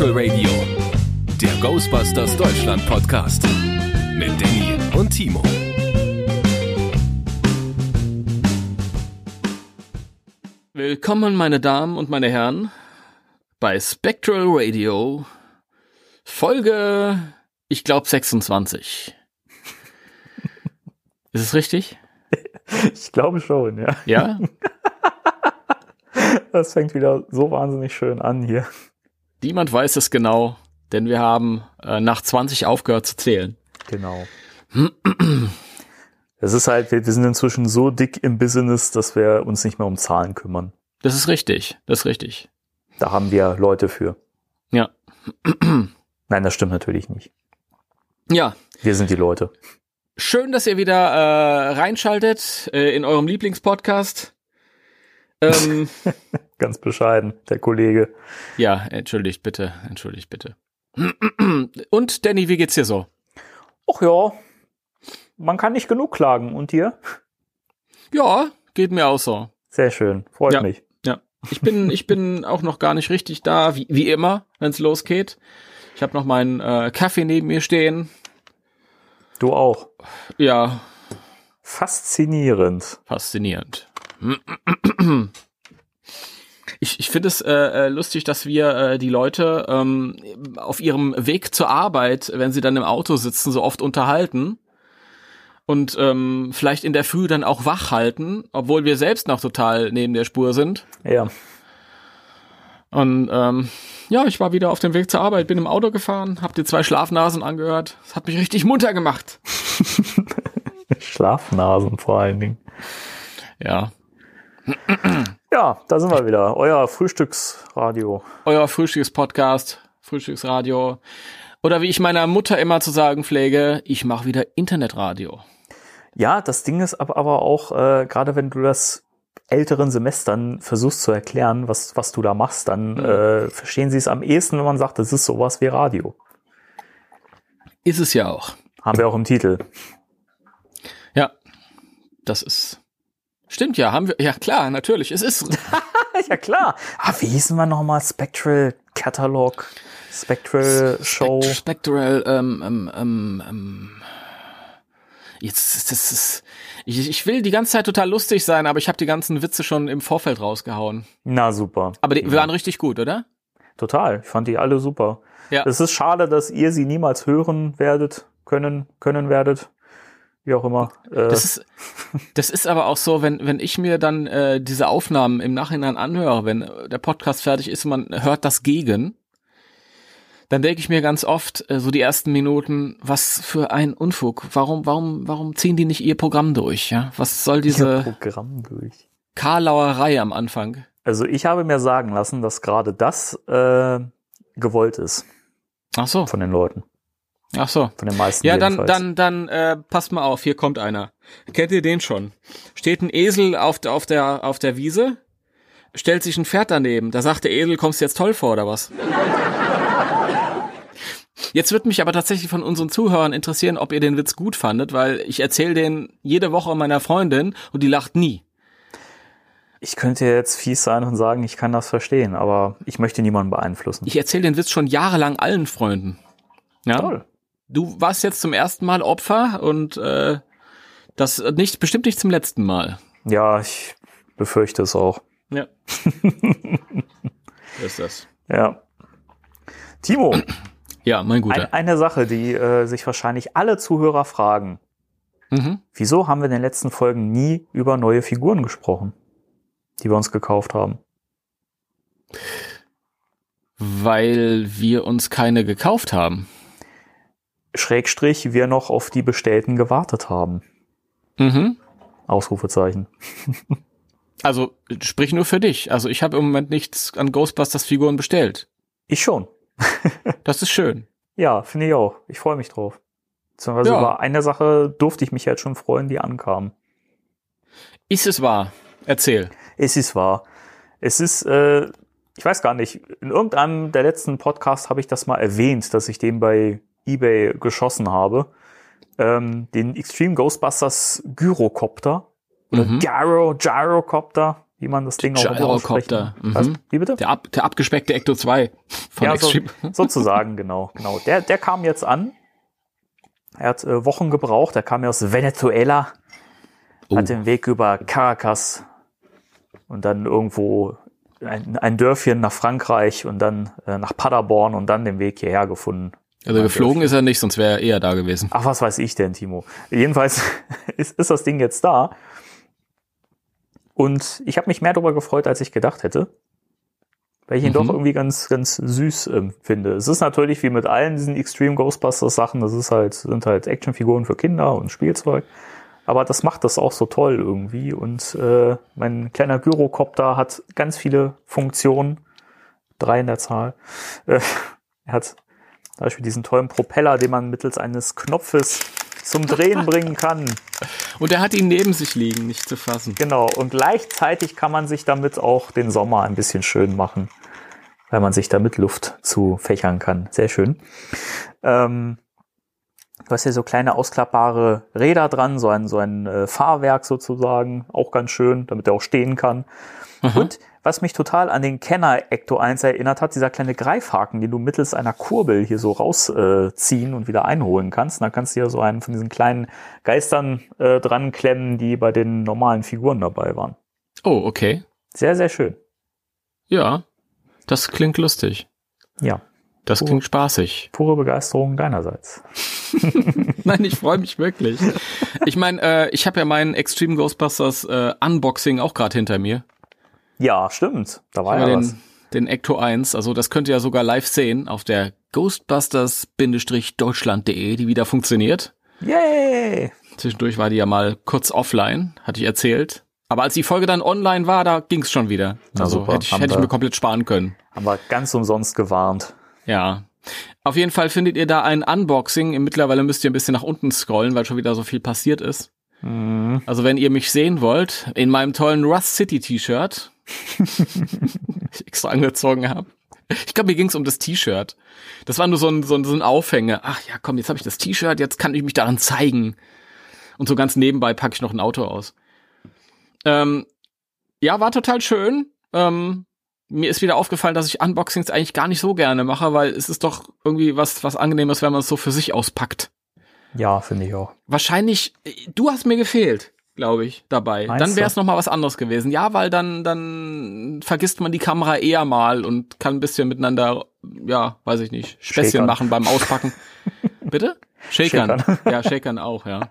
Spectral Radio, der Ghostbusters Deutschland Podcast mit Danny und Timo. Willkommen, meine Damen und meine Herren, bei Spectral Radio, Folge, ich glaube 26. Ist es richtig? Ich glaube schon, ja. Ja? Das fängt wieder so wahnsinnig schön an hier. Niemand weiß es genau, denn wir haben äh, nach 20 aufgehört zu zählen. Genau. Es ist halt, wir, wir sind inzwischen so dick im Business, dass wir uns nicht mehr um Zahlen kümmern. Das ist richtig, das ist richtig. Da haben wir Leute für. Ja. Nein, das stimmt natürlich nicht. Ja, Wir sind die Leute. schön, dass ihr wieder äh, reinschaltet äh, in eurem Lieblingspodcast. Ähm, Ganz bescheiden, der Kollege. ja, entschuldigt bitte, entschuldigt bitte. Und Danny, wie geht's dir so? Ach ja, man kann nicht genug klagen. Und dir? Ja, geht mir auch so. Sehr schön, freut Ja. mich. Ja, ich bin, ich bin auch noch gar nicht richtig da, wie, wie immer, wenn es losgeht. Ich habe noch meinen äh, Kaffee neben mir stehen. Du auch. Ja, Faszinierend. faszinierend. Ich, ich finde es äh, äh, lustig, dass wir äh, die Leute ähm, auf ihrem Weg zur Arbeit, wenn sie dann im Auto sitzen, so oft unterhalten und ähm, vielleicht in der Früh dann auch wach halten, obwohl wir selbst noch total neben der Spur sind. Ja. Und ähm, ja, ich war wieder auf dem Weg zur Arbeit, bin im Auto gefahren, hab dir zwei Schlafnasen angehört. Das hat mich richtig munter gemacht. Schlafnasen vor allen Dingen. Ja. Ja, da sind wir wieder. Euer Frühstücksradio. Euer Frühstückspodcast, Frühstücksradio. Oder wie ich meiner Mutter immer zu sagen pflege, ich mache wieder Internetradio. Ja, das Ding ist aber, auch, äh, gerade wenn du das älteren Semestern versuchst zu erklären, was, was du da machst, dann äh, verstehen sie es am ehesten, wenn man sagt, das ist sowas wie Radio. Ist es ja auch. Haben wir auch im Titel. Ja, das ist. Stimmt ja, haben wir. Ja klar, natürlich. Es ist. ja, klar. Ah, wie hießen wir nochmal? Spectral Catalog, Spectral Show. Spectral, ähm, ähm, ähm, ähm. Jetzt, das ist. Ich, ich will die ganze Zeit total lustig sein, aber ich habe die ganzen Witze schon im Vorfeld rausgehauen. Na super. Aber die, wir waren richtig gut, oder? Total. Ich fand die alle super. Ja. Es ist schade, dass ihr sie niemals hören werdet, können, können werdet. Wie auch immer. Äh, Das ist, das ist aber auch so, wenn, wenn ich mir dann äh, diese Aufnahmen im Nachhinein anhöre, wenn äh, der Podcast fertig ist und man hört das gegen, dann denke ich mir ganz oft, äh, so die ersten Minuten, was für ein Unfug. Warum, warum, warum ziehen die nicht ihr Programm durch? Ja? Was soll ihr diese Programm durch. Karlauerei am Anfang? Also ich habe mir sagen lassen, dass gerade das äh, gewollt ist Ach so, von den Leuten, ach so. von den meisten. Ja, dann, jedenfalls. dann, dann, äh, passt mal auf, hier kommt einer. Kennt ihr den schon? Steht ein Esel auf, der- auf der, auf der Wiese, stellt sich ein Pferd daneben. Da sagt der Esel, kommst du jetzt toll vor, oder was? Jetzt wird mich aber tatsächlich von unseren Zuhörern interessieren, ob ihr den Witz gut fandet, weil ich erzähle den jede Woche meiner Freundin und die lacht nie. Ich könnte jetzt fies sein und sagen, ich kann das verstehen, aber ich möchte niemanden beeinflussen. Ich erzähle den Witz schon jahrelang allen Freunden. Ja? Toll. Du warst jetzt zum ersten Mal Opfer und äh, das nicht bestimmt nicht zum letzten Mal. Ja, ich befürchte es auch. Ja. ist das. Ja. Timo, Ja, mein Guter. ein, eine Sache, die äh, sich wahrscheinlich alle Zuhörer fragen. Mhm. Wieso haben wir in den letzten Folgen nie über neue Figuren gesprochen, die wir uns gekauft haben? Weil wir uns keine gekauft haben. Schrägstrich, wir noch auf die bestellten gewartet haben. Mhm. Ausrufezeichen. Also sprich nur für dich. Also ich habe im Moment nichts an Ghostbusters Figuren bestellt. Ich schon. Das ist schön. Ja, finde ich auch. Ich freue mich drauf. Beziehungsweise Ja. über eine Sache durfte ich mich jetzt schon freuen, die ankam. Ist es wahr? Erzähl. Es ist wahr. Es ist, äh, ich weiß gar nicht, in irgendeinem der letzten Podcasts habe ich das mal erwähnt, dass ich den bei eBay geschossen habe. Ähm, den Extreme Ghostbusters Gyrocopter oder Mhm. Gyro, Gyrocopter, wie man das Ding auch Gyrocopter. Was? Mhm. Wie bitte? Der, ab, der abgespeckte Ecto 2 von ja, so, Extreme. sozusagen, genau, genau. Der, der kam jetzt an. Er hat äh, Wochen gebraucht. Er kam ja aus Venezuela, Oh. hat den Weg über Caracas und dann irgendwo ein, ein Dörfchen nach Frankreich und dann äh, nach Paderborn und dann den Weg hierher gefunden. Also geflogen ist er nicht, sonst wäre er eher da gewesen. Ach, was weiß ich denn, Timo. Jedenfalls ist, ist das Ding jetzt da. Und ich habe mich mehr darüber gefreut, als ich gedacht hätte. Weil ich ihn Mhm. doch irgendwie ganz, ganz süß ähm, finde. Es ist natürlich wie mit allen diesen Extreme Ghostbusters Sachen, das ist halt, sind halt Actionfiguren für Kinder und Spielzeug. Aber das macht das auch so toll irgendwie. Und äh, mein kleiner Gyrocopter hat ganz viele Funktionen. Drei in der Zahl. Äh, er hat zum Beispiel diesen tollen Propeller, den man mittels eines Knopfes zum Drehen bringen kann. Und er hat ihn neben sich liegen, nicht zu fassen. Genau. Und gleichzeitig kann man sich damit auch den Sommer ein bisschen schön machen, weil man sich damit Luft zu fächern kann. Sehr schön. Ähm, du hast hier so kleine ausklappbare Räder dran, so ein, so ein äh, Fahrwerk sozusagen, auch ganz schön, damit er auch stehen kann. Und was mich total an den Kenner Ecto 1 erinnert hat, dieser kleine Greifhaken, den du mittels einer Kurbel hier so rausziehen äh, und wieder einholen kannst. Und da kannst du ja so einen von diesen kleinen Geistern äh, dran klemmen, die bei den normalen Figuren dabei waren. Oh, okay. Sehr, sehr schön. Ja, das klingt lustig. Ja, Das Oh. klingt spaßig. pure Begeisterung deinerseits. Nein, ich freue mich wirklich. Ich meine, äh, ich habe ja meinen Extreme Ghostbusters äh, Unboxing auch gerade hinter mir. Ja, stimmt. Da war Aber ja was. den, den Ecto 1, also das könnt ihr ja sogar live sehen auf der Ghostbusters-deutschland.de, die wieder funktioniert. Yay! Zwischendurch war die ja mal kurz offline, hatte ich erzählt. Aber als die Folge dann online war, da ging's schon wieder. Na Also super, hätte ich, hätte ich mir komplett sparen können. Haben wir ganz umsonst gewarnt. Ja. Auf jeden Fall findet ihr da ein Unboxing. Mittlerweile müsst ihr ein bisschen nach unten scrollen, weil schon wieder so viel passiert ist. Mhm. Also wenn ihr mich sehen wollt, in meinem tollen Rust City T-Shirt, ich extra angezogen habe. Ich glaube, mir ging's um das T-Shirt. Das war nur so ein, so ein, so ein Aufhänger. Ach ja, komm, jetzt habe ich das T-Shirt, jetzt kann ich mich daran zeigen. Und so ganz nebenbei packe ich noch ein Auto aus. Ähm, ja, war total schön. Ähm, mir ist wieder aufgefallen, dass ich Unboxings eigentlich gar nicht so gerne mache, weil es ist doch irgendwie was, was angenehmes, wenn man es so für sich auspackt. Ja, finde ich auch. Wahrscheinlich, du hast mir gefehlt, glaube ich, dabei. Meinst dann wäre es du? noch mal was anderes gewesen. Ja, weil dann, dann vergisst man die Kamera eher mal und kann ein bisschen miteinander, ja, weiß ich nicht, Späßchen Shakern. machen beim Auspacken. Bitte? Shakern. Shakern. Ja, Shakern auch, ja.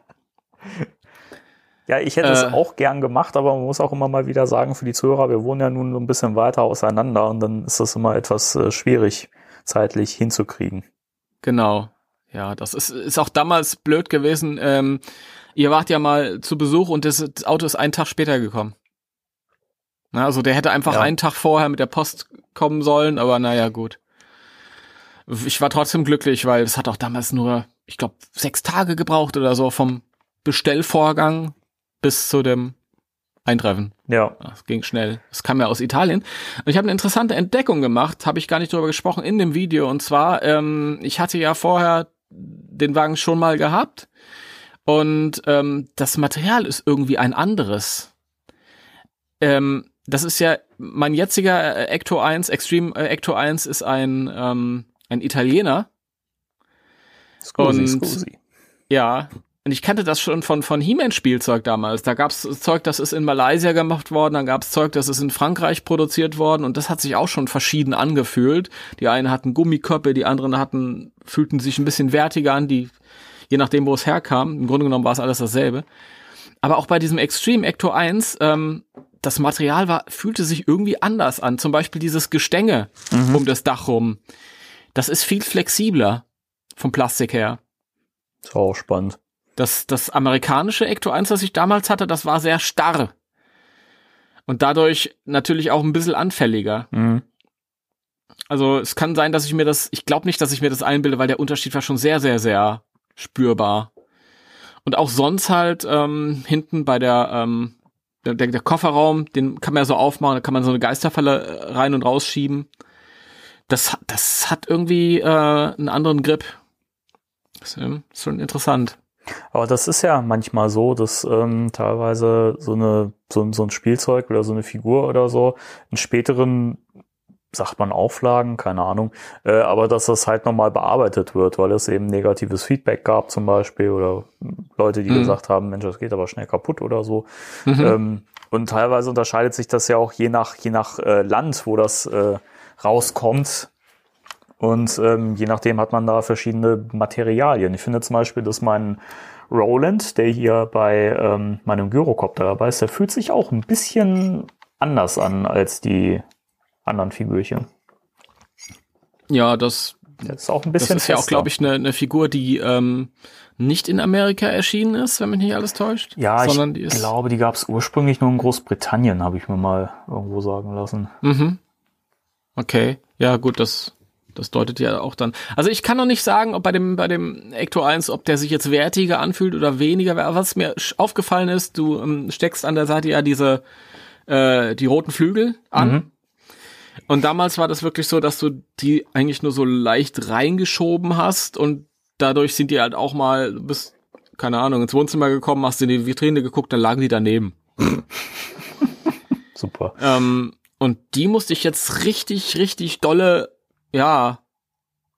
Ja, ich hätte es Äh. auch gern gemacht, aber man muss auch immer mal wieder sagen, für die Zuhörer, wir wohnen ja nun so ein bisschen weiter auseinander und dann ist das immer etwas äh, schwierig, zeitlich hinzukriegen. Genau. Ja, das ist, ist auch damals blöd gewesen. Ähm, ihr wart ja mal zu Besuch und das, das Auto ist einen Tag später gekommen. Na, also der hätte einfach Ja. einen Tag vorher mit der Post kommen sollen, aber naja, gut. Ich war trotzdem glücklich, weil es hat auch damals nur, ich glaube, sechs Tage gebraucht oder so vom Bestellvorgang bis zu dem Eintreffen. Ja, Es ging schnell. Es kam ja aus Italien. Und ich habe eine interessante Entdeckung gemacht, habe ich gar nicht drüber gesprochen in dem Video. Und zwar, ähm, ich hatte ja vorher den Wagen schon mal gehabt und ähm, das Material ist irgendwie ein anderes. Ähm, das ist ja mein jetziger äh, Ecto 1, Extreme äh, Ecto 1 ist ein ähm, ein Italiener. scusi, Und- scusi. Ja, und ich kannte das schon von, von He-Man-Spielzeug damals. Da gab's Zeug, das ist in Malaysia gemacht worden, dann gab's Zeug, das ist in Frankreich produziert worden und das hat sich auch schon verschieden angefühlt. Die einen hatten Gummiköpfe, die anderen hatten, fühlten sich ein bisschen wertiger an, die, je nachdem, wo es herkam. Im Grunde genommen war es alles dasselbe. Aber auch bei diesem Extreme Ecto 1, ähm, das Material war, fühlte sich irgendwie anders an. Zum Beispiel dieses Gestänge um das Dach rum. Das ist viel flexibler vom Plastik her. Ist auch spannend. Das, das amerikanische Ecto 1, das ich damals hatte, das war sehr starr. Und dadurch natürlich auch ein bisschen anfälliger. Mhm. Also es kann sein, dass ich mir das, ich glaube nicht, dass ich mir das einbilde, weil der Unterschied war schon sehr, sehr, sehr spürbar. Und auch sonst halt ähm, hinten bei der, ähm, der, der Kofferraum, den kann man ja so aufmachen, da kann man so eine Geisterfalle äh, rein und rausschieben. Das, das hat irgendwie äh, einen anderen Grip. Das ähm, ist schon interessant. Aber das ist ja manchmal so, dass ähm, teilweise so eine so, so ein Spielzeug oder so eine Figur oder so in späteren sagt man Auflagen, keine Ahnung, äh, aber dass das halt nochmal bearbeitet wird, weil es eben negatives Feedback gab zum Beispiel oder Leute, die Mhm. gesagt haben, Mensch, das geht aber schnell kaputt oder so. Mhm. Ähm, und teilweise unterscheidet sich das ja auch je nach, je nach äh, Land, wo das äh, rauskommt. Und ähm, je nachdem hat man da verschiedene Materialien. Ich finde zum Beispiel, dass mein Roland, der hier bei ähm, meinem Gyrocopter dabei ist, der fühlt sich auch ein bisschen anders an als die anderen Figürchen. ja, das, Der ist auch ein das bisschen ist ja auch, fester. glaube ich, eine, eine Figur, die ähm, nicht in Amerika erschienen ist, wenn mich nicht alles täuscht. Ja, sondern ich die ist. glaube, die gab es ursprünglich nur in Großbritannien, habe ich mir mal irgendwo sagen lassen. Mhm. Okay, ja gut, das das deutet ja auch dann. Also ich kann noch nicht sagen, ob bei dem bei dem Ecto 1, ob der sich jetzt wertiger anfühlt oder weniger. Was mir aufgefallen ist, du ähm, steckst an der Seite ja diese äh, die roten Flügel an. Mhm. Und damals war das wirklich so, dass du die eigentlich nur so leicht reingeschoben hast und dadurch sind die halt auch mal du bist keine Ahnung ins Wohnzimmer gekommen, hast in die Vitrine geguckt, dann lagen die daneben. Super. Ähm, und die musste ich jetzt richtig, richtig dolle, ja,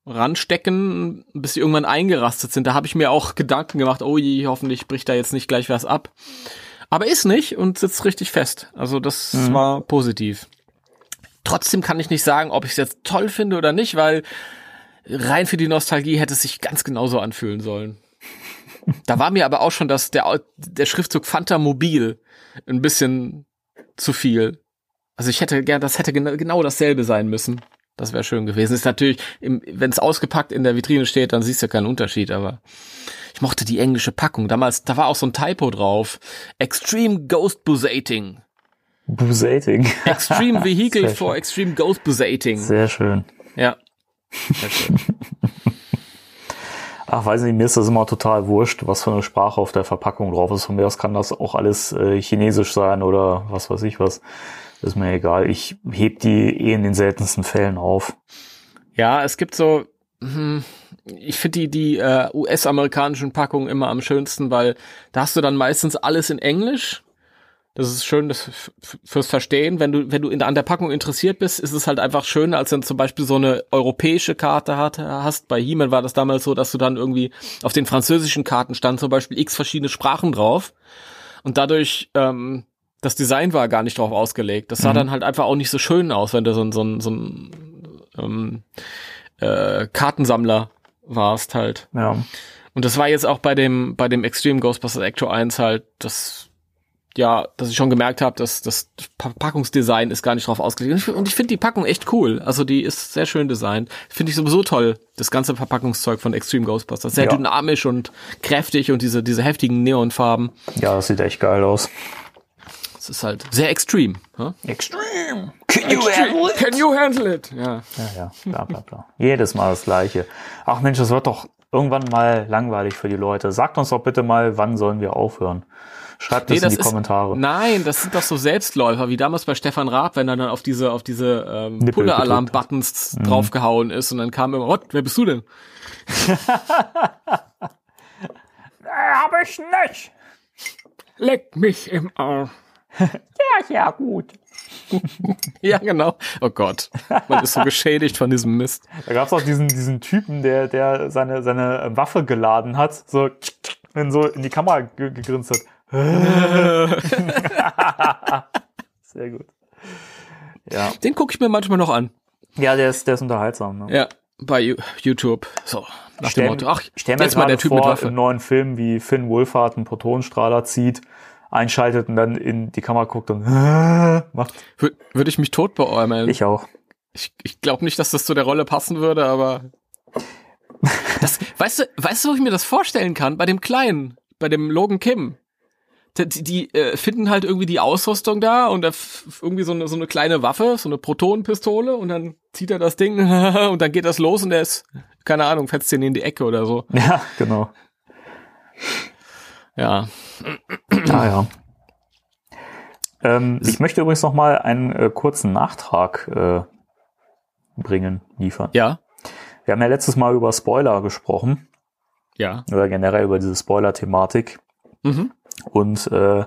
ranstecken, bis sie irgendwann eingerastet sind. Da habe ich mir auch Gedanken gemacht, oh je, hoffentlich bricht da jetzt nicht gleich was ab. Aber ist nicht und sitzt richtig fest. Also das Mhm. war positiv. Trotzdem kann ich nicht sagen, ob ich es jetzt toll finde oder nicht, weil rein für die Nostalgie hätte es sich ganz genauso anfühlen sollen. Da war mir aber auch schon das, der, der Schriftzug Fanta Mobil ein bisschen zu viel. Also ich hätte gern, das hätte genau, dasselbe sein müssen. Das wäre schön gewesen. Ist natürlich, wenn es ausgepackt in der Vitrine steht, dann siehst du keinen Unterschied, aber ich mochte die englische Packung. Damals, da war auch so ein Typo drauf. Extreme Ghost Busating. Busating. Extreme Vehicle for. Extreme Ghost Busating. Sehr schön. Ja. Sehr schön. Ach, weiß nicht, mir ist das immer total wurscht, was für eine Sprache auf der Verpackung drauf ist. Von mir aus kann das auch alles äh, chinesisch sein oder was weiß ich was. Ist mir egal. Ich heb die eh in den seltensten Fällen auf. Ja, es gibt so, hm, ich finde die, die äh, US-amerikanischen Packungen immer am schönsten, weil da hast du dann meistens alles in Englisch. Das ist schön das fürs Verstehen. Wenn du, wenn du in, an der Packung interessiert bist, ist es halt einfach schöner, als wenn du zum Beispiel so eine europäische Karte hat, hast. Bei He-Man war das damals so, dass du dann irgendwie auf den französischen Karten stand zum Beispiel x verschiedene Sprachen drauf. Und dadurch, ähm, das Design war gar nicht drauf ausgelegt. Das sah Mhm. dann halt einfach auch nicht so schön aus, wenn du so ein, so ein, so ein ähm, äh, Kartensammler warst halt. Ja. Und das war jetzt auch bei dem, bei dem Extreme Ghostbusters Ecto 1 halt, das, ja, dass ich schon gemerkt habe, dass das Packungsdesign ist gar nicht drauf ausgelegt. Und ich, finde die Packung echt cool. Also die ist sehr schön designt. Finde ich sowieso toll, das ganze Verpackungszeug von Extreme Ghostbusters. Sehr Ja. dynamisch und kräftig und diese, diese heftigen Neonfarben. Ja, das sieht echt geil aus. Es ist halt sehr extrem. Huh? Extreme. Can you handle it? Ja. Ja, ja, bla bla bla. Jedes Mal das Gleiche. Ach Mensch, das wird doch irgendwann mal langweilig für die Leute. Sagt uns doch bitte mal, wann sollen wir aufhören? Schreibt Nee, das in die ist, Kommentare. Nein, das sind doch so Selbstläufer, wie damals bei Stefan Raab, wenn er dann auf diese, auf diese ähm, Pulle-Alarm-Buttons Mhm. draufgehauen ist und dann kam immer, what, wer bist du denn? Hab ich nicht. Leck mich im Arsch. Ja, ja, gut. Ja, genau. Oh Gott. Man ist so geschädigt von diesem Mist. Da gab's auch diesen, diesen Typen, der, der seine, seine Waffe geladen hat, so, so in die Kamera ge gegrinst hat. Sehr gut. Ja. Den gucke ich mir manchmal noch an. Ja, der ist, der ist unterhaltsam. Ne? Ja, bei YouTube. So, nach dem Motto. Ach, stell mir jetzt mal der Typ mit vor, Waffe. im neuen Film, wie Finn Wolfhard einen Protonenstrahler zieht, einschaltet und dann in die Kamera guckt und macht. Wür- Würde ich mich tot beäumeln. Ich auch. Ich, ich glaube nicht, dass das zu der Rolle passen würde, aber. Das, weißt du, weißt du, wo ich mir das vorstellen kann? Bei dem Kleinen, bei dem Logan Kim. Die, die, äh, finden halt irgendwie die Ausrüstung da und da irgendwie so eine, so eine kleine Waffe, so eine Protonenpistole und dann zieht er das Ding und dann geht das los und der ist, keine Ahnung, fetzt den in die Ecke oder so. Ja, genau. Ja. Ah ja. Ähm, ich möchte übrigens noch mal einen äh, kurzen Nachtrag äh, bringen, liefern. Ja. Wir haben ja letztes Mal über Spoiler gesprochen. Ja. Oder generell über diese Spoiler-Thematik. Mhm. Und äh,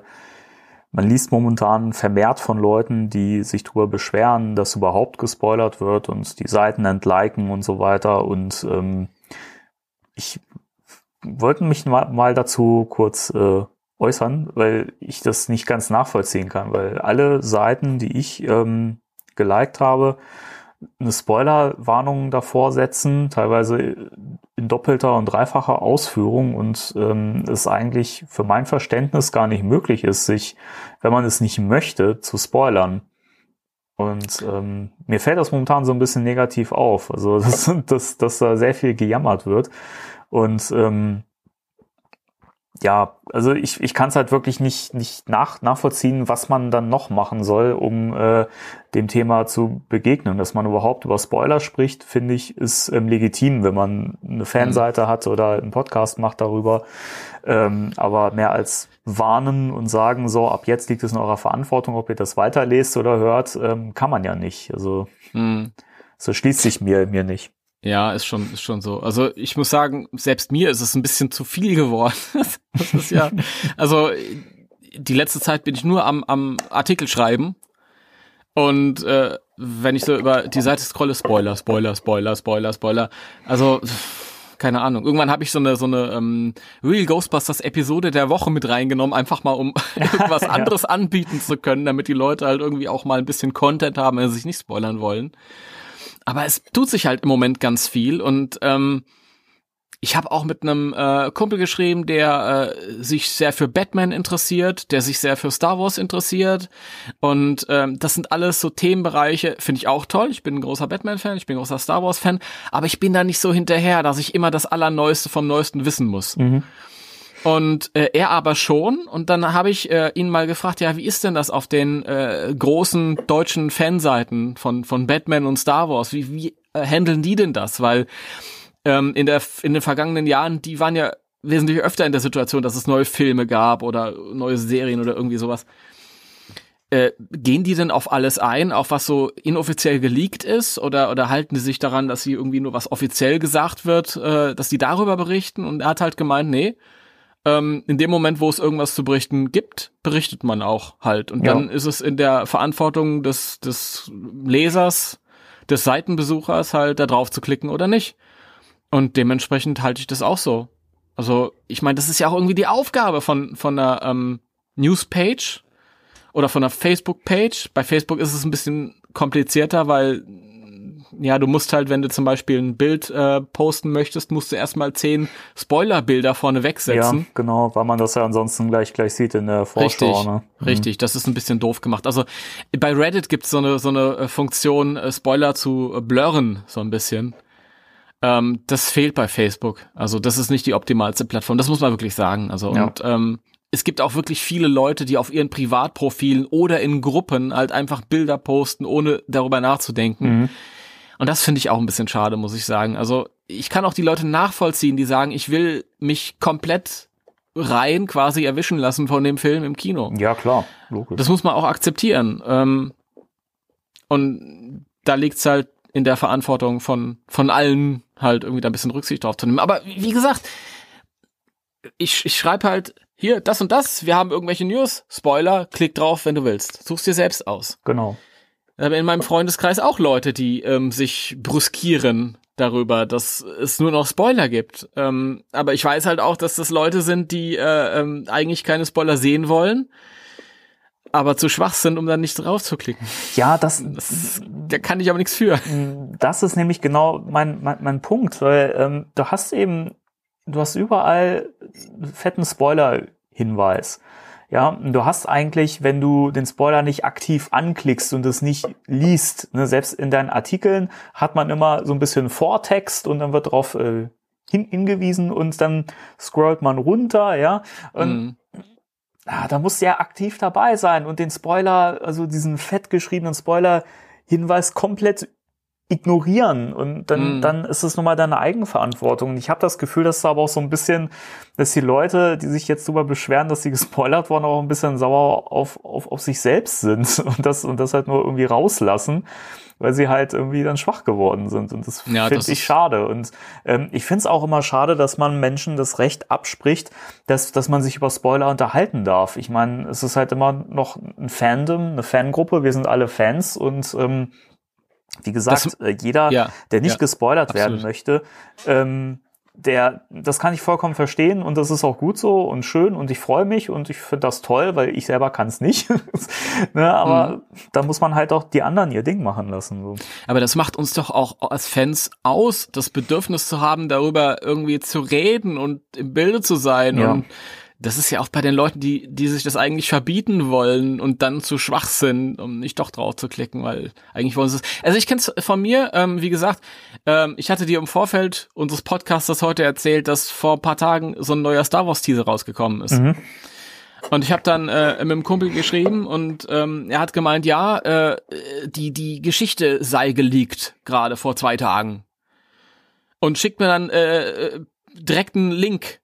man liest momentan vermehrt von Leuten, die sich darüber beschweren, dass überhaupt gespoilert wird und die Seiten entliken und so weiter. Und ähm, ich wollte mich mal, mal dazu kurz äh, äußern, weil ich das nicht ganz nachvollziehen kann, weil alle Seiten, die ich ähm, geliked habe, eine Spoilerwarnung davor setzen, teilweise in doppelter und dreifacher Ausführung und ähm, es eigentlich für mein Verständnis gar nicht möglich ist, sich, wenn man es nicht möchte, zu spoilern. Und ähm, mir fällt das momentan so ein bisschen negativ auf, also dass, dass, dass da sehr viel gejammert wird. Und ähm, ja, also ich, ich kann es halt wirklich nicht, nicht nach, nachvollziehen, was man dann noch machen soll, um äh, dem Thema zu begegnen. Dass man überhaupt über Spoiler spricht, finde ich, ist ähm, legitim, wenn man eine Fanseite mhm. hat oder einen Podcast macht darüber. Ähm, aber mehr als warnen und sagen, so, ab jetzt liegt es in eurer Verantwortung, ob ihr das weiterlest oder hört, ähm, kann man ja nicht. Also mhm. so schließt sich mir, mir nicht. Ja, ist schon, ist schon so. Also ich muss sagen, selbst mir ist es ein bisschen zu viel geworden. das ist ja, also die letzte Zeit bin ich nur am, am Artikel schreiben und äh, wenn ich so über die Seite scrolle, Spoiler, Spoiler, Spoiler, Spoiler, Spoiler. Also keine Ahnung. Irgendwann habe ich so eine so eine ähm, Real Ghostbusters Episode der Woche mit reingenommen, einfach mal um irgendwas ja. anderes anbieten zu können, damit die Leute halt irgendwie auch mal ein bisschen Content haben, wenn sie sich nicht spoilern wollen. Aber es tut sich halt im Moment ganz viel und ähm, ich habe auch mit einem äh, Kumpel geschrieben, der äh, sich sehr für Batman interessiert, der sich sehr für Star Wars interessiert. Und ähm, das sind alles so Themenbereiche, finde ich auch toll. Ich bin ein großer Batman-Fan, ich bin ein großer Star Wars-Fan, aber ich bin da nicht so hinterher, dass ich immer das Allerneueste vom Neuesten wissen muss. Mhm. Und äh, er aber schon. Und dann habe ich äh, ihn mal gefragt, ja, wie ist denn das auf den äh, großen deutschen Fanseiten von, von Batman und Star Wars? Wie, wie äh, handeln die denn das? Weil ähm, in, der, in den vergangenen Jahren, die waren ja wesentlich öfter in der Situation, dass es neue Filme gab oder neue Serien oder irgendwie sowas. Äh, gehen die denn auf alles ein, auf was so inoffiziell geleakt ist, oder, oder halten die sich daran, dass sie irgendwie nur was offiziell gesagt wird, äh, dass die darüber berichten? Und er hat halt gemeint, nee, ähm, in dem Moment, wo es irgendwas zu berichten gibt, berichtet man auch halt. Und ja. dann ist es in der Verantwortung des, des Lesers, des Seitenbesuchers halt da drauf zu klicken oder nicht. Und dementsprechend halte ich das auch so. Also, ich meine, das ist ja auch irgendwie die Aufgabe von, von einer ähm, Newspage oder von einer Facebook-Page. Bei Facebook ist es ein bisschen komplizierter, weil ja, du musst halt, wenn du zum Beispiel ein Bild äh, posten möchtest, musst du erstmal zehn Spoilerbilder vorne wegsetzen. Ja, genau, weil man das ja ansonsten gleich gleich sieht in der Vorschau. Richtig, ne? mhm. richtig, das ist ein bisschen doof gemacht. Also bei Reddit gibt's so eine so eine äh, Funktion, äh, Spoiler zu äh, blurren, so ein bisschen. Ähm, das fehlt bei Facebook. Also das ist nicht die optimalste Plattform. Das muss man wirklich sagen. Also ja. und ähm, es gibt auch wirklich viele Leute, die auf ihren Privatprofilen oder in Gruppen halt einfach Bilder posten, ohne darüber nachzudenken. Mhm. Und das finde ich auch ein bisschen schade, muss ich sagen. Also ich kann auch die Leute nachvollziehen, die sagen, ich will mich komplett rein quasi erwischen lassen von dem Film im Kino. Ja, klar. Logisch. Das muss man auch akzeptieren. Ähm, und da liegt's halt in der Verantwortung von, von allen halt irgendwie da ein bisschen Rücksicht drauf zu nehmen. Aber wie gesagt, ich, ich schreibe halt hier das und das, wir haben irgendwelche News, Spoiler, klick drauf, wenn du willst. Such's dir selbst aus. Genau in meinem Freundeskreis auch Leute, die ähm, sich brüskieren darüber, dass es nur noch Spoiler gibt. Ähm, aber ich weiß halt auch, dass das Leute sind, die äh, ähm, eigentlich keine Spoiler sehen wollen, aber zu schwach sind, um dann nicht drauf zu klicken. Ja, das, das da kann ich aber nichts für. Das ist nämlich genau mein, mein, mein Punkt, weil ähm, du hast eben, du hast überall fetten Spoiler-Hinweis. Ja, du hast eigentlich, wenn du den Spoiler nicht aktiv anklickst und es nicht liest, ne, selbst in deinen Artikeln hat man immer so ein bisschen Vortext und dann wird darauf äh, hin, hingewiesen und dann scrollt man runter, ja. Und mhm. ah, da musst du ja aktiv dabei sein und den Spoiler, also diesen fett geschriebenen Spoiler-Hinweis komplett ignorieren und dann, mm. dann ist es nun mal deine Eigenverantwortung. Und ich habe das Gefühl, dass da aber auch so ein bisschen, dass die Leute, die sich jetzt darüber beschweren, dass sie gespoilert wurden, auch ein bisschen sauer auf, auf, auf sich selbst sind und das, und das halt nur irgendwie rauslassen weil sie halt irgendwie dann schwach geworden sind. Und das ja, finde ich schade. Und ähm, ich finde es auch immer schade, dass man Menschen das Recht abspricht, dass, dass man sich über Spoiler unterhalten darf. Ich meine, es ist halt immer noch ein Fandom, eine Fangruppe, wir sind alle Fans und ähm, wie gesagt, das, äh, jeder, ja, der nicht ja, gespoilert absolut. werden möchte, ähm, der, das kann ich vollkommen verstehen und das ist auch gut so und schön und ich freue mich und ich finde das toll, weil ich selber kann es nicht. ne, aber mhm. da muss man halt auch die anderen ihr Ding machen lassen. So. Aber das macht uns doch auch als Fans aus, das Bedürfnis zu haben, darüber irgendwie zu reden und im Bilde zu sein ja. und das ist ja auch bei den Leuten, die, die sich das eigentlich verbieten wollen und dann zu schwach sind, um nicht doch drauf zu klicken, weil eigentlich wollen sie es. Also ich kenne es von mir, ähm, wie gesagt, ähm, ich hatte dir im Vorfeld unseres Podcasts heute erzählt, dass vor ein paar Tagen so ein neuer Star Wars Teaser rausgekommen ist. Mhm. Und ich habe dann äh, mit dem Kumpel geschrieben und ähm, er hat gemeint, ja, äh, die die Geschichte sei geleakt gerade vor zwei Tagen und schickt mir dann äh, äh direkt einen Link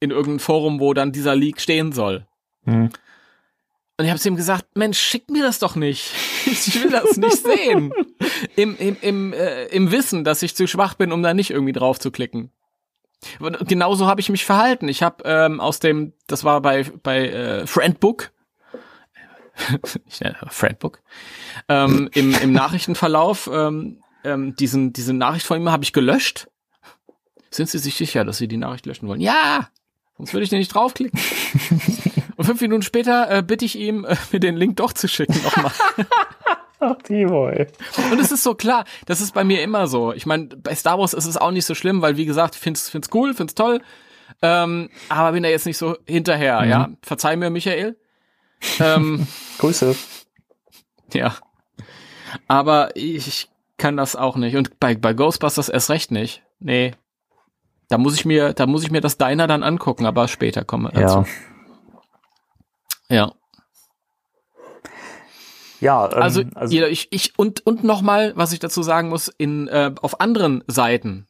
in irgendeinem Forum, wo dann dieser Leak stehen soll. Mhm. Und ich habe ihm gesagt, Mensch, schick mir das doch nicht. Ich will das nicht sehen. Im, im, im, äh, Im Wissen, dass ich zu schwach bin, um da nicht irgendwie drauf zu klicken. Genauso habe ich mich verhalten. Ich habe ähm, aus dem, das war bei, bei äh, Friendbook, ich nenne Friendbook, ähm, im, im Nachrichtenverlauf ähm, ähm, diesen, diese Nachricht von ihm habe ich gelöscht. Sind Sie sich sicher, dass Sie die Nachricht löschen wollen? Ja! Sonst würde ich nicht draufklicken. Und fünf Minuten später äh, bitte ich ihm, äh, mir den Link doch zu schicken nochmal. Ach, Timo, ey. Und es ist so klar, das ist bei mir immer so. Ich meine, bei Star Wars ist es auch nicht so schlimm, weil wie gesagt, find's, find's cool, find's toll. Ähm, aber bin da jetzt nicht so hinterher, mhm. ja. Verzeih mir, Michael. Ähm, Grüße. Ja. Aber ich kann das auch nicht. Und bei, bei Ghostbusters erst recht nicht. Nee, da muss ich mir, da muss ich mir das Deiner dann angucken, aber später kommen wir dazu. Ja. Ja. Ja, ähm, also, also ich, ich und und noch mal, was ich dazu sagen muss, in äh, auf anderen Seiten,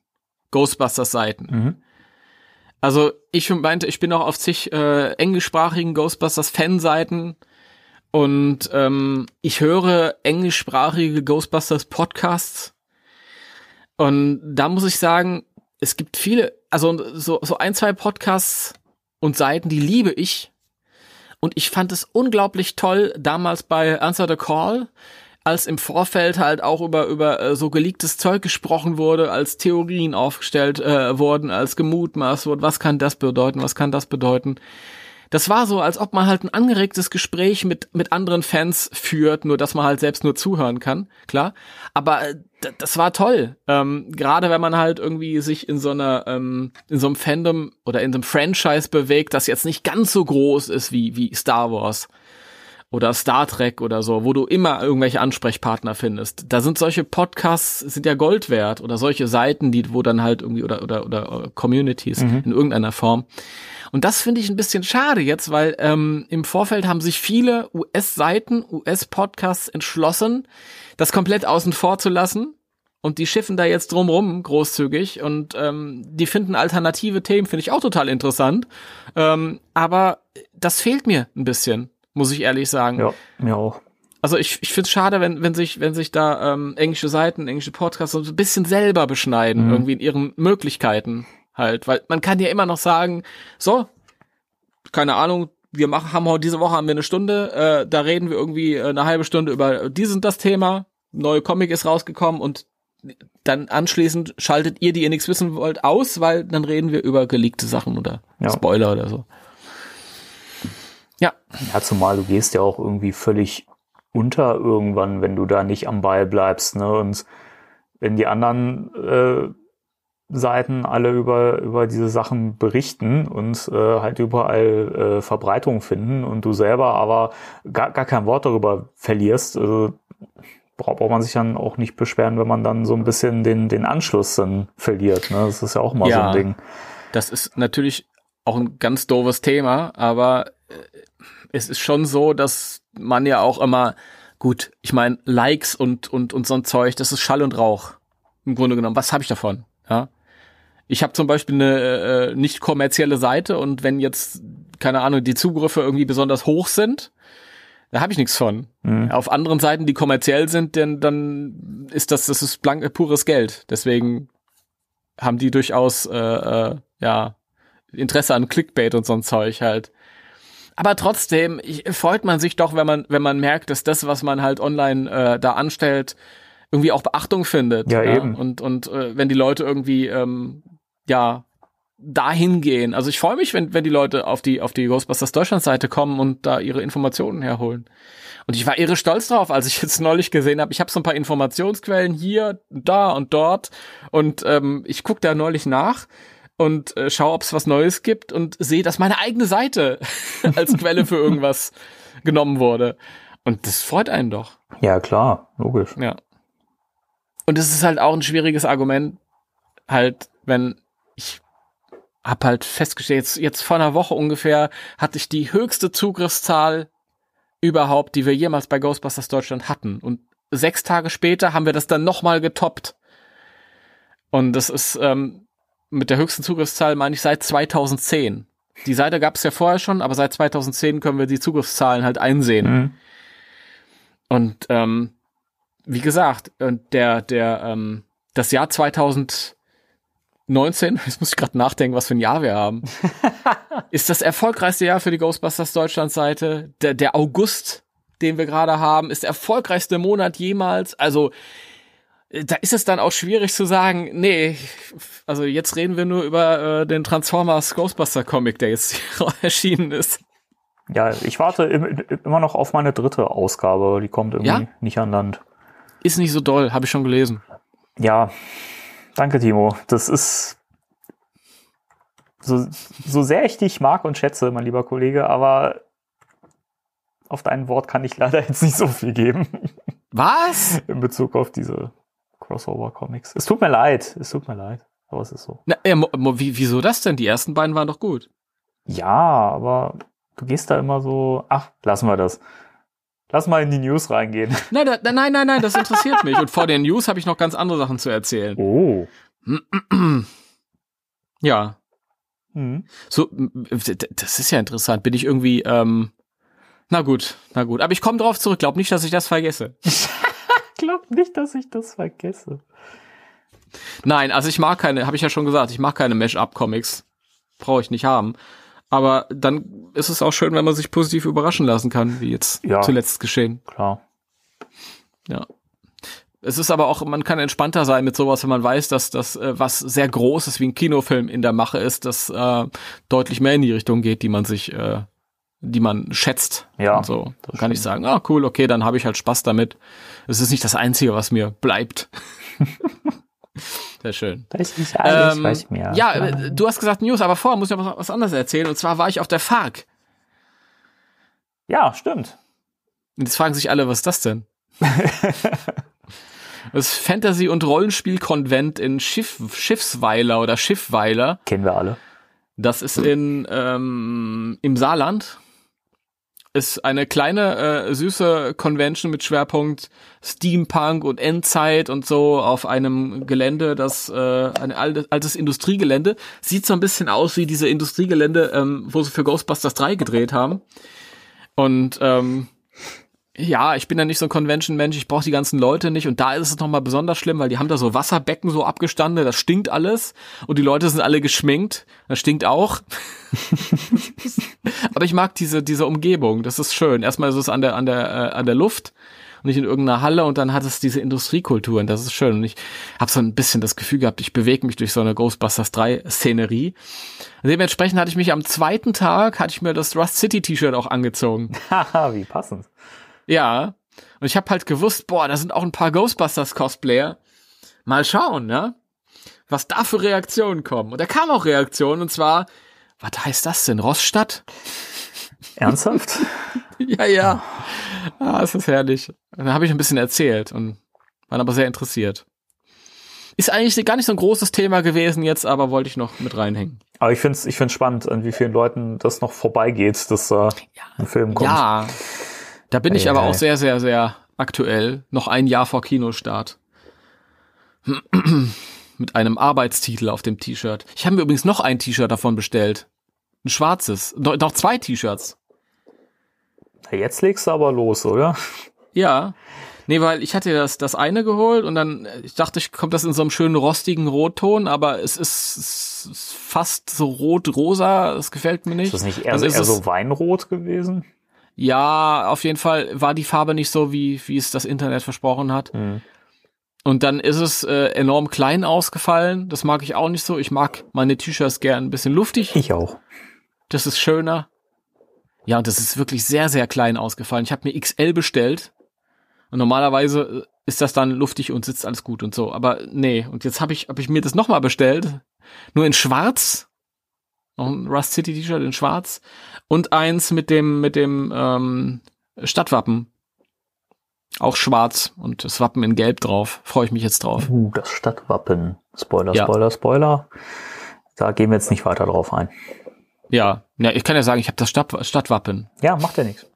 Ghostbusters Seiten. Mhm. Also ich meinte, ich bin auch auf zig äh, englischsprachigen Ghostbusters Fanseiten und ähm, ich höre englischsprachige Ghostbusters Podcasts und da muss ich sagen, es gibt viele, also so, so ein, zwei Podcasts und Seiten, die liebe ich. Und ich fand es unglaublich toll, damals bei Answer the Call, als im Vorfeld halt auch über, über äh, so geleaktes Zeug gesprochen wurde, als Theorien aufgestellt äh, wurden, als gemutmaßt wurde, was kann das bedeuten, was kann das bedeuten das war so, als ob man halt ein angeregtes Gespräch mit, mit anderen Fans führt, nur dass man halt selbst nur zuhören kann, klar. Aber äh, das war toll. Ähm, Gerade wenn man halt irgendwie sich in so einer, ähm, in so einem Fandom oder in so einem Franchise bewegt, das jetzt nicht ganz so groß ist wie, wie Star Wars oder Star Trek oder so, wo du immer irgendwelche Ansprechpartner findest. Da sind solche Podcasts sind ja Gold wert oder solche Seiten, die wo dann halt irgendwie oder oder oder äh, Communities mhm. in irgendeiner Form. Und das finde ich ein bisschen schade jetzt, weil ähm, im Vorfeld haben sich viele US-Seiten, US-Podcasts entschlossen, das komplett außen vor zu lassen. Und die schiffen da jetzt drumrum großzügig und ähm, die finden alternative Themen, finde ich auch total interessant. Ähm, aber das fehlt mir ein bisschen, muss ich ehrlich sagen. Ja, mir auch. Also ich, ich finde es schade, wenn, wenn sich, wenn sich da ähm, englische Seiten, englische Podcasts so ein bisschen selber beschneiden, mhm. irgendwie in ihren Möglichkeiten halt, weil man kann ja immer noch sagen, so, keine Ahnung, wir machen, haben heute diese Woche haben wir eine Stunde, äh, da reden wir irgendwie äh, eine halbe Stunde über dies und das Thema, neue Comic ist rausgekommen und dann anschließend schaltet ihr, die ihr nichts wissen wollt, aus, weil dann reden wir über geleakte Sachen oder ja. Spoiler oder so. Ja. Ja, zumal du gehst ja auch irgendwie völlig unter irgendwann, wenn du da nicht am Ball bleibst, ne? Und wenn die anderen äh, Seiten alle über, über diese Sachen berichten und äh, halt überall äh, Verbreitung finden und du selber aber gar, gar kein Wort darüber verlierst, also braucht man sich dann auch nicht beschweren, wenn man dann so ein bisschen den, den Anschluss dann verliert. Ne? Das ist ja auch mal ja, so ein Ding. Das ist natürlich auch ein ganz doofes Thema, aber äh, es ist schon so, dass man ja auch immer, gut, ich meine, Likes und, und, und so ein Zeug, das ist Schall und Rauch. Im Grunde genommen, was habe ich davon? Ja. Ich habe zum Beispiel eine äh, nicht kommerzielle Seite und wenn jetzt, keine Ahnung, die Zugriffe irgendwie besonders hoch sind, da habe ich nichts von. Mhm. Auf anderen Seiten, die kommerziell sind, denn dann ist das, das ist blank, pures Geld. Deswegen haben die durchaus äh, äh, ja Interesse an Clickbait und so ein Zeug halt. Aber trotzdem ich, freut man sich doch, wenn man wenn man merkt, dass das, was man halt online äh, da anstellt, irgendwie auch Beachtung findet. Ja, eben. Und und äh, wenn die Leute irgendwie ähm, ja dahin gehen. Also ich freue mich, wenn, wenn die Leute auf die, auf die Ghostbusters Deutschland Seite kommen und da ihre Informationen herholen. Und ich war irre stolz drauf, als ich jetzt neulich gesehen habe, ich habe so ein paar Informationsquellen hier, da und dort und ähm, ich gucke da neulich nach und äh, schaue, ob es was Neues gibt und sehe, dass meine eigene Seite als Quelle für irgendwas genommen wurde. Und das freut einen doch. Ja, klar, logisch. Ja. Und es ist halt auch ein schwieriges Argument, halt, wenn ich hab halt festgestellt, jetzt, jetzt vor einer Woche ungefähr hatte ich die höchste Zugriffszahl überhaupt, die wir jemals bei Ghostbusters Deutschland hatten. Und sechs Tage später haben wir das dann nochmal getoppt. Und das ist ähm, mit der höchsten Zugriffszahl, meine ich, seit 2010. Die Seite gab es ja vorher schon, aber seit 2010 können wir die Zugriffszahlen halt einsehen. Mhm. Und ähm, wie gesagt, und der, der, ähm, das Jahr 2019, jetzt muss ich gerade nachdenken, was für ein Jahr wir haben, ist das erfolgreichste Jahr für die Ghostbusters Deutschland-Seite. Der, der August, den wir gerade haben, ist der erfolgreichste Monat jemals. Also da ist es dann auch schwierig zu sagen, nee, also jetzt reden wir nur über äh, den Transformers Ghostbuster Comic, der jetzt erschienen ist. Ja, ich warte im, immer noch auf meine dritte Ausgabe. Die kommt irgendwie Ja? nicht an Land. Ist nicht so doll, habe ich schon gelesen. Ja, danke, Timo. Das ist so, so sehr ich dich mag und schätze, mein lieber Kollege, aber auf dein Wort kann ich leider jetzt nicht so viel geben Was? in Bezug auf diese Crossover-Comics. Es tut mir leid, es tut mir leid, aber es ist so. Na, wie, wieso das denn? Die ersten beiden waren doch gut. Ja, aber du gehst da immer so, ach, lassen wir das. Lass mal in die News reingehen. Nein, da, nein, nein, nein, das interessiert mich. Und vor den News habe ich noch ganz andere Sachen zu erzählen. Oh. Ja, Hm. so, das ist ja interessant. Bin ich irgendwie, ähm, na gut, na gut. Aber ich komme drauf zurück. Glaub nicht, dass ich das vergesse. Glaub nicht, dass ich das vergesse. Nein, also ich mag keine, habe ich ja schon gesagt, ich mag keine Mesh-Up-Comics. Brauche ich nicht haben. Aber dann ist es auch schön, wenn man sich positiv überraschen lassen kann, wie jetzt Ja. zuletzt geschehen. Klar. Ja. Es ist aber auch, man kann entspannter sein mit sowas, wenn man weiß, dass das äh, was sehr Großes wie ein Kinofilm in der Mache ist, das äh, deutlich mehr in die Richtung geht, die man sich, äh, die man schätzt. Ja, Und so. das Dann kann ich sagen, ah cool, okay, dann habe ich halt Spaß damit. Es ist nicht das Einzige, was mir bleibt. Sehr schön. Weiß ich alles, Ähm, weiß mehr. ja, äh, du hast gesagt News, aber vorher muss ich noch was, was anderes erzählen. Und zwar war ich auf der FARC. ja, stimmt. Und jetzt fragen sich alle, was ist das denn? Das Fantasy- und Rollenspiel-Konvent in Schiff, Schiffsweiler oder Schiffweiler. Kennen wir alle. Das ist in, ähm, im Saarland. Ist eine kleine, äh, süße Convention mit Schwerpunkt Steampunk und Endzeit und so auf einem Gelände, das äh, ein altes, Industriegelände. Sieht so ein bisschen aus wie diese Industriegelände, ähm, wo sie für Ghostbusters 3 gedreht haben. Und ähm, ja, ich bin ja nicht so ein Convention-Mensch, ich brauche die ganzen Leute nicht. Und da ist es nochmal besonders schlimm, weil die haben da so Wasserbecken so abgestanden, das stinkt alles. Und die Leute sind alle geschminkt, das stinkt auch. Aber ich mag diese, diese Umgebung, das ist schön. Erstmal ist es an der, an der, äh, an der Luft und nicht in irgendeiner Halle und dann hat es diese Industriekultur und das ist schön. Und ich habe so ein bisschen das Gefühl gehabt, ich bewege mich durch so eine Ghostbusters 3 Szenerie. Dementsprechend hatte ich mich am zweiten Tag, hatte ich mir das Rust City T-Shirt auch angezogen. Haha, wie passend. Ja. Und ich habe halt gewusst, boah, da sind auch ein paar Ghostbusters-Cosplayer. Mal schauen, ne? Was da für Reaktionen kommen. Und da kamen auch Reaktionen, und zwar, was heißt das denn? Roststadt? Ernsthaft? ja, ja. Ah, es ist herrlich. Und dann habe ich ein bisschen erzählt und waren aber sehr interessiert. Ist eigentlich gar nicht so ein großes Thema gewesen jetzt, aber wollte ich noch mit reinhängen. Aber ich finde es ich find's spannend, an wie vielen Leuten das noch vorbeigeht, dass äh, ein Film kommt. Ja. Da bin ich Ei, aber ei. auch sehr, sehr, sehr aktuell. Noch ein Jahr vor Kinostart. Mit einem Arbeitstitel auf dem T-Shirt. Ich habe mir übrigens noch ein T-Shirt davon bestellt. Ein schwarzes. Noch, zwei T-Shirts. Jetzt legst du aber los, oder? Ja. Nee, weil ich hatte das, das eine geholt und dann, äh, ich dachte, ich kommt das in so einem schönen rostigen Rotton, aber es ist, es ist fast so rot-rosa, das gefällt mir nicht. Ist das nicht eher, ist eher so Weinrot gewesen? Ja, auf jeden Fall war die Farbe nicht so, wie, wie es das Internet versprochen hat. Und dann ist es äh, enorm klein ausgefallen. Das mag ich auch nicht so. Ich mag meine T-Shirts gern ein bisschen luftig. Ich auch. Das ist schöner. Ja, und das ist wirklich sehr, sehr klein ausgefallen. Ich habe mir XL bestellt. Und normalerweise äh, ist das dann luftig und sitzt alles gut und so. Aber nee, und jetzt habe ich, hab ich mir das nochmal bestellt. Nur in schwarz. Noch ein Rust City T-Shirt in schwarz. Und eins mit dem, mit dem ähm, Stadtwappen. Auch schwarz und das Wappen in Gelb drauf. Freue ich mich jetzt drauf. Uh, das Stadtwappen. Spoiler, Ja. Spoiler, Spoiler. Da gehen wir jetzt nicht weiter drauf ein. Ja, ja ich kann ja sagen, ich habe das Stadt, Stadtwappen. Ja, macht ja nichts.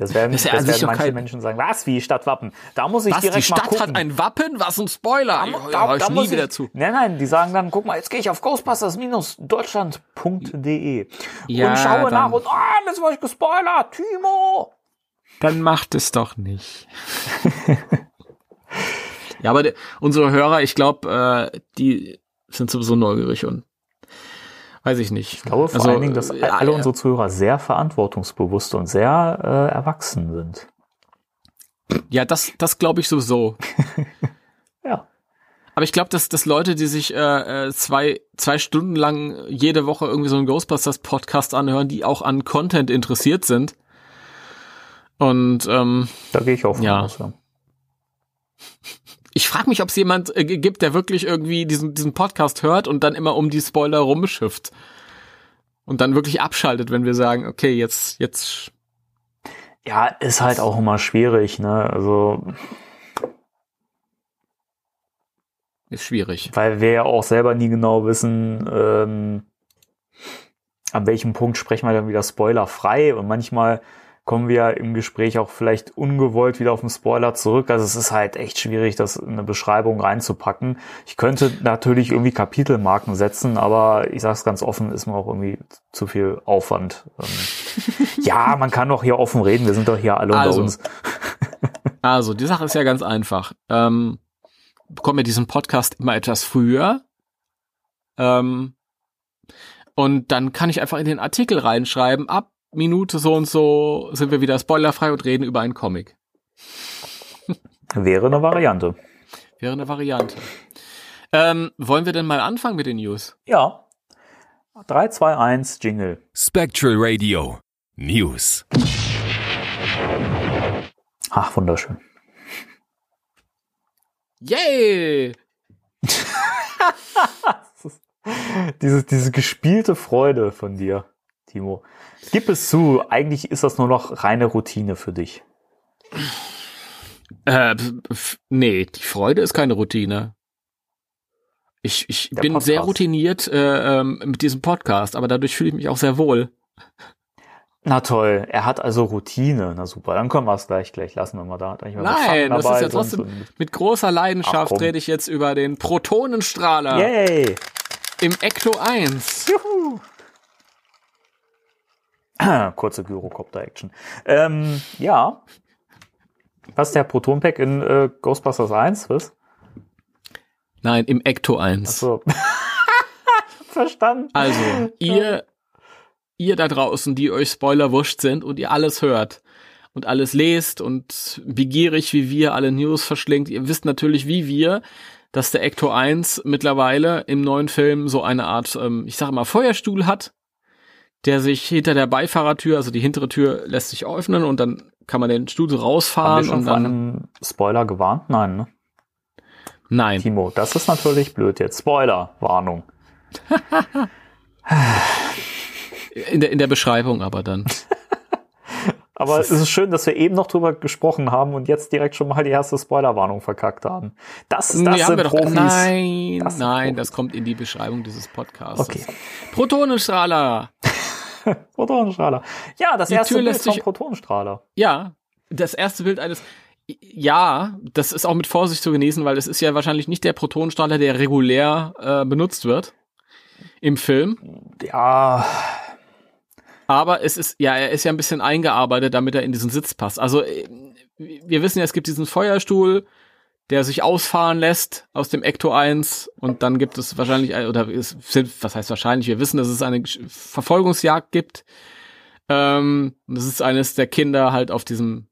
Das werden, Das das ja sich werden manche kein- Menschen sagen, was, wie Stadtwappen? Da muss ich Was, direkt die mal Stadt gucken. hat ein Wappen? Was ein Spoiler? Da- Da, da- hör ich da nie muss wieder ich- zu. Nein, nein, die sagen dann, guck mal, jetzt gehe ich auf ghostbusters-deutschland.de Ja, und schaue dann- nach und, ah, das war ich gespoilert, Timo! Dann macht es doch nicht. ja, aber de, unsere Hörer, ich glaube, äh, die sind sowieso neugierig und weiß ich nicht. Ich glaube vor Also, allen Dingen, dass äh, alle unsere Zuhörer sehr verantwortungsbewusst und sehr äh, erwachsen sind. Ja, das, das glaube ich sowieso. Ja. Aber ich glaube, dass, dass Leute, die sich äh, äh, zwei, zwei Stunden lang jede Woche irgendwie so einen Ghostbusters-Podcast anhören, die auch an Content interessiert sind. Und ähm, Da gehe ich auch von Ja. aus. Ja. Ich frage mich, ob es jemand äh, gibt, der wirklich irgendwie diesen, diesen Podcast hört und dann immer um die Spoiler rumschifft. Und dann wirklich abschaltet, wenn wir sagen, okay, jetzt, jetzt. ja, ist halt auch immer schwierig, ne? Also, Ist schwierig. weil wir ja auch selber nie genau wissen, ähm, an welchem Punkt sprechen wir dann wieder spoilerfrei und manchmal kommen wir im Gespräch auch vielleicht ungewollt wieder auf den Spoiler zurück. Also es ist halt echt schwierig, das in eine Beschreibung reinzupacken. Ich könnte natürlich irgendwie Kapitelmarken setzen, aber ich sage es ganz offen, ist mir auch irgendwie zu viel Aufwand. Ähm, ja, man kann doch hier offen reden, wir sind doch hier alle Also. unter uns. Also, die Sache ist ja ganz einfach. Ähm, bekommen wir diesen Podcast immer etwas früher. Ähm, und dann kann ich einfach in den Artikel reinschreiben, ab Minute so und so sind wir wieder spoilerfrei und reden über einen Comic. Wäre eine Variante. Wäre eine Variante. Ähm, wollen wir denn mal anfangen mit den News? Ja. 3, 2, 1, Jingle. Spectral Radio News. Ach, wunderschön. Yay! Diese, diese gespielte Freude von dir, Timo. Gib es zu, eigentlich ist das nur noch reine Routine für dich. Äh, nee, die Freude ist keine Routine. Ich, ich Der bin sehr Podcast. routiniert äh, ähm, mit diesem Podcast, aber dadurch fühle ich mich auch sehr wohl. Na toll, er hat also Routine. Na super, dann können wir es gleich gleich lassen, wenn wir da mehr Nein, das ist ja trotzdem mit großer Leidenschaft rede ich jetzt über den Protonenstrahler Yay! im Ecto 1. Juhu! Kurze Gyrocopter-Action. Ähm, ja. Was ist der Proton-Pack in äh, Ghostbusters 1? Was? Nein, im Ecto 1. Achso. Verstanden. Also, ihr, ihr da draußen, die euch Spoiler wurscht sind und ihr alles hört und alles lest und begierig wie wir alle News verschlingt, ihr wisst natürlich wie wir, dass der Ecto 1 mittlerweile im neuen Film so eine Art, ähm, ich sage mal, Feuerstuhl hat, der sich hinter der Beifahrertür, also die hintere Tür lässt sich öffnen und dann kann man den Stuhl so Haben wir rausfahren schon und vor dann, einem Spoiler gewarnt? Nein, ne? nein, Timo, das ist natürlich blöd jetzt. Spoiler, Warnung. in der, in der Beschreibung aber dann. Aber es ist schön, dass wir eben noch drüber gesprochen haben und jetzt direkt schon mal die erste Spoilerwarnung verkackt haben. Das, das Nee, sind wir doch, Profis. nein, Das nein, Profis. das kommt in die Beschreibung dieses Podcasts. Okay. Protonenstrahler. Protonenstrahler. Ja, das Die erste Tür Bild vom Protonenstrahler. Ja, das erste Bild eines. ja, das ist auch mit Vorsicht zu genießen, weil es ist ja wahrscheinlich nicht der Protonenstrahler, der regulär äh, benutzt wird im Film. Ja, Aber es ist, ja, er ist ja ein bisschen eingearbeitet, damit er in diesen Sitz passt. Also, äh, wir wissen ja, es gibt diesen Feuerstuhl, der sich ausfahren lässt aus dem Ecto 1 und dann gibt es wahrscheinlich, ein- oder es sind, was heißt wahrscheinlich, wir wissen, dass es eine Verfolgungsjagd gibt. Ähm, und das ist eines der Kinder halt auf diesem,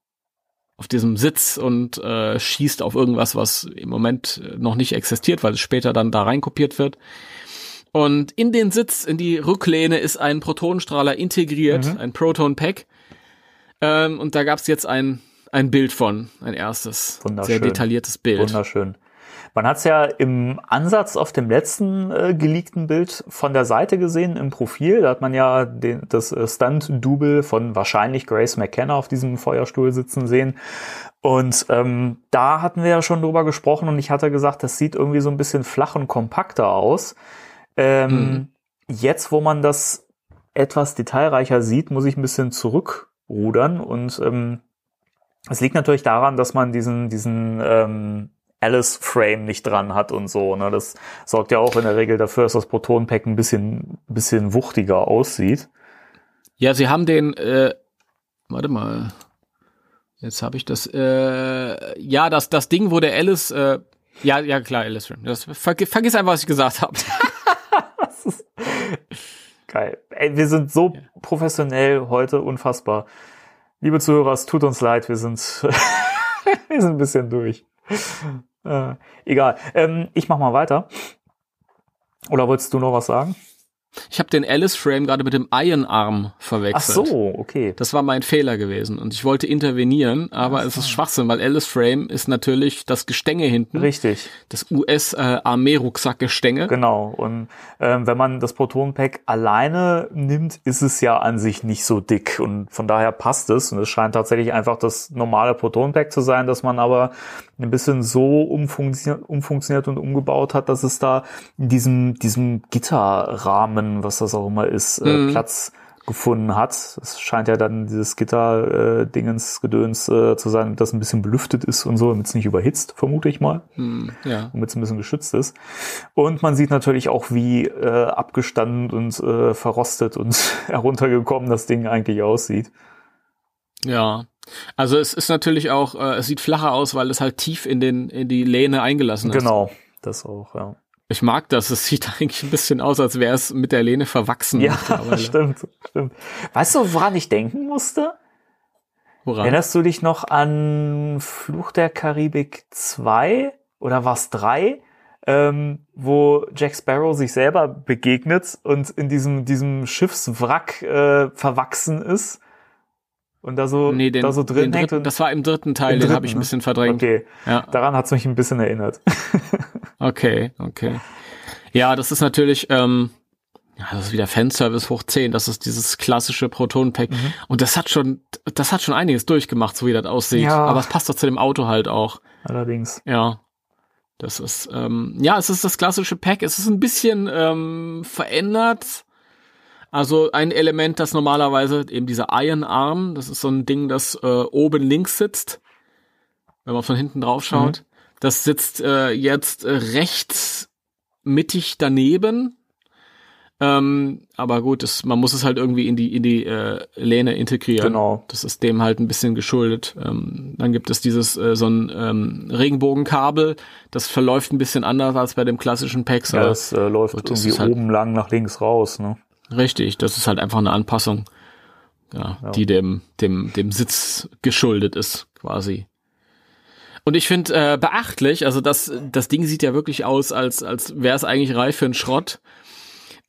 auf diesem Sitz und äh, schießt auf irgendwas, was im Moment noch nicht existiert, weil es später dann da reinkopiert wird. Und in den Sitz, in die Rücklehne ist ein Protonenstrahler integriert, Mhm. ein Proton Pack. Ähm, und da gab es jetzt ein, ein Bild von, ein erstes, Wunderschön. sehr detailliertes Bild. Wunderschön. Man hat es ja im Ansatz auf dem letzten äh, geleakten Bild von der Seite gesehen, im Profil. Da hat man ja den, das äh, Stunt-Double von wahrscheinlich Grace McKenna auf diesem Feuerstuhl sitzen sehen. Und ähm, da hatten wir ja schon drüber gesprochen und ich hatte gesagt, das sieht irgendwie so ein bisschen flach und kompakter aus. Ähm, Jetzt, wo man das etwas detailreicher sieht, muss ich ein bisschen zurückrudern und ähm, es liegt natürlich daran, dass man diesen, diesen ähm, Alice-Frame nicht dran hat und so. Ne? Das sorgt ja auch in der Regel dafür, dass das Proton-Pack ein bisschen, bisschen wuchtiger aussieht. Ja, sie haben den, äh, warte mal, jetzt habe ich das, äh, ja, das, das Ding, wo der Alice, äh, ja, ja klar, Alice Rim. Das, verg vergiss einfach, was ich gesagt habe. Geil. Ey, wir sind so professionell heute, unfassbar. Liebe Zuhörer, es tut uns leid, wir sind, wir sind ein bisschen durch. Äh, egal. Ähm, ich mach mal weiter. Oder wolltest du noch was sagen? Ich habe den Alice Frame gerade mit dem Iron Arm Ach verwechselt. so, okay. Das war mein Fehler gewesen und ich wollte intervenieren, aber es ist Schwachsinn, weil Alice Frame ist natürlich das Gestänge hinten, Richtig. das US-Armee-Rucksackgestänge. Genau. Und ähm, wenn man das Proton-Pack alleine nimmt, ist es ja an sich nicht so dick und von daher passt es. Und es scheint tatsächlich einfach das normale Proton-Pack zu sein, dass man aber ein bisschen so umfunktioniert, umfunktioniert und umgebaut hat, dass es da in diesem, diesem Gitterrahmen, was das auch immer ist, äh, Mhm. Platz gefunden hat. Es scheint ja dann dieses Gitter-Dingens, Gedöns äh, zu sein, das ein bisschen belüftet ist und so, damit es nicht überhitzt, vermute ich mal Hm, ja. damit es ein bisschen geschützt ist. Und man sieht natürlich auch, wie äh, abgestanden und äh, verrostet und heruntergekommen das Ding eigentlich aussieht. Ja. Also es ist natürlich auch, äh, es sieht flacher aus, weil es halt tief in den in die Lehne eingelassen ist. Genau, das auch, ja. Ich mag das. Es sieht eigentlich ein bisschen aus, als wäre es mit der Lehne verwachsen. Ja, stimmt, stimmt. Weißt du, woran ich denken musste? Woran? Erinnerst du dich noch an Fluch der Karibik 2 oder was 3? Ähm, wo Jack Sparrow sich selber begegnet und in diesem, diesem Schiffswrack äh, verwachsen ist und da so, nee, den, da so drin den hängt. dritten, das war im dritten Teil, Im den dritten, habe ich ein ne? bisschen verdrängt. Okay, Ja, daran hat's mich ein bisschen erinnert. okay, okay. Ja, das ist natürlich, ähm, ja, das ist wieder Fanservice hoch 10. Das ist dieses klassische Proton-Pack. Mhm. Und das hat schon, das hat schon einiges durchgemacht, so wie das aussieht. Ja. Aber es passt doch zu dem Auto halt auch. Allerdings. Ja. Das ist, ähm, ja, es ist das klassische Pack. Es ist ein bisschen ähm, verändert. Also ein Element, das normalerweise eben dieser Iron Arm, das ist so ein Ding, das äh, oben links sitzt, wenn man von hinten drauf schaut. Das sitzt äh, jetzt äh, rechts mittig daneben. Ähm, aber gut, das, man muss es halt irgendwie in die in die äh, Lehne integrieren. Genau. Das ist dem halt ein bisschen geschuldet. Ähm, dann gibt es dieses äh, so ein ähm, Regenbogenkabel, das verläuft ein bisschen anders als bei dem klassischen Pax. Ja, das äh, läuft Gut, irgendwie halt- oben lang nach links raus, ne? Richtig, das ist halt einfach eine Anpassung, ja, Ja. die dem, dem, dem Sitz geschuldet ist, quasi. Und ich finde äh, beachtlich, also das, das Ding sieht ja wirklich aus, als, als wäre es eigentlich reif für einen Schrott.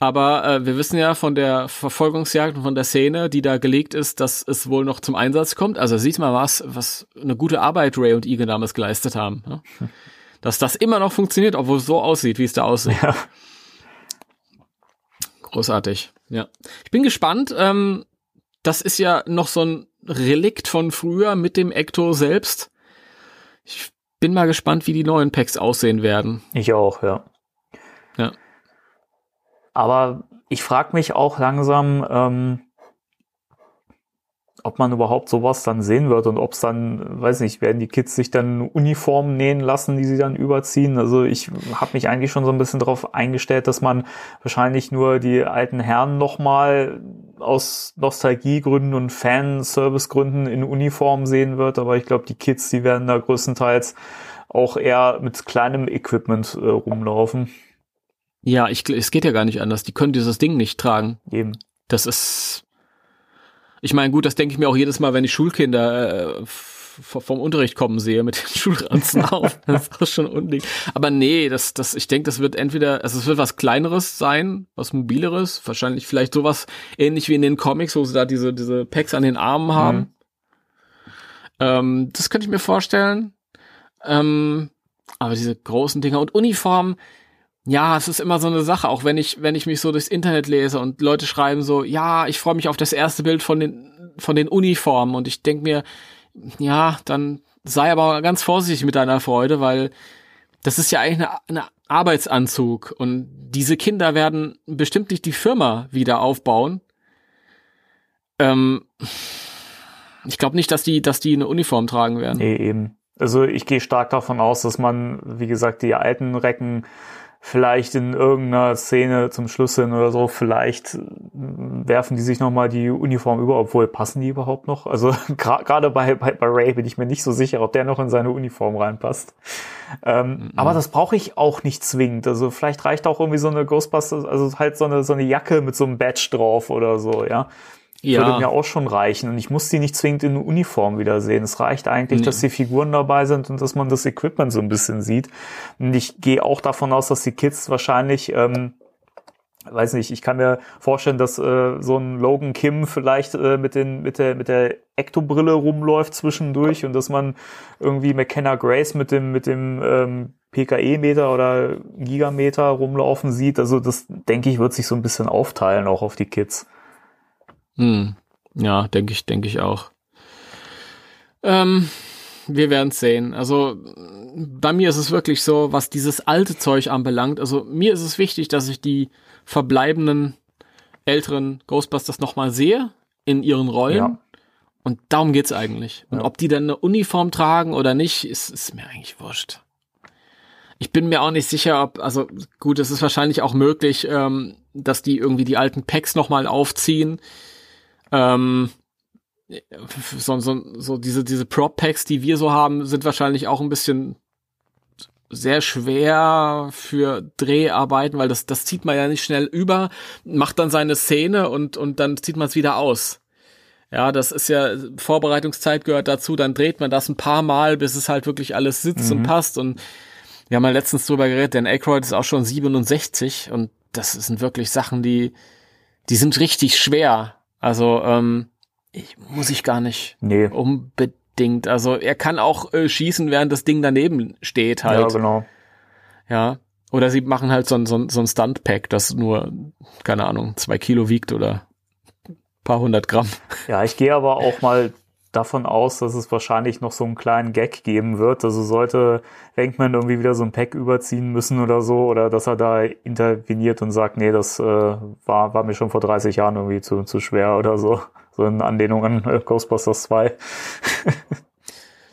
Aber äh, wir wissen ja von der Verfolgungsjagd und von der Szene, die da gelegt ist, dass es wohl noch zum Einsatz kommt. Also sieht mal was, was eine gute Arbeit Ray und Egan damals geleistet haben. Ne? Dass das immer noch funktioniert, obwohl es so aussieht, wie es da aussieht. Ja. Großartig, ja. Ich bin gespannt. Ähm, das ist ja noch so ein Relikt von früher mit dem Ecto selbst. Ich bin mal gespannt, wie die neuen Packs aussehen werden. Ich auch, ja. Ja. Aber ich frage mich auch langsam, ähm, ob man überhaupt sowas dann sehen wird und ob es dann, weiß nicht, werden die Kids sich dann Uniformen nähen lassen, die sie dann überziehen. Also ich habe mich eigentlich schon so ein bisschen darauf eingestellt, dass man wahrscheinlich nur die alten Herren nochmal aus Nostalgiegründen und Fanservicegründen in Uniform sehen wird. Aber ich glaube, die Kids, die werden da größtenteils auch eher mit kleinem Equipment äh, rumlaufen. Ja, ich, es geht ja gar nicht anders. Die können dieses Ding nicht tragen. Eben. Das ist. Ich meine, gut, das denke ich mir auch jedes Mal, wenn ich Schulkinder äh, vom Unterricht kommen sehe mit den Schulranzen auf. Das ist auch schon unding. Aber nee, das, das, ich denke, das wird entweder, also es wird was kleineres sein, was mobileres, wahrscheinlich vielleicht sowas ähnlich wie in den Comics, wo sie da diese, diese Packs an den Armen haben. Mhm. Ähm, das könnte ich mir vorstellen. Ähm, aber diese großen Dinger und Uniformen, ja, es ist immer so eine Sache, auch wenn ich, wenn ich mich so durchs Internet lese und Leute schreiben so, ja, ich freue mich auf das erste Bild von den, von den Uniformen und ich denke mir, ja, dann sei aber ganz vorsichtig mit deiner Freude, weil das ist ja eigentlich eine Arbeitsanzug und diese Kinder werden bestimmt nicht die Firma wieder aufbauen. Ähm, ich glaube nicht, dass die, dass die eine Uniform tragen werden. Nee, eben. Also ich gehe stark davon aus, dass man, wie gesagt, die alten Recken vielleicht in irgendeiner Szene zum Schluss hin oder so, vielleicht äh, werfen die sich nochmal die Uniform über, obwohl passen die überhaupt noch? Also gerade bei, bei, bei Ray bin ich mir nicht so sicher, ob der noch in seine Uniform reinpasst. Ähm, mhm. Aber das brauche ich auch nicht zwingend. Also vielleicht reicht auch irgendwie so eine Ghostbusters, also halt so eine, so eine Jacke mit so einem Badge drauf oder so, ja ja. würde mir auch schon reichen. Und ich muss die nicht zwingend in Uniform wiedersehen. Es reicht eigentlich, nee. dass die Figuren dabei sind und dass man das Equipment so ein bisschen sieht. Und ich gehe auch davon aus, dass die Kids wahrscheinlich, ähm, weiß nicht, ich kann mir vorstellen, dass äh, so ein Logan Kim vielleicht äh, mit, den, mit der, mit der Ektobrille rumläuft zwischendurch und dass man irgendwie McKenna Grace mit dem, mit dem ähm, PKE-Meter oder Gigameter rumlaufen sieht. Also das, denke ich, wird sich so ein bisschen aufteilen, auch auf die Kids. Hm. Ja, denke ich, denke ich auch. Ähm, wir werden sehen. Also bei mir ist es wirklich so, was dieses alte Zeug anbelangt. Also mir ist es wichtig, dass ich die verbleibenden älteren Ghostbusters nochmal sehe in ihren Rollen. Ja. Und darum geht's eigentlich. Und ja. ob die dann eine Uniform tragen oder nicht, ist, ist mir eigentlich wurscht. Ich bin mir auch nicht sicher, ob, also gut, es ist wahrscheinlich auch möglich, ähm, dass die irgendwie die alten Packs nochmal aufziehen. Ähm, so, so, so diese, diese Prop-Packs, die wir so haben, sind wahrscheinlich auch ein bisschen sehr schwer für Dreharbeiten, weil das, das zieht man ja nicht schnell über, macht dann seine Szene und, und dann zieht man es wieder aus. Ja, das ist ja, Vorbereitungszeit gehört dazu, dann dreht man das ein paar Mal, bis es halt wirklich alles sitzt mhm. und passt und wir haben ja letztens drüber geredet, denn Aykroyd ist auch schon 67 und das sind wirklich Sachen, die, die sind richtig schwer also, ähm, ich, muss ich gar nicht nee. unbedingt. Also er kann auch äh, schießen, während das Ding daneben steht halt. Ja, genau. Ja. Oder sie machen halt so ein, so ein, so ein Stunt-Pack, das nur, keine Ahnung, zwei Kilo wiegt oder paar hundert Gramm. Ja, ich gehe aber auch mal davon aus, dass es wahrscheinlich noch so einen kleinen Gag geben wird. Also sollte Wenkman irgendwie wieder so ein Pack überziehen müssen oder so, oder dass er da interveniert und sagt, nee, das äh, war, war mir schon vor 30 Jahren irgendwie zu, zu schwer oder so. So in Anlehnung an äh, Ghostbusters 2.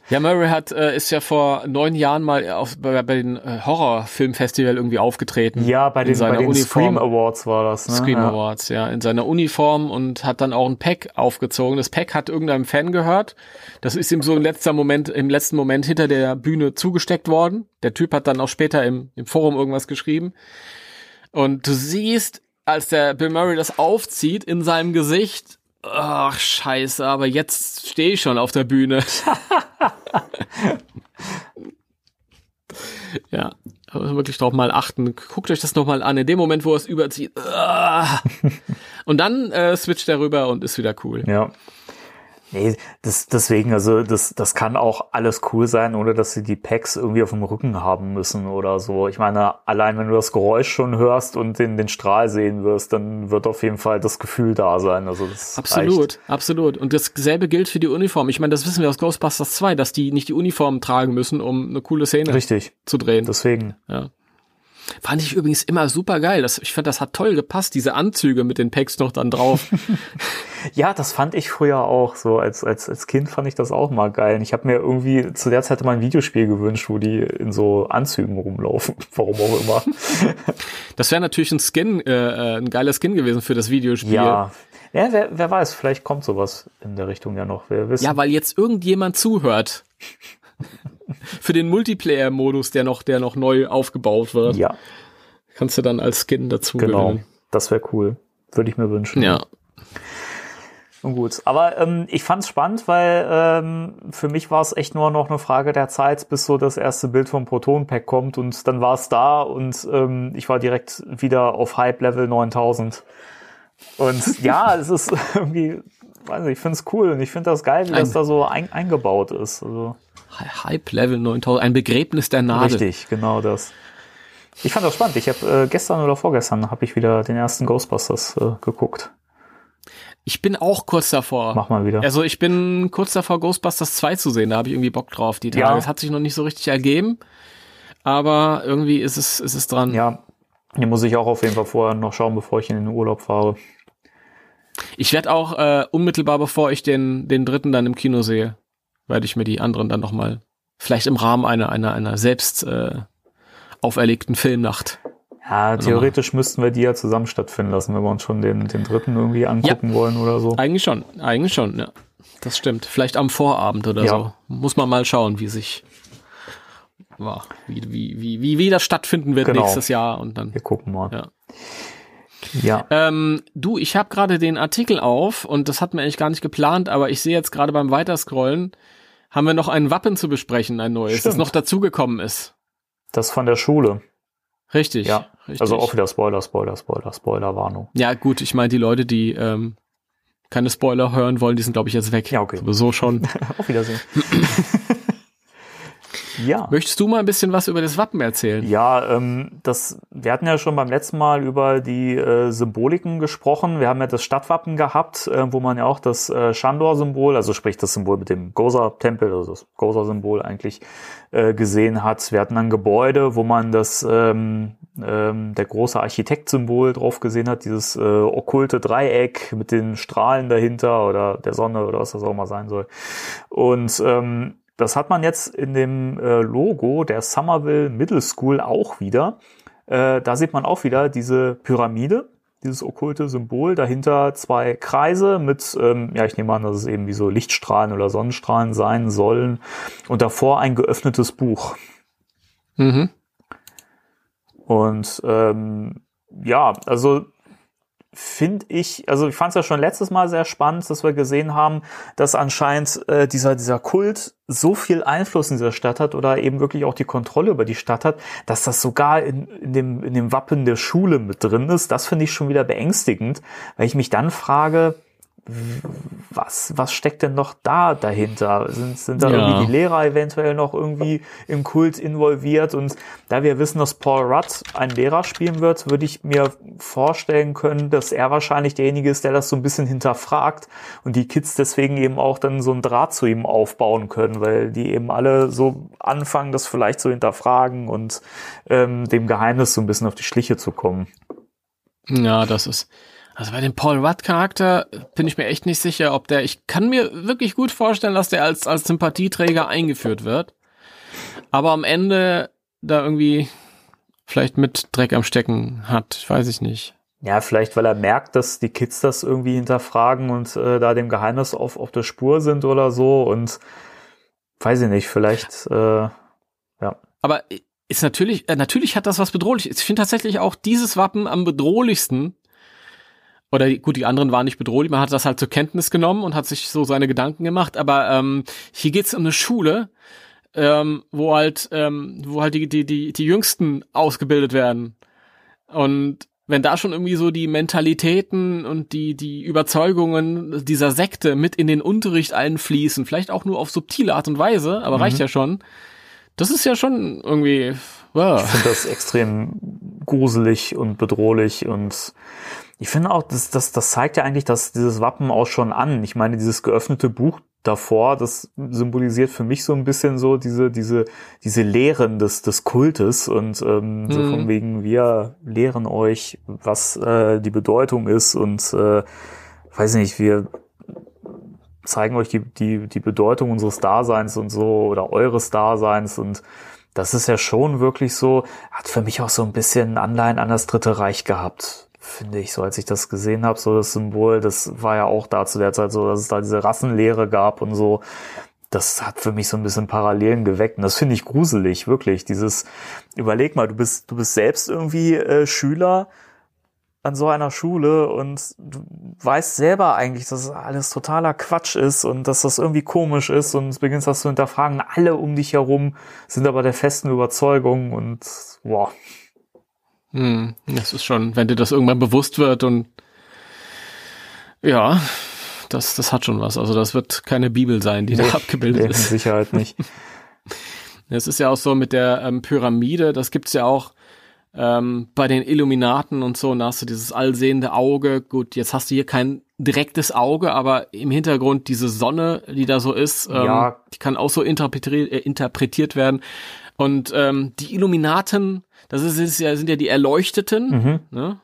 Ja, Murray hat, äh, ist ja vor neun Jahren mal auf, bei, bei den äh, Horrorfilmfestival irgendwie aufgetreten. Ja, bei den, bei den Scream Awards war das. Ne? Scream ja. Awards, ja, in seiner Uniform und hat dann auch ein Pack aufgezogen. Das Pack hat irgendeinem Fan gehört. Das ist ihm so im letzten Moment, im letzten Moment hinter der Bühne zugesteckt worden. Der Typ hat dann auch später im, im Forum irgendwas geschrieben. Und du siehst, als der Bill Murray das aufzieht, in seinem Gesicht, Ach, scheiße, aber jetzt stehe ich schon auf der Bühne. ja, wirklich drauf mal achten. Guckt euch das nochmal an. In dem Moment, wo er es überzieht. und dann äh, switcht er rüber und ist wieder cool. Ja. Nee, das, deswegen, also das, das kann auch alles cool sein, ohne dass sie die Packs irgendwie auf dem Rücken haben müssen oder so. Ich meine, allein wenn du das Geräusch schon hörst und den, den Strahl sehen wirst, dann wird auf jeden Fall das Gefühl da sein. Also das absolut, reicht. absolut. Und dasselbe gilt für die Uniform. Ich meine, das wissen wir aus Ghostbusters 2, dass die nicht die Uniform tragen müssen, um eine coole Szene Richtig. zu drehen. Deswegen. Ja. Fand ich übrigens immer super geil. Das, ich fand, das hat toll gepasst, diese Anzüge mit den Packs noch dann drauf. ja, das fand ich früher auch so. Als, als, als Kind fand ich das auch mal geil. Und ich habe mir irgendwie zu der Zeit mal ein Videospiel gewünscht, wo die in so Anzügen rumlaufen. Warum auch immer. das wäre natürlich ein Skin, äh, äh, ein geiler Skin gewesen für das Videospiel. Ja. Ja, wer, wer weiß, vielleicht kommt sowas in der Richtung ja noch. Wer wissen. Ja, weil jetzt irgendjemand zuhört für den Multiplayer-Modus, der noch, der noch neu aufgebaut wird. Ja. Kannst du dann als Skin dazu Genau, gewinnen. das wäre cool. Würde ich mir wünschen. Ja. Und gut, aber ähm, ich fand es spannend, weil ähm, für mich war es echt nur noch eine Frage der Zeit, bis so das erste Bild vom Proton-Pack kommt und dann war es da und ähm, ich war direkt wieder auf Hype-Level 9000. Und ja, es ist irgendwie, weiß nicht, ich finde es cool und ich finde das geil, wie das da so ein, eingebaut ist. Also, Hype Level 9000, ein Begräbnis der Nadel. richtig, genau das. Ich fand das spannend. Ich habe äh, gestern oder vorgestern habe ich wieder den ersten Ghostbusters äh, geguckt. Ich bin auch kurz davor. Mach mal wieder. Also ich bin kurz davor, Ghostbusters 2 zu sehen. Da habe ich irgendwie Bock drauf. Die Tage. Ja. Es hat sich noch nicht so richtig ergeben. Aber irgendwie ist es, ist es dran. Ja, hier muss ich auch auf jeden Fall vorher noch schauen, bevor ich in den Urlaub fahre. Ich werde auch äh, unmittelbar, bevor ich den, den dritten dann im Kino sehe, werde ich mir die anderen dann noch mal vielleicht im Rahmen einer, einer, einer selbst äh, auferlegten Filmnacht. Ja, theoretisch müssten wir die ja zusammen stattfinden lassen, wenn wir uns schon den, den dritten irgendwie angucken wollen oder so. Eigentlich schon, eigentlich schon, ja. Das stimmt. Vielleicht am Vorabend oder Ja. so. Muss man mal schauen, wie sich wie, wie, wie, wie, wie das stattfinden wird Genau. nächstes Jahr und dann. Wir gucken mal. Ja. Ja. Ähm, du, ich habe gerade den Artikel auf und das hatten wir eigentlich gar nicht geplant, aber ich sehe jetzt gerade beim Weiterscrollen, haben wir noch ein Wappen zu besprechen, ein neues, das Stimmt. noch dazugekommen ist. Das von der Schule. Richtig. Ja. richtig. Also auch wieder Spoiler, Spoiler, Spoiler, Spoiler-Warnung. Ja, gut, ich meine, die Leute, die ähm, keine Spoiler hören wollen, die sind, glaube ich, jetzt weg. Ja, okay. So schon. Auf Wiedersehen. ja. Möchtest du mal ein bisschen was über das Wappen erzählen? Ja, ähm, das, wir hatten ja schon beim letzten Mal über die äh, Symboliken gesprochen. Wir haben ja das Stadtwappen gehabt, äh, wo man ja auch das äh, Shandor-Symbol, also sprich das Symbol mit dem Gosa-Tempel, also das Gosa-Symbol eigentlich äh, gesehen hat. Wir hatten ein Gebäude, wo man das ähm, ähm, der große Architekt-Symbol drauf gesehen hat, dieses äh, okkulte Dreieck mit den Strahlen dahinter oder der Sonne oder was das auch mal sein soll. Und ähm, das hat man jetzt in dem äh, Logo der Somerville Middle School auch wieder. Äh, da sieht man auch wieder diese Pyramide, dieses okkulte Symbol, dahinter zwei Kreise mit, ähm, ja, ich nehme an, dass es eben wie so Lichtstrahlen oder Sonnenstrahlen sein sollen und davor ein geöffnetes Buch. Mhm. Und ähm, ja, also finde ich, also ich fand es ja schon letztes Mal sehr spannend, dass wir gesehen haben, dass anscheinend äh, dieser, dieser Kult so viel Einfluss in dieser Stadt hat oder eben wirklich auch die Kontrolle über die Stadt hat, dass das sogar in, in, dem, in dem Wappen der Schule mit drin ist. Das finde ich schon wieder beängstigend, weil ich mich dann frage, was, was steckt denn noch da dahinter? Sind, sind da Ja. irgendwie die Lehrer eventuell noch irgendwie im Kult involviert? Und da wir wissen, dass Paul Rudd ein Lehrer spielen wird, würde ich mir vorstellen können, dass er wahrscheinlich derjenige ist, der das so ein bisschen hinterfragt und die Kids deswegen eben auch dann so einen Draht zu ihm aufbauen können, weil die eben alle so anfangen, das vielleicht zu hinterfragen und ähm, dem Geheimnis so ein bisschen auf die Schliche zu kommen. Ja, das ist. Also bei dem Paul Rudd Charakter bin ich mir echt nicht sicher, ob der. Ich kann mir wirklich gut vorstellen, dass der als als Sympathieträger eingeführt wird, aber am Ende da irgendwie vielleicht mit Dreck am Stecken hat, weiß ich nicht. Ja, vielleicht, weil er merkt, dass die Kids das irgendwie hinterfragen und äh, da dem Geheimnis auf, auf der Spur sind oder so und weiß ich nicht, vielleicht, äh, ja. Aber ist natürlich, äh, natürlich hat das was bedrohliches. Ich finde tatsächlich auch dieses Wappen am bedrohlichsten. Oder gut, die anderen waren nicht bedrohlich, man hat das halt zur Kenntnis genommen und hat sich so seine Gedanken gemacht. Aber ähm, hier geht's um eine Schule, ähm, wo halt, ähm, wo halt die, die, die, die Jüngsten ausgebildet werden. Und wenn da schon irgendwie so die Mentalitäten und die, die Überzeugungen dieser Sekte mit in den Unterricht einfließen, vielleicht auch nur auf subtile Art und Weise, aber reicht ja schon. Das ist ja schon irgendwie, wow. Ich finde das extrem gruselig und bedrohlich und ich finde auch, das, das, das zeigt ja eigentlich, dass dieses Wappen auch schon an. Ich meine, dieses geöffnete Buch, davor, das symbolisiert für mich so ein bisschen so diese, diese, diese Lehren des, des Kultes und ähm, so Mhm. von wegen, wir lehren euch, was äh, die Bedeutung ist und äh, weiß nicht, wir zeigen euch die, die, die Bedeutung unseres Daseins und so oder eures Daseins und das ist ja schon wirklich so, hat für mich auch so ein bisschen Anleihen an das Dritte Reich gehabt, finde ich, so als ich das gesehen habe, so das Symbol, das war ja auch da zu der Zeit so, dass es da diese Rassenlehre gab und so. Das hat für mich so ein bisschen Parallelen geweckt und das finde ich gruselig, wirklich. Dieses, überleg mal, du bist, du bist selbst irgendwie äh, Schüler an so einer Schule und du weißt selber eigentlich, dass es alles totaler Quatsch ist und dass das irgendwie komisch ist und beginnst das zu hinterfragen. Alle um dich herum sind aber der festen Überzeugung und wow. Hm, das ist schon, wenn dir das irgendwann bewusst wird und ja, das, das hat schon was. Also das wird keine Bibel sein, die da abgebildet Nee, mit ist. Sicherheit nicht. Es ist ja auch so mit der ähm, Pyramide, das gibt's ja auch ähm, bei den Illuminaten und so, und da hast du dieses allsehende Auge. Gut, jetzt hast du hier kein direktes Auge, aber im Hintergrund diese Sonne, die da so ist, ähm, Ja. die kann auch so interpretiert, äh, interpretiert werden. Und ähm, die Illuminaten, das ist, ist ja, sind ja die Erleuchteten, Mhm. ne?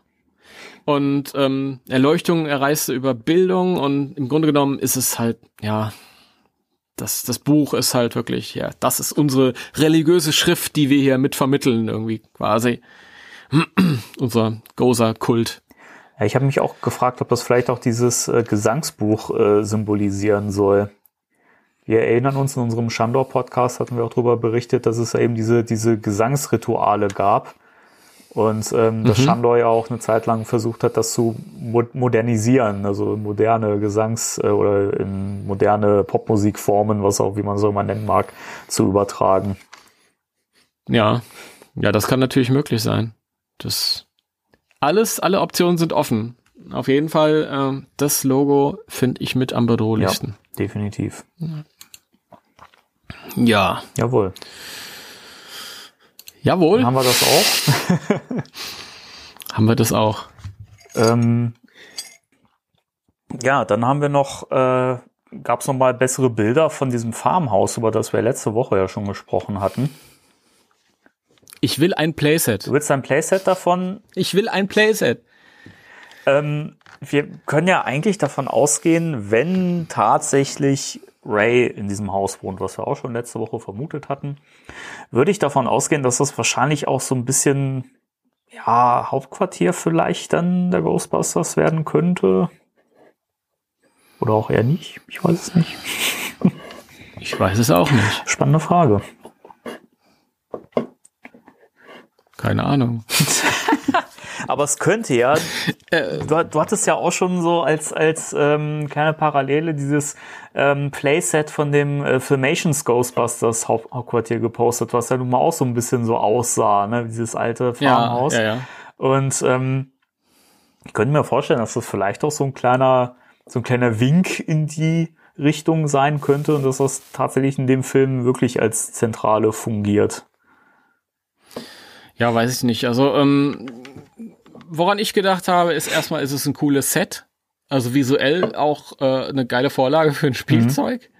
Und ähm, Erleuchtung erreichst du über Bildung und im Grunde genommen ist es halt, ja, das, das Buch ist halt wirklich, ja, das ist unsere religiöse Schrift, die wir hier mit vermitteln, irgendwie quasi. Unser Gozer-Kult. Ja, ich habe mich auch gefragt, ob das vielleicht auch dieses äh, Gesangsbuch äh, symbolisieren soll. Wir erinnern uns, in unserem Shandor-Podcast hatten wir auch darüber berichtet, dass es ja eben diese, diese Gesangsrituale gab. Und ähm, dass Mhm. Shandor ja auch eine Zeit lang versucht hat, das zu mo modernisieren, also moderne Gesangs- äh, oder in moderne Popmusikformen, was auch wie man so immer nennen mag, zu übertragen. Ja, ja, das kann natürlich möglich sein. Das alles, alle Optionen sind offen. Auf jeden Fall, ähm, das Logo finde ich mit am bedrohlichsten. Definitiv. Ja. Jawohl. Jawohl, Dann haben wir das auch. haben wir das auch. Ähm, ja, dann haben wir noch, äh, gab es noch mal bessere Bilder von diesem Farmhaus, über das wir letzte Woche ja schon gesprochen hatten. Ich will ein Playset. Du willst ein Playset davon? Ich will ein Playset. Ähm, wir können ja eigentlich davon ausgehen, wenn tatsächlich Ray in diesem Haus wohnt, was wir auch schon letzte Woche vermutet hatten, würde ich davon ausgehen, dass das wahrscheinlich auch so ein bisschen ja, Hauptquartier vielleicht dann der Ghostbusters werden könnte. Oder auch eher nicht. Ich weiß es nicht. Ich weiß es auch nicht. Spannende Frage. Keine Ahnung. Aber es könnte ja, du, du hattest ja auch schon so als, als ähm, kleine Parallele dieses ähm, Playset von dem äh, Filmations Ghostbusters Haupt Hauptquartier gepostet, was ja nun mal auch so ein bisschen so aussah, ne? dieses alte Ja, Farmhaus. ja, ja. Und ähm, ich könnte mir vorstellen, dass das vielleicht auch so ein kleiner, so ein kleiner Wink in die Richtung sein könnte und dass das tatsächlich in dem Film wirklich als Zentrale fungiert. Ja, weiß ich nicht. Also, ähm, woran ich gedacht habe, ist erstmal, ist es ein cooles Set. Also visuell auch äh, eine geile Vorlage für ein Spielzeug.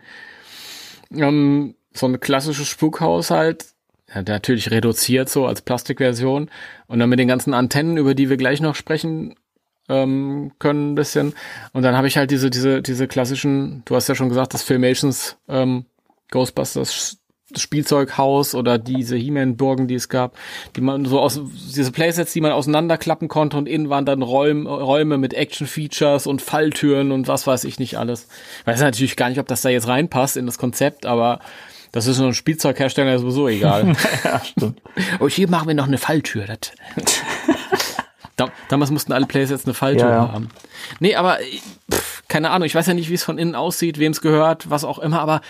Ähm, so ein klassisches Spukhaus halt. Ja, natürlich reduziert so als Plastikversion. Und dann mit den ganzen Antennen, über die wir gleich noch sprechen ähm, können, ein bisschen. Und dann habe ich halt diese, diese, diese klassischen, du hast ja schon gesagt, das Filmations ähm, Ghostbusters Spielzeughaus oder diese He-Man-Burgen, die es gab, die man so aus, diese Playsets, die man auseinanderklappen konnte und innen waren dann Räume, Räume mit Action-Features und Falltüren und was weiß ich nicht alles. Ich weiß natürlich gar nicht, ob das da jetzt reinpasst in das Konzept, aber das ist so ein Spielzeughersteller sowieso egal. ja, stimmt. oh, hier machen wir noch eine Falltür. Damals mussten alle Playsets eine Falltür Ja, ja. haben. Nee, aber pff, keine Ahnung, ich weiß ja nicht, wie es von innen aussieht, wem es gehört, was auch immer, aber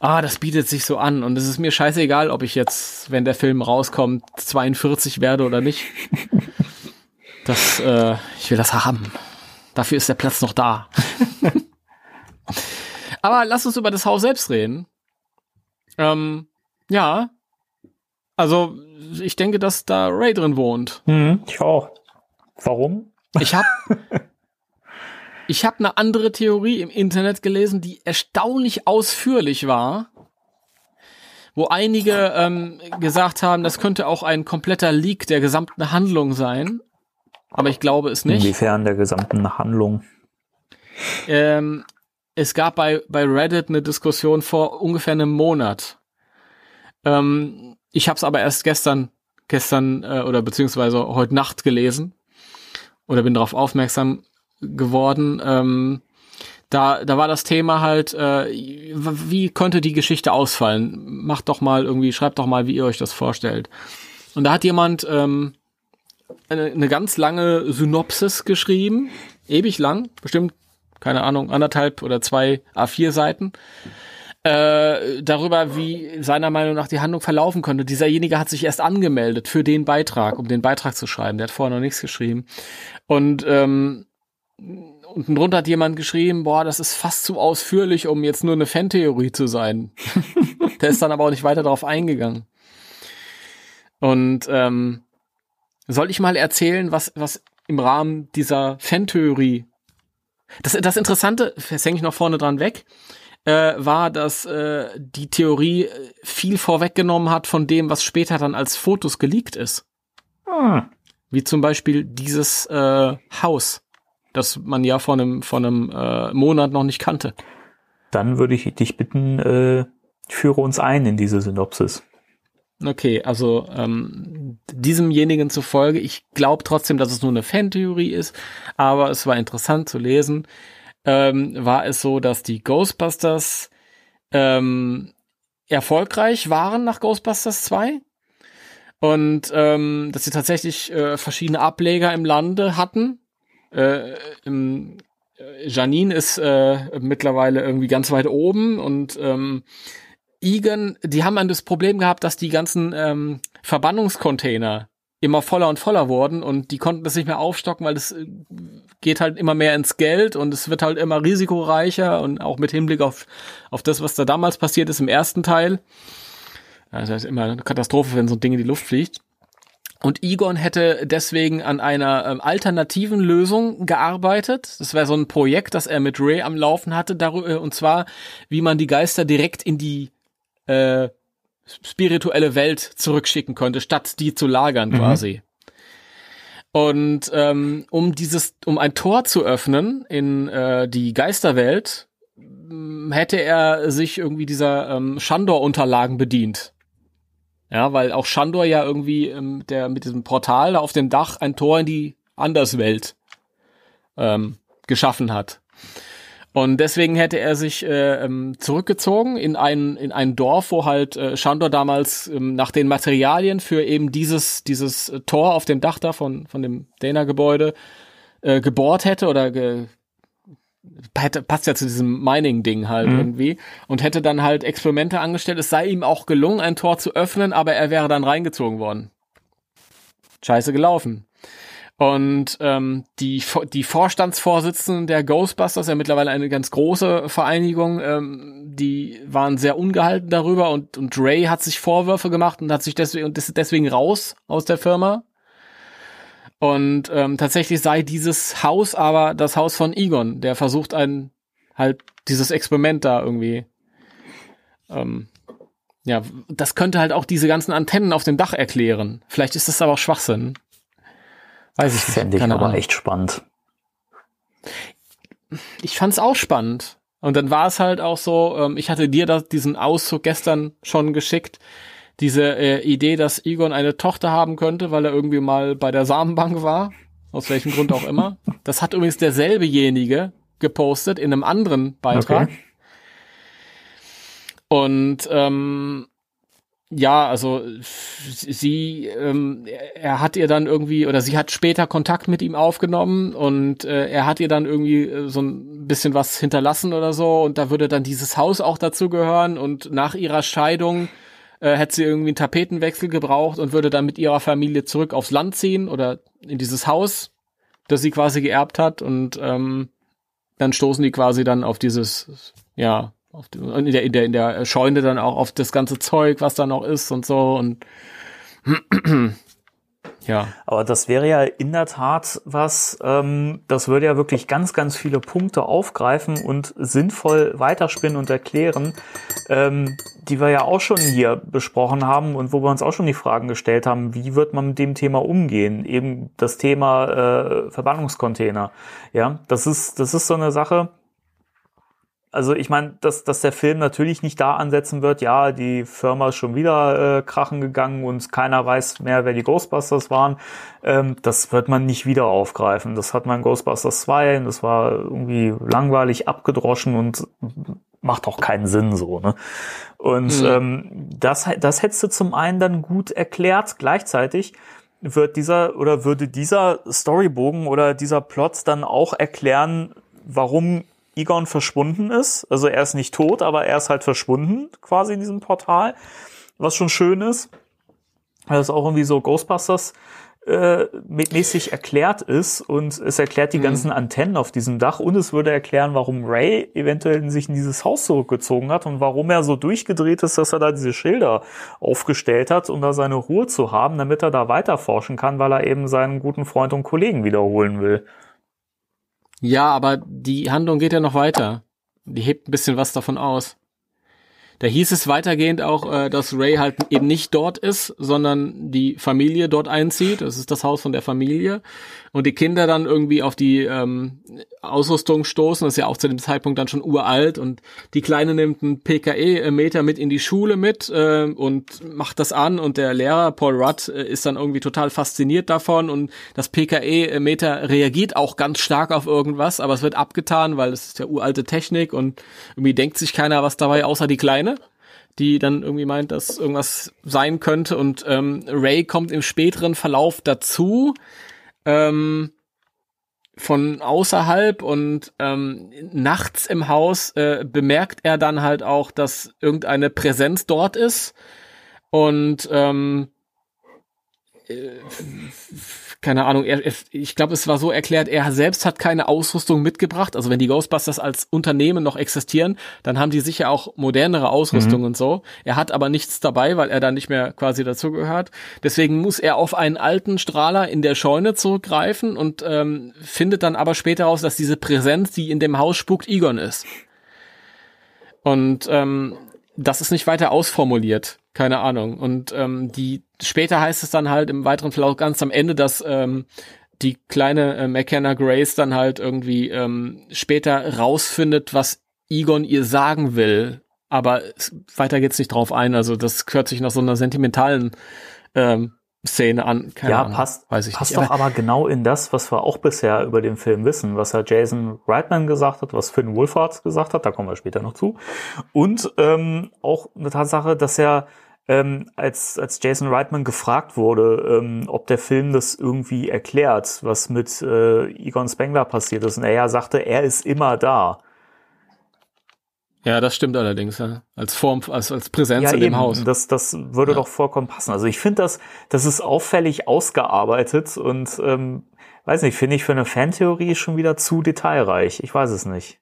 ah, das bietet sich so an und es ist mir scheißegal, ob ich jetzt, wenn der Film rauskommt, 42 werde oder nicht. Das, äh, ich will das haben. Dafür ist der Platz noch da. aber lass uns über das Haus selbst reden. Ähm, ja. Also, ich denke, dass da Ray drin wohnt. Hm, ich auch. Warum? Ich hab. Ich habe eine andere Theorie im Internet gelesen, die erstaunlich ausführlich war, wo einige ähm, gesagt haben, das könnte auch ein kompletter Leak der gesamten Handlung sein. Aber ich glaube es nicht. Inwiefern der gesamten Handlung? Ähm, es gab bei, bei Reddit eine Diskussion vor ungefähr einem Monat. Ähm, ich habe es aber erst gestern, gestern äh, oder beziehungsweise heute Nacht gelesen oder bin darauf aufmerksam geworden. Ähm, da, da war das Thema halt, äh, wie könnte die Geschichte ausfallen? Macht doch mal irgendwie, schreibt doch mal, wie ihr euch das vorstellt. Und da hat jemand ähm, eine, eine ganz lange Synopsis geschrieben, ewig lang, bestimmt, keine Ahnung, anderthalb oder zwei A4 Seiten, äh, darüber, wie seiner Meinung nach die Handlung verlaufen könnte. Dieserjenige hat sich erst angemeldet für den Beitrag, um den Beitrag zu schreiben. Der hat vorher noch nichts geschrieben. Und ähm, unten drunter hat jemand geschrieben, boah, das ist fast zu ausführlich, um jetzt nur eine Fantheorie zu sein. Der ist dann aber auch nicht weiter darauf eingegangen. Und ähm, soll ich mal erzählen, was, was im Rahmen dieser Fantheorie das, das Interessante, das hänge ich noch vorne dran weg, äh, war, dass äh, die Theorie viel vorweggenommen hat von dem, was später dann als Fotos geleakt ist. Hm. Wie zum Beispiel dieses äh, Haus, das man ja vor einem, vor einem äh, Monat noch nicht kannte. Dann würde ich dich bitten, äh, führe uns ein in diese Synopsis. Okay, also ähm, diesemjenigen zufolge, ich glaube trotzdem, dass es nur eine Fantheorie ist, aber es war interessant zu lesen, ähm, war es so, dass die Ghostbusters ähm, erfolgreich waren nach Ghostbusters 2 und ähm, dass sie tatsächlich äh, verschiedene Ableger im Lande hatten. Äh, äh, Janine ist äh, mittlerweile irgendwie ganz weit oben und ähm, Egan, die haben dann das Problem gehabt, dass die ganzen ähm, Verbannungscontainer immer voller und voller wurden und die konnten das nicht mehr aufstocken, weil es äh, geht halt immer mehr ins Geld und es wird halt immer risikoreicher und auch mit Hinblick auf, auf das, was da damals passiert ist im ersten Teil. Also das ist immer eine Katastrophe, wenn so ein Ding in die Luft fliegt. Und Egon hätte deswegen an einer ähm, alternativen Lösung gearbeitet. Das wäre so ein Projekt, das er mit Ray am Laufen hatte, darüber, äh, und zwar, wie man die Geister direkt in die äh, spirituelle Welt zurückschicken konnte, statt die zu lagern mhm. quasi. Und ähm, um dieses, um ein Tor zu öffnen in äh, die Geisterwelt, hätte er sich irgendwie dieser ähm, Shandor-Unterlagen bedient. Ja, weil auch Shandor ja irgendwie ähm, der mit diesem Portal auf dem Dach ein Tor in die Anderswelt ähm, geschaffen hat. Und deswegen hätte er sich äh, ähm, zurückgezogen in ein, in ein Dorf, wo halt äh, Shandor damals ähm, nach den Materialien für eben dieses, dieses Tor auf dem Dach da von, von dem Dana-Gebäude äh, gebohrt hätte oder ge hätte, passt ja zu diesem Mining-Ding halt mhm. irgendwie und hätte dann halt Experimente angestellt. Es sei ihm auch gelungen, ein Tor zu öffnen, aber er wäre dann reingezogen worden. Scheiße gelaufen. Und ähm, die, die Vorstandsvorsitzenden der Ghostbusters, ja mittlerweile eine ganz große Vereinigung, ähm, die waren sehr ungehalten darüber und, und Ray hat sich Vorwürfe gemacht und hat sich deswegen, und ist deswegen raus aus der Firma. Und ähm, tatsächlich sei dieses Haus aber das Haus von Egon, der versucht ein halt dieses Experiment da irgendwie. Ähm, ja, das könnte halt auch diese ganzen Antennen auf dem Dach erklären. Vielleicht ist das aber auch Schwachsinn. Weiß ich Fände ich aber Ahnung. echt spannend. Ich fand's auch spannend. Und dann war es halt auch so, ähm, ich hatte dir da diesen Auszug gestern schon geschickt, diese äh, Idee, dass Egon eine Tochter haben könnte, weil er irgendwie mal bei der Samenbank war, aus welchem Grund auch immer. Das hat übrigens derselbejenige gepostet in einem anderen Beitrag. Okay. Und ähm, ja, also sie, ähm, er hat ihr dann irgendwie oder sie hat später Kontakt mit ihm aufgenommen und äh, er hat ihr dann irgendwie äh, so ein bisschen was hinterlassen oder so und da würde dann dieses Haus auch dazu gehören und nach ihrer Scheidung äh, hätte sie irgendwie einen Tapetenwechsel gebraucht und würde dann mit ihrer Familie zurück aufs Land ziehen oder in dieses Haus, das sie quasi geerbt hat und ähm, dann stoßen die quasi dann auf dieses, ja, auf die, in, der, in, der, in der Scheune dann auch auf das ganze Zeug, was da noch ist und so. Und Ja. Aber das wäre ja in der Tat was, ähm, das würde ja wirklich ganz, ganz viele Punkte aufgreifen und sinnvoll weiterspinnen und erklären, ähm, die wir ja auch schon hier besprochen haben und wo wir uns auch schon die Fragen gestellt haben, wie wird man mit dem Thema umgehen? Eben das Thema äh, Verbannungscontainer. Ja, das ist, das ist so eine Sache, also ich meine, dass, dass der Film natürlich nicht da ansetzen wird, ja, die Firma ist schon wieder äh, krachen gegangen und keiner weiß mehr, wer die Ghostbusters waren. Ähm, das wird man nicht wieder aufgreifen. Das hat man in Ghostbusters 2 und das war irgendwie langweilig abgedroschen und macht auch keinen Sinn so. Ne? Und mhm. ähm, das, das hättest du zum einen dann gut erklärt. Gleichzeitig wird dieser oder würde dieser Storybogen oder dieser Plot dann auch erklären, warum Egon verschwunden ist. Also er ist nicht tot, aber er ist halt verschwunden quasi in diesem Portal, was schon schön ist. Weil das auch irgendwie so Ghostbusters äh, mäßig erklärt ist und es erklärt die mhm. ganzen Antennen auf diesem Dach und es würde erklären, warum Ray eventuell sich in dieses Haus zurückgezogen hat und warum er so durchgedreht ist, dass er da diese Schilder aufgestellt hat, um da seine Ruhe zu haben, damit er da weiter forschen kann, weil er eben seinen guten Freund und Kollegen wiederholen will. Ja, aber die Handlung geht ja noch weiter. Die hebt ein bisschen was davon aus. Da hieß es weitergehend auch, äh, dass Ray halt eben nicht dort ist, sondern die Familie dort einzieht. Das ist das Haus von der Familie. Und die Kinder dann irgendwie auf die ähm, Ausrüstung stoßen. Das ist ja auch zu dem Zeitpunkt dann schon uralt. Und die Kleine nimmt einen PKE-Meter mit in die Schule mit äh, und macht das an. Und der Lehrer, Paul Rudd, äh, ist dann irgendwie total fasziniert davon. Und das PKE-Meter reagiert auch ganz stark auf irgendwas, aber es wird abgetan, weil es ist ja uralte Technik und irgendwie denkt sich keiner was dabei, außer die Kleine die dann irgendwie meint, dass irgendwas sein könnte. Und ähm, Ray kommt im späteren Verlauf dazu ähm, von außerhalb und ähm, nachts im Haus äh, bemerkt er dann halt auch, dass irgendeine Präsenz dort ist. Und ähm, äh, keine Ahnung, er, ich glaube, es war so erklärt, er selbst hat keine Ausrüstung mitgebracht. Also wenn die Ghostbusters als Unternehmen noch existieren, dann haben die sicher auch modernere Ausrüstung mhm. und so. Er hat aber nichts dabei, weil er da nicht mehr quasi dazugehört. Deswegen muss er auf einen alten Strahler in der Scheune zurückgreifen und ähm, findet dann aber später raus, dass diese Präsenz, die in dem Haus spukt, Egon ist. Und ähm, das ist nicht weiter ausformuliert. Keine Ahnung. Und ähm, die später heißt es dann halt im weiteren Verlauf ganz am Ende, dass ähm, die kleine äh, McKenna Grace dann halt irgendwie ähm, später rausfindet, was Egon ihr sagen will. Aber weiter geht's nicht drauf ein. Also das hört sich nach so einer sentimentalen ähm, Szene an. Keine ja, Ahnung, passt, weiß ich passt nicht. doch aber genau in das, was wir auch bisher über den Film wissen, was ja Jason Reitman gesagt hat, was Finn Wolfhard gesagt hat, da kommen wir später noch zu. Und ähm, auch eine Tatsache, dass er ähm, als, als Jason Reitman gefragt wurde, ähm, ob der Film das irgendwie erklärt, was mit äh, Egon Spengler passiert ist. Und er ja sagte, er ist immer da. Ja, das stimmt allerdings, ja. Als Form, als, als Präsenz ja, in dem Haus. Das, das würde ja. doch vollkommen passen. Also ich finde das, das ist auffällig ausgearbeitet und ähm, weiß nicht, finde ich für eine Fantheorie schon wieder zu detailreich. Ich weiß es nicht.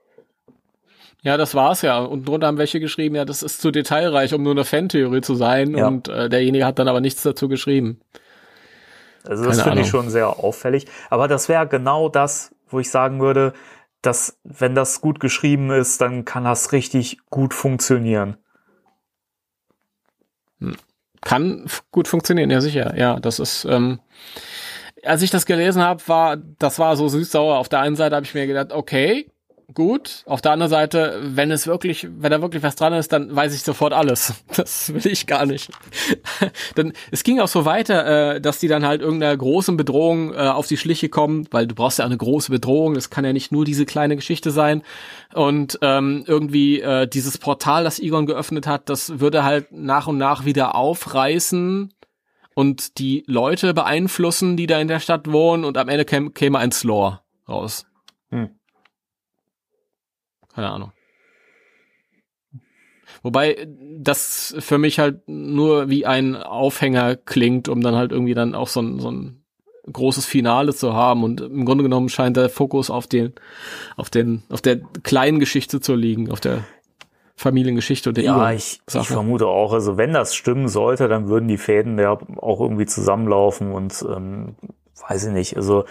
Ja, das war's ja. Und drunter haben welche geschrieben, ja, das ist zu detailreich, um nur eine Fantheorie zu sein. Ja. Und äh, derjenige hat dann aber nichts dazu geschrieben. Also das finde ich schon sehr auffällig. Aber das wäre genau das, wo ich sagen würde, dass wenn das gut geschrieben ist, dann kann das richtig gut funktionieren. Hm. Kann gut funktionieren, ja sicher. Ja, das ist. Ähm, als ich das gelesen habe, war das war so süß-sauer. Auf der einen Seite habe ich mir gedacht, okay, gut. Auf der anderen Seite, wenn es wirklich, wenn da wirklich was dran ist, dann weiß ich sofort alles. Das will ich gar nicht. Denn es ging auch so weiter, äh, dass die dann halt irgendeiner großen Bedrohung äh, auf die Schliche kommen, weil du brauchst ja eine große Bedrohung. Das kann ja nicht nur diese kleine Geschichte sein. Und ähm, irgendwie äh, dieses Portal, das Egon geöffnet hat, das würde halt nach und nach wieder aufreißen und die Leute beeinflussen, die da in der Stadt wohnen. Und am Ende käme, käme ein Slore raus. Keine Ahnung. Wobei das für mich halt nur wie ein Aufhänger klingt, um dann halt irgendwie dann auch so ein, so ein großes Finale zu haben. Und im Grunde genommen scheint der Fokus auf den, auf den, auf der kleinen Geschichte zu liegen, auf der Familiengeschichte und der Ja, ich, ich vermute auch. Also wenn das stimmen sollte, dann würden die Fäden ja auch irgendwie zusammenlaufen und ähm, weiß ich nicht. Also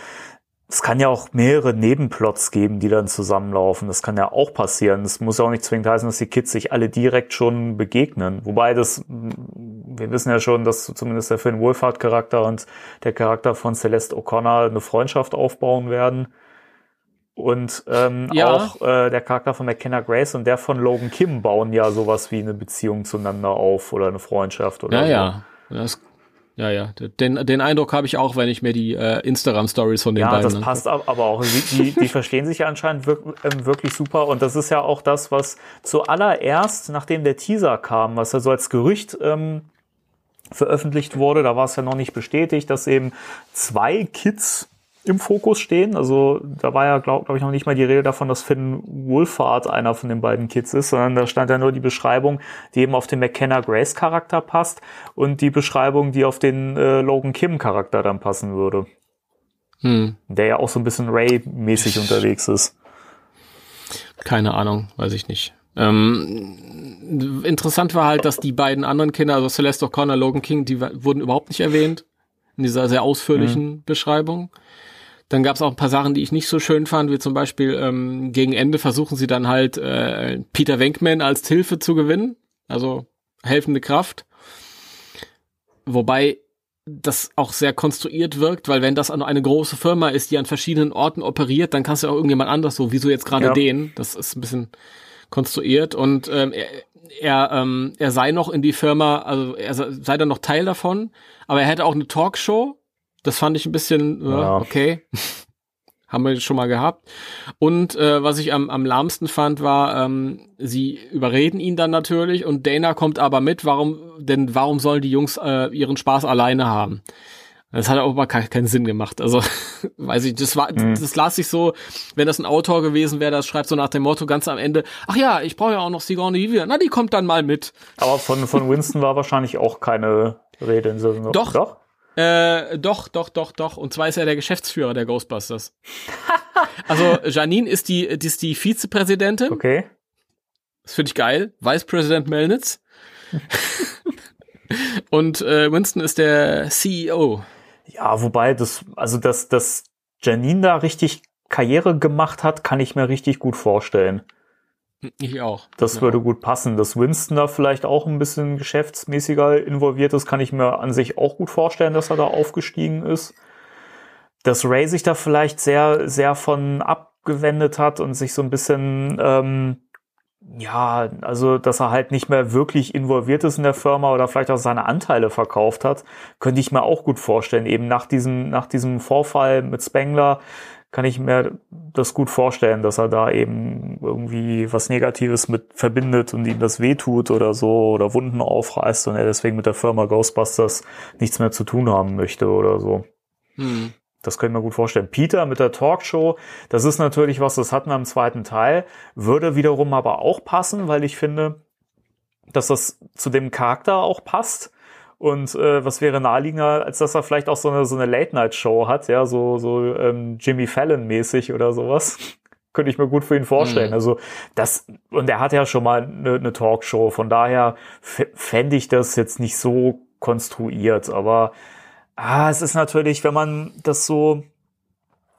es kann ja auch mehrere Nebenplots geben, die dann zusammenlaufen. Das kann ja auch passieren. Es muss ja auch nicht zwingend heißen, dass die Kids sich alle direkt schon begegnen. Wobei das, wir wissen ja schon, dass zumindest der Finn Wolfhard Charakter und der Charakter von Celeste O'Connor eine Freundschaft aufbauen werden. Und ähm, ja. auch äh, der Charakter von McKenna Grace und der von Logan Kim bauen ja sowas wie eine Beziehung zueinander auf oder eine Freundschaft oder ja, so. Ja, das ja, ja. Den, den Eindruck habe ich auch, wenn ich mir die äh, Instagram-Stories von den ja, beiden. Ja, das passt aber auch. Die, die verstehen sich ja anscheinend wirklich, ähm, wirklich super. Und das ist ja auch das, was zuallererst, nachdem der Teaser kam, was ja so als Gerücht ähm, veröffentlicht wurde, da war es ja noch nicht bestätigt, dass eben zwei Kids im Fokus stehen. Also da war ja, glaube glaub ich, noch nicht mal die Rede davon, dass Finn Wolfhard einer von den beiden Kids ist, sondern da stand ja nur die Beschreibung, die eben auf den McKenna Grace Charakter passt und die Beschreibung, die auf den äh, Logan Kim Charakter dann passen würde. Hm. Der ja auch so ein bisschen Ray-mäßig unterwegs ist. Keine Ahnung, weiß ich nicht. Ähm, interessant war halt, dass die beiden anderen Kinder, also Celeste O'Connor, Logan King, die wurden überhaupt nicht erwähnt in dieser sehr ausführlichen mhm. Beschreibung. Dann gab es auch ein paar Sachen, die ich nicht so schön fand, wie zum Beispiel ähm, gegen Ende versuchen sie dann halt äh, Peter Wenkman als Hilfe zu gewinnen, also helfende Kraft. Wobei das auch sehr konstruiert wirkt, weil wenn das eine große Firma ist, die an verschiedenen Orten operiert, dann kannst du auch irgendjemand anders so, wieso jetzt gerade ja. den? Das ist ein bisschen konstruiert und ähm, er, er, ähm, er sei noch in die Firma, also er sei dann noch Teil davon, aber er hätte auch eine Talkshow das fand ich ein bisschen, äh, ja. okay. Haben wir schon mal gehabt. Und äh, was ich am, am lahmsten fand, war, ähm, sie überreden ihn dann natürlich und Dana kommt aber mit. Warum, denn warum sollen die Jungs äh, ihren Spaß alleine haben? Das hat aber keinen Sinn gemacht. Also, weiß ich, das war, mhm. das las ich so, wenn das ein Autor gewesen wäre, das schreibt so nach dem Motto ganz am Ende, ach ja, ich brauche ja auch noch Sigourney Weaver. Na, die kommt dann mal mit. Aber von, von Winston war wahrscheinlich auch keine Rede in so Doch, doch. Äh, doch, doch, doch, doch. Und zwar ist er der Geschäftsführer der Ghostbusters. also Janine ist die, die ist die Vizepräsidentin. Okay. Das finde ich geil. Vice President Melnitz. Und äh, Winston ist der CEO. Ja, wobei das, also dass, dass Janine da richtig Karriere gemacht hat, kann ich mir richtig gut vorstellen. Ich auch. Das ja. würde gut passen. Dass Winston da vielleicht auch ein bisschen geschäftsmäßiger involviert ist, kann ich mir an sich auch gut vorstellen, dass er da aufgestiegen ist. Dass Ray sich da vielleicht sehr, sehr von abgewendet hat und sich so ein bisschen, ähm, ja, also, dass er halt nicht mehr wirklich involviert ist in der Firma oder vielleicht auch seine Anteile verkauft hat, könnte ich mir auch gut vorstellen. Eben nach diesem, nach diesem Vorfall mit Spengler, kann ich mir das gut vorstellen, dass er da eben irgendwie was Negatives mit verbindet und ihm das wehtut oder so oder Wunden aufreißt und er deswegen mit der Firma Ghostbusters nichts mehr zu tun haben möchte oder so. Hm. Das könnte ich mir gut vorstellen. Peter mit der Talkshow, das ist natürlich was, das hatten wir im zweiten Teil, würde wiederum aber auch passen, weil ich finde, dass das zu dem Charakter auch passt. Und äh, was wäre naheliegender, als dass er vielleicht auch so eine, so eine Late-Night-Show hat, ja, so, so ähm, Jimmy Fallon-mäßig oder sowas. Könnte ich mir gut für ihn vorstellen. Mhm. Also das, und er hat ja schon mal eine, eine Talkshow, von daher fände ich das jetzt nicht so konstruiert. Aber ah, es ist natürlich, wenn man das so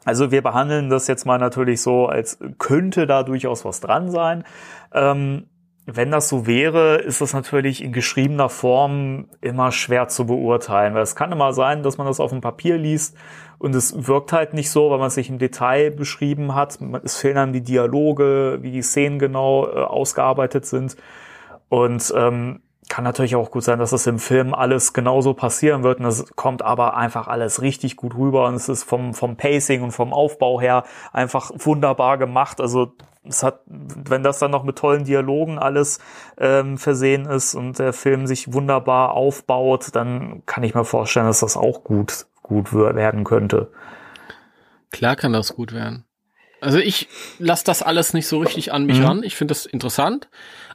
also wir behandeln das jetzt mal natürlich so, als könnte da durchaus was dran sein. Ähm, wenn das so wäre, ist das natürlich in geschriebener Form immer schwer zu beurteilen, weil es kann immer sein, dass man das auf dem Papier liest und es wirkt halt nicht so, weil man es sich im Detail beschrieben hat. Es fehlen dann die Dialoge, wie die Szenen genau äh, ausgearbeitet sind und ähm, kann natürlich auch gut sein, dass das im Film alles genauso passieren wird und das kommt aber einfach alles richtig gut rüber und es ist vom, vom Pacing und vom Aufbau her einfach wunderbar gemacht. Also es hat, wenn das dann noch mit tollen Dialogen alles ähm, versehen ist und der Film sich wunderbar aufbaut, dann kann ich mir vorstellen, dass das auch gut, gut werden könnte. Klar kann das gut werden. Also ich lasse das alles nicht so richtig an mich mhm. ran. Ich finde das interessant,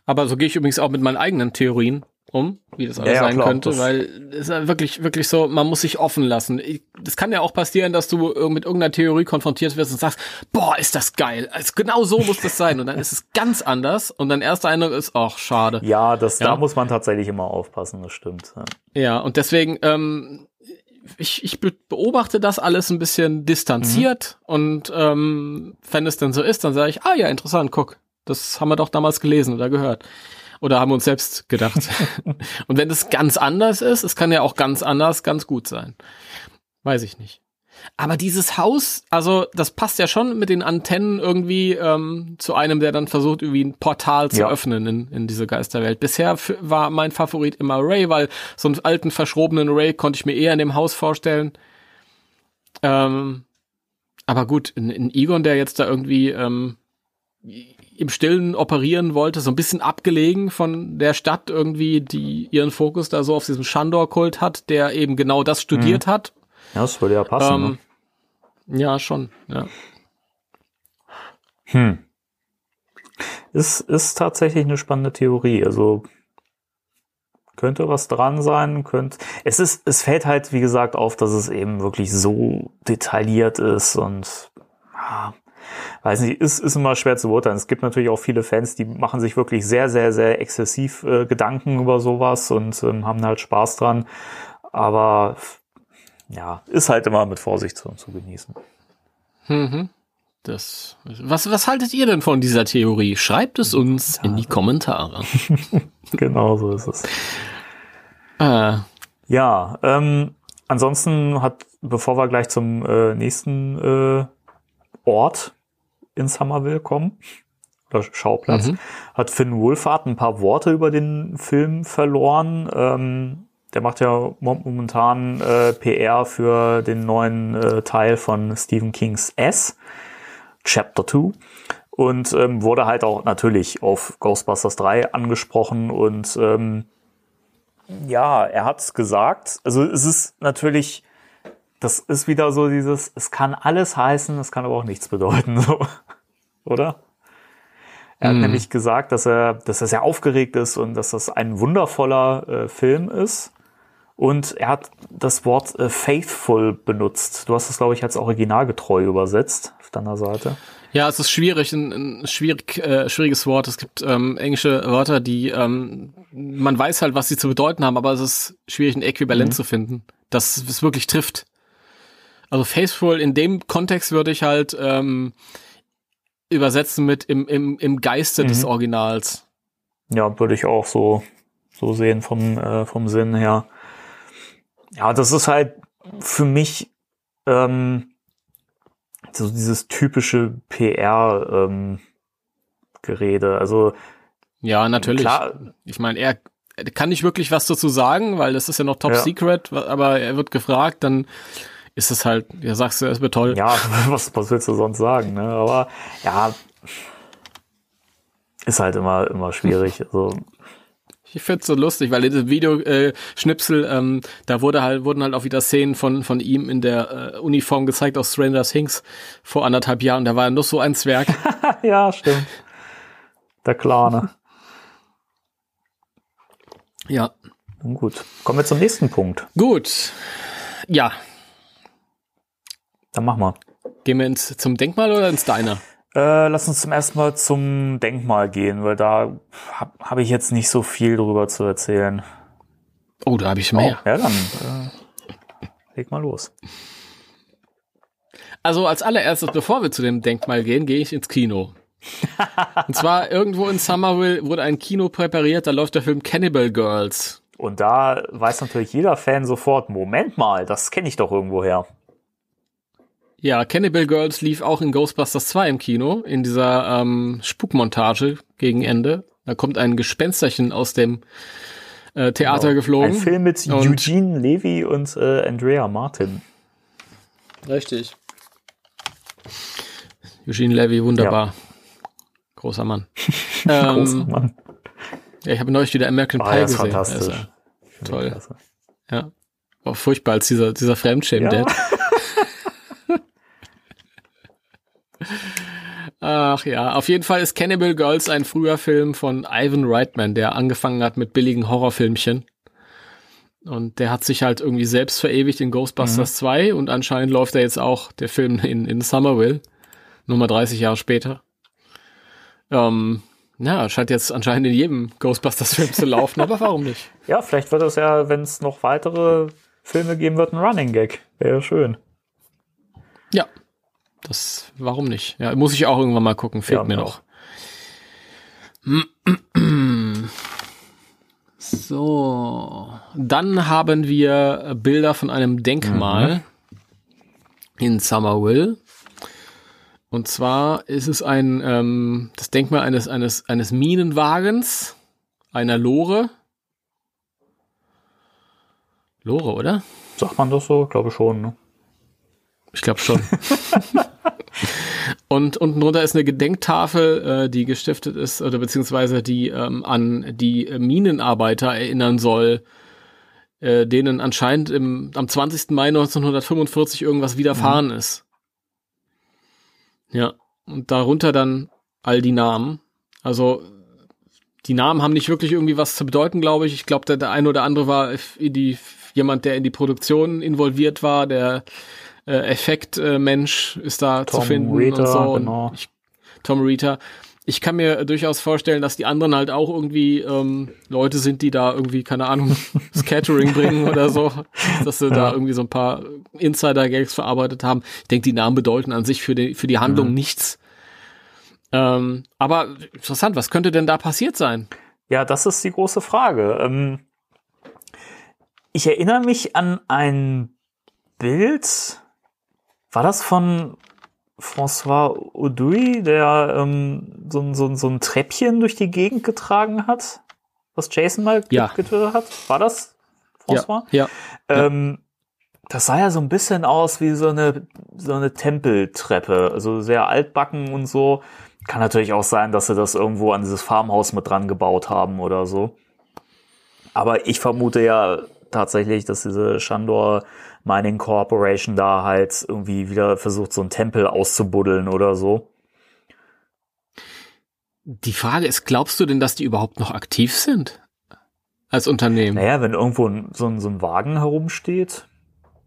aber so gehe ich übrigens auch mit meinen eigenen Theorien um, wie das alles Ja, sein klar, könnte, weil es ist ja wirklich, wirklich so, man muss sich offen lassen. Das kann ja auch passieren, dass du mit irgendeiner Theorie konfrontiert wirst und sagst, boah, ist das geil. Also genau so muss das sein. Und dann ist es ganz anders und dein erster Eindruck ist, ach, schade. Ja, das, Ja. da muss man tatsächlich immer aufpassen, das stimmt. Ja. Ja, und deswegen, ähm, ich, ich be- beobachte das alles ein bisschen distanziert und ähm, wenn es dann so ist, dann sage ich, ah ja, interessant, guck, das haben wir doch damals gelesen oder gehört. Oder haben wir uns selbst gedacht. und wenn es ganz anders ist, es kann ja auch ganz anders ganz gut sein. Weiß ich nicht. Aber dieses Haus, also das passt ja schon mit den Antennen irgendwie ähm, zu einem, der dann versucht, irgendwie ein Portal zu Ja. öffnen in, in diese Geisterwelt. Bisher war mein Favorit immer Ray, weil so einen alten, verschrobenen Ray konnte ich mir eher in dem Haus vorstellen. Ähm, aber gut, in, in Egon, der jetzt da irgendwie ähm, im Stillen operieren wollte, so ein bisschen abgelegen von der Stadt irgendwie, die ihren Fokus da so auf diesem Shandor-Kult hat, der eben genau das studiert hat. ja, das würde ja passen. ne? Ähm, ja, schon, ja. Hm. Ist, ist tatsächlich eine spannende Theorie. Also könnte was dran sein, könnte. Es ist, es fällt halt, wie gesagt, auf, dass es eben wirklich so detailliert ist und ja, weiß nicht, ist, ist immer schwer zu beurteilen. Es gibt natürlich auch viele Fans, die machen sich wirklich sehr, sehr, sehr exzessiv äh, Gedanken über sowas und ähm, haben halt Spaß dran. Aber ja, ist halt immer mit Vorsicht zu, zu genießen. Mhm. Das, was, was haltet ihr denn von dieser Theorie? Schreibt es uns in die Kommentare. Genau so ist es. Äh, Ja, ähm, ansonsten hat, bevor wir gleich zum äh, nächsten äh, Ort in Somerville kommen, oder Schauplatz, Mhm. hat Finn Wolfhard ein paar Worte über den Film verloren. Ähm, der macht ja momentan äh, PR für den neuen äh, Teil von Stephen Kings S, Chapter 2. Und ähm, wurde halt auch natürlich auf Ghostbusters 3 angesprochen und ähm, ja, er hat's gesagt. Also es ist natürlich, das ist wieder so dieses, es kann alles heißen, es kann aber auch nichts bedeuten, so. Oder? Er hat Mhm. nämlich gesagt, dass er, dass er sehr aufgeregt ist und dass das ein wundervoller äh, Film ist. Und er hat das Wort äh, faithful benutzt. Du hast es, glaube ich, als originalgetreu übersetzt auf deiner Seite. ja, es ist schwierig, ein, ein schwierig, äh, schwieriges Wort. Es gibt ähm, englische Wörter, die ähm, man weiß halt, was sie zu bedeuten haben, aber es ist schwierig, ein Äquivalent zu finden, das es wirklich trifft. Also faithful in dem Kontext würde ich halt ähm, übersetzen mit im, im, im Geiste des Mhm. Originals. Ja, würde ich auch so, so sehen vom, äh, vom Sinn her. Ja, das ist halt für mich ähm, so dieses typische PR-Gerede. also Ja, natürlich. klar, Ich meine, er kann nicht wirklich was dazu sagen, weil das ist ja noch Top Ja. Secret, aber er wird gefragt, dann ist es halt, ja, sagst du, es wird toll. ja, was, was willst du sonst sagen? Ne? Aber ja, ist halt immer, immer schwierig. Also, Ich find's so lustig, weil in diesem Videoschnipsel, ähm, da wurde halt, wurden halt auch wieder Szenen von, von ihm in der äh, Uniform gezeigt aus Stranger Things vor anderthalb Jahren. Da war er noch so ein Zwerg. ja, stimmt. Der Klane. ja. Nun gut. Kommen wir zum nächsten Punkt. Gut. Ja. Dann machen wir. Gehen wir ins, zum Denkmal oder ins Diner? Äh, lass uns zum ersten Mal zum Denkmal gehen, weil da habe hab ich jetzt nicht so viel drüber zu erzählen. Oh, da habe ich mehr. Ja, dann äh, leg mal los. Also als allererstes, bevor wir zu dem Denkmal gehen, gehe ich ins Kino. Und zwar irgendwo in Somerville wurde ein Kino präpariert, da läuft der Film Cannibal Girls. Und da weiß natürlich jeder Fan sofort, Moment mal, das kenne ich doch irgendwo her. Ja, Cannibal Girls lief auch in Ghostbusters 2 im Kino, in dieser ähm, Spukmontage gegen Ende. Da kommt ein Gespensterchen aus dem äh, Theater geflogen. Ein Film mit Und- Eugene Levy und äh, Andrea Martin. Richtig. Eugene Levy, wunderbar. Großer Mann. Großer ähm, Mann. ja, ich habe neulich wieder American Ah, Pie ist gesehen. fantastisch. Finde ich toll. ja. War furchtbar als dieser, dieser Fremdschämen, Ja. Ach ja, auf jeden Fall ist Cannibal Girls ein früher Film von Ivan Reitman, der angefangen hat mit billigen Horrorfilmchen. Und der hat sich halt irgendwie selbst verewigt in Ghostbusters mhm. 2 und anscheinend läuft er jetzt auch, der Film in, in Somerville, Nummer 30 Jahre später. Ähm, ja, scheint jetzt anscheinend in jedem Ghostbusters-Film zu laufen, aber warum nicht? Ja, vielleicht wird es ja, wenn es noch weitere Filme geben wird, ein Running Gag. Wäre ja schön. Ja, das, warum nicht? Ja, muss ich auch irgendwann mal gucken, fehlt ja, mir noch. So, dann haben wir Bilder von einem Denkmal mhm. in Somerville. Und zwar ist es ein ähm, das Denkmal eines eines eines Minenwagens, einer Lore. Lore, oder? Sagt man das so? Glaube schon. Ne? Ich glaube schon. und unten drunter ist eine Gedenktafel, äh, die gestiftet ist oder beziehungsweise die ähm, an die Minenarbeiter erinnern soll, äh, denen anscheinend im, am 20. Mai 1945 irgendwas widerfahren mhm. ist. Ja, und darunter dann all die Namen. Also die Namen haben nicht wirklich irgendwie was zu bedeuten, glaube ich. Ich glaube, der, der eine oder andere war die, jemand, der in die Produktion involviert war, der äh, Effektmensch äh, ist da Tom zu finden Rita, und so. Genau. Ich, Tom Rita. Ich kann mir durchaus vorstellen, dass die anderen halt auch irgendwie ähm, Leute sind, die da irgendwie, keine Ahnung, Scattering bringen oder so, dass sie ja. da irgendwie so ein paar Insider-Gags verarbeitet haben. Ich denke, die Namen bedeuten an sich für die, für die Handlung mhm. nichts. Ähm, aber interessant, was könnte denn da passiert sein? Ja, das ist die große Frage. Ähm, ich erinnere mich an ein Bild, war das von François Audouy, der ähm, so, so, so ein Treppchen durch die Gegend getragen hat, was Jason mal ja. getwittert hat? War das François? Ja. ja. Ähm, das sah ja so ein bisschen aus wie so eine, so eine Tempeltreppe, also sehr altbacken und so. Kann natürlich auch sein, dass sie das irgendwo an dieses Farmhaus mit dran gebaut haben oder so. Aber ich vermute ja tatsächlich, dass diese Shandor Mining Corporation da halt irgendwie wieder versucht, so einen Tempel auszubuddeln oder so. Die Frage ist, glaubst du denn, dass die überhaupt noch aktiv sind? Als Unternehmen? Naja, wenn irgendwo so ein, so ein Wagen herumsteht,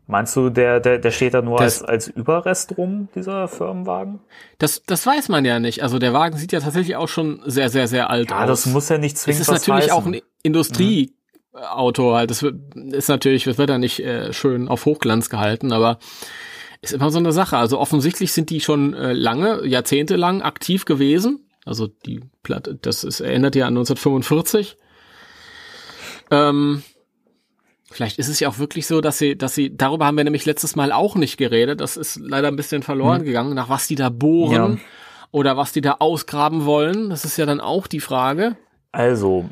Meinst du, der, der, der steht da nur das, als, als Überrest rum, dieser Firmenwagen? Das, das weiß man ja nicht. Also der Wagen sieht ja tatsächlich auch schon sehr, sehr, sehr alt ja, aus. Ja, das muss ja nicht zwingend Es ist natürlich heißen. auch ein Industrie, Auto halt. Das ist natürlich, das wird ja nicht äh, schön auf Hochglanz gehalten, aber ist immer so eine Sache. Also offensichtlich sind die schon äh, lange, jahrzehntelang aktiv gewesen. Also die Platte, das ist, erinnert ja an 1945. Ähm, vielleicht ist es ja auch wirklich so, dass sie, dass sie, darüber haben wir nämlich letztes Mal auch nicht geredet. Das ist leider ein bisschen verloren hm. gegangen, nach was die da bohren ja. oder was die da ausgraben wollen. Das ist ja dann auch die Frage. Also,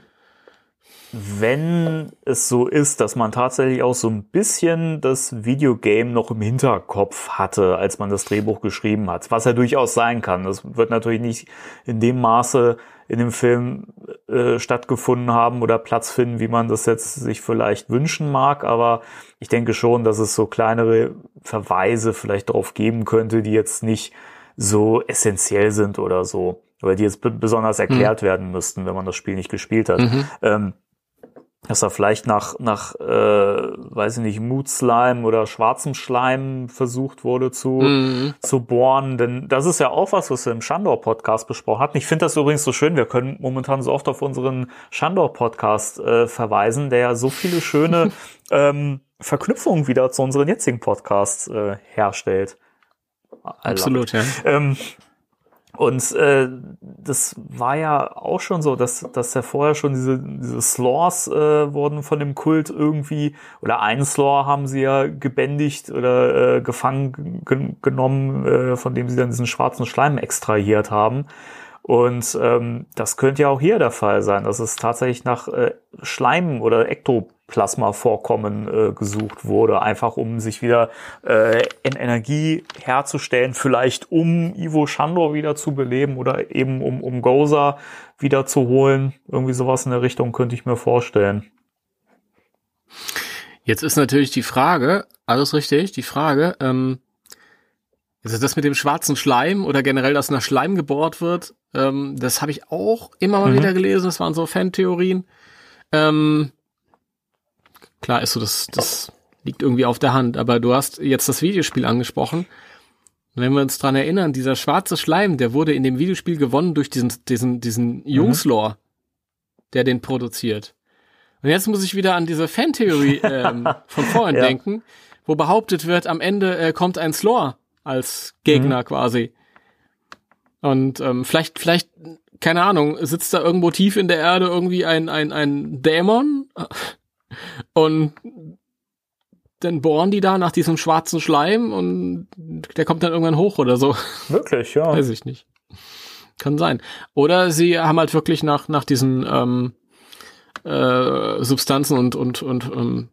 wenn es so ist, dass man tatsächlich auch so ein bisschen das Videogame noch im Hinterkopf hatte, als man das Drehbuch geschrieben hat, was ja durchaus sein kann. Das wird natürlich nicht in dem Maße in dem Film äh, stattgefunden haben oder Platz finden, wie man das jetzt sich vielleicht wünschen mag, aber ich denke schon, dass es so kleinere Verweise vielleicht darauf geben könnte, die jetzt nicht so essentiell sind oder so, oder die jetzt besonders erklärt mhm. werden müssten, wenn man das Spiel nicht gespielt hat. Mhm. Ähm, dass er vielleicht nach, nach äh, weiß ich nicht, Mood Slime oder schwarzem Schleim versucht wurde zu, mhm. zu bohren. Denn das ist ja auch was, was wir im Shandor-Podcast besprochen hatten. Ich finde das übrigens so schön. Wir können momentan so oft auf unseren Shandor-Podcast äh, verweisen, der ja so viele schöne ähm, Verknüpfungen wieder zu unseren jetzigen Podcasts äh, herstellt. Absolut, ja. Ähm, und äh, das war ja auch schon so, dass, dass ja vorher schon diese, diese Slaws äh, wurden von dem Kult irgendwie, oder einen Slaw haben sie ja gebändigt oder äh, gefangen genommen, äh, von dem sie dann diesen schwarzen Schleim extrahiert haben. Und ähm, das könnte ja auch hier der Fall sein, dass es tatsächlich nach äh, Schleim oder Ektoplasma-Vorkommen äh, gesucht wurde, einfach um sich wieder äh, in Energie herzustellen, vielleicht um Ivo Shandor wieder zu beleben oder eben um, um Goza wieder zu holen. Irgendwie sowas in der Richtung könnte ich mir vorstellen. Jetzt ist natürlich die Frage, alles richtig, die Frage, ähm, Also das mit dem schwarzen Schleim oder generell, dass nach Schleim gebohrt wird, ähm, das habe ich auch immer mal Mhm. wieder gelesen. Das waren so Fantheorien. Ähm, klar ist so, das, das liegt irgendwie auf der Hand. Aber du hast jetzt das Videospiel angesprochen. Wenn wir uns dran erinnern, dieser schwarze Schleim, der wurde in dem Videospiel gewonnen durch diesen, diesen, diesen Jungslore, der den produziert. Und jetzt muss ich wieder an diese Fantheorie ähm, von vorhin Ja. denken, wo behauptet wird, am Ende äh, kommt ein Slore als Gegner Mhm. quasi. Und ähm, vielleicht, vielleicht, keine Ahnung, sitzt da irgendwo tief in der Erde irgendwie ein, ein, ein Dämon und dann bohren die da nach diesem schwarzen Schleim und der kommt dann irgendwann hoch oder so. Wirklich, ja. Weiß ich nicht. Kann sein. Oder sie haben halt wirklich nach, nach diesen ähm, äh, Substanzen und, und, und ähm,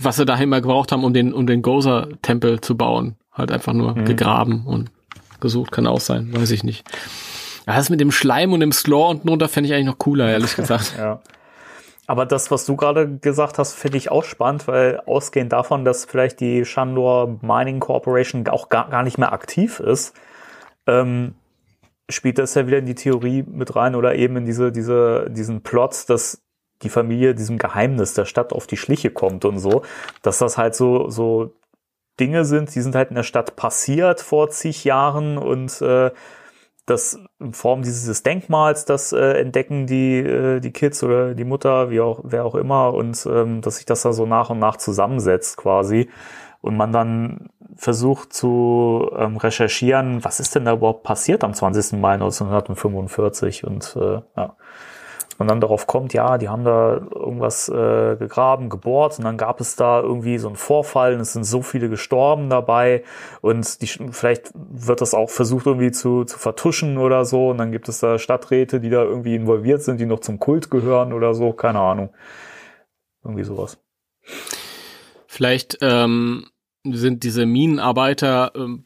was sie da immer gebraucht haben, um den, um den Gozer-Tempel zu bauen. Halt einfach nur Mhm. gegraben und gesucht. Kann auch sein, weiß ich nicht. Ja, das mit dem Schleim und dem Slore unten runter fände ich eigentlich noch cooler, ehrlich gesagt. Ja. Aber das, was du gerade gesagt hast, finde ich auch spannend, weil ausgehend davon, dass vielleicht die Shandor Mining Corporation auch gar, gar nicht mehr aktiv ist, ähm, spielt das ja wieder in die Theorie mit rein oder eben in diese, diese, diesen Plot, dass die Familie diesem Geheimnis der Stadt auf die Schliche kommt und so, dass das halt so, so Dinge sind, die sind halt in der Stadt passiert vor zig Jahren und äh, das in Form dieses Denkmals, das äh, entdecken die, äh, die Kids oder die Mutter, wie auch, wer auch immer, und ähm, dass sich das da so nach und nach zusammensetzt quasi. Und man dann versucht zu ähm, recherchieren, was ist denn da überhaupt passiert am 20. Mai 1945 und äh, ja. Und dann darauf kommt, ja, die haben da irgendwas äh, gegraben, gebohrt und dann gab es da irgendwie so einen Vorfall und es sind so viele gestorben dabei und die, vielleicht wird das auch versucht irgendwie zu, zu vertuschen oder so und dann gibt es da Stadträte, die da irgendwie involviert sind, die noch zum Kult gehören oder so, keine Ahnung. Irgendwie sowas. Vielleicht ähm, sind diese Minenarbeiter ähm,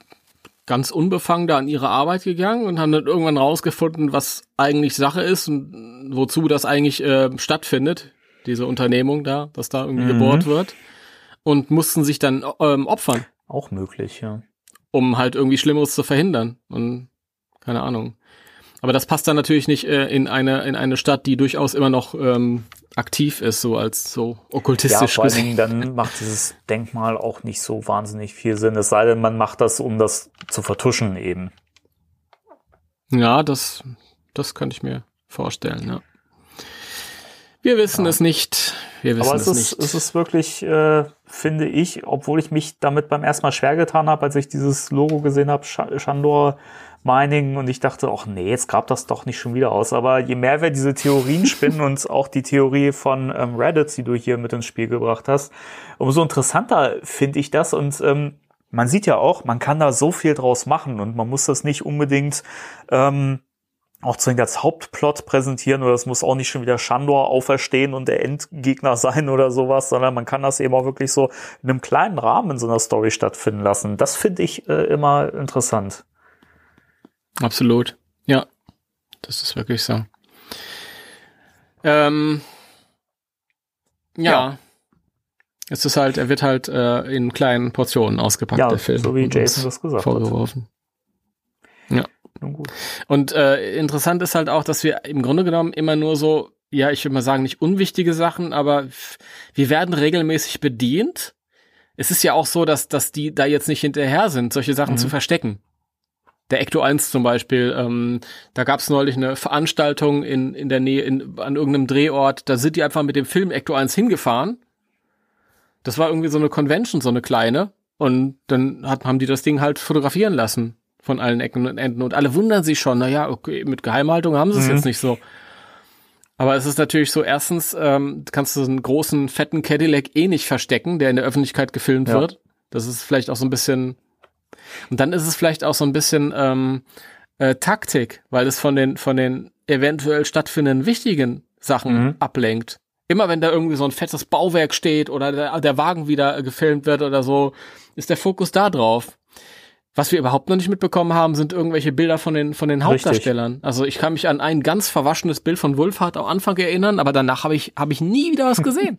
ganz unbefangen da an ihre Arbeit gegangen und haben dann irgendwann rausgefunden, was eigentlich Sache ist und wozu das eigentlich äh, stattfindet, diese Unternehmung da, dass da irgendwie Mhm. gebohrt wird und mussten sich dann ähm, opfern, Auch möglich, ja. um halt irgendwie Schlimmeres zu verhindern und keine Ahnung. Aber das passt dann natürlich nicht äh, in eine in eine Stadt, die durchaus immer noch ähm, aktiv ist, so als so Ja, okkultistisch vor allen. Dingen, dann macht dieses Denkmal auch nicht so wahnsinnig viel Sinn, es sei denn, man macht das, um das zu vertuschen eben. Ja, das, das könnte ich mir vorstellen, ja. Wir wissen es nicht. Wir wissen Aber es, es ist, nicht. es ist wirklich, äh, finde ich, obwohl ich mich damit beim ersten Mal schwer getan habe, als ich dieses Logo gesehen habe, Sch- Shandor Mining, und ich dachte, ach nee, jetzt gab das doch nicht schon wieder aus. Aber je mehr wir diese Theorien spinnen und auch die Theorie von ähm, Reddit, die du hier mit ins Spiel gebracht hast, umso interessanter finde ich das. Und ähm, man sieht ja auch, man kann da so viel draus machen und man muss das nicht unbedingt ähm, auch zwingend als Hauptplot präsentieren oder es muss auch nicht schon wieder Shandor auferstehen und der Endgegner sein oder sowas, sondern man kann das eben auch wirklich so in einem kleinen Rahmen in so einer Story stattfinden lassen. Das finde ich äh, immer interessant. Absolut. Ja. Das ist wirklich so. Ähm, ja. Ja. Es ist halt, er wird halt äh, in kleinen Portionen ausgepackt, Ja, der Film. so wie Jason das gesagt hat. vorgeworfen. Nun gut. Und äh, interessant ist halt auch, dass wir im Grunde genommen immer nur so, ja, ich würde mal sagen, nicht unwichtige Sachen, aber wir werden regelmäßig bedient. Es ist ja auch so, dass, dass die da jetzt nicht hinterher sind, solche Sachen Mhm. zu verstecken. Der Ecto 1 zum Beispiel, ähm, da gab es neulich eine Veranstaltung in, in der Nähe, in, an irgendeinem Drehort, da sind die einfach mit dem Film Ecto 1 hingefahren. Das war irgendwie so eine Convention, so eine kleine. Und dann hat, haben die das Ding halt fotografieren lassen von allen Ecken und Enden. Und alle wundern sich schon, naja, okay, mit Geheimhaltung haben sie es Mhm. jetzt nicht so. Aber es ist natürlich so, erstens ähm, kannst du einen großen, fetten Cadillac eh nicht verstecken, der in der Öffentlichkeit gefilmt Ja. wird. Das ist vielleicht auch so ein bisschen. Und dann ist es vielleicht auch so ein bisschen ähm, äh, Taktik, weil es von den, von den eventuell stattfindenden wichtigen Sachen Mhm. ablenkt. Immer wenn da irgendwie so ein fettes Bauwerk steht oder der, der Wagen wieder gefilmt wird oder so, ist der Fokus da drauf. Was wir überhaupt noch nicht mitbekommen haben, sind irgendwelche Bilder von den, von den Richtig. Hauptdarstellern. Also ich kann mich an ein ganz verwaschenes Bild von Wulfhard am Anfang erinnern, aber danach habe ich, habe ich nie wieder was gesehen.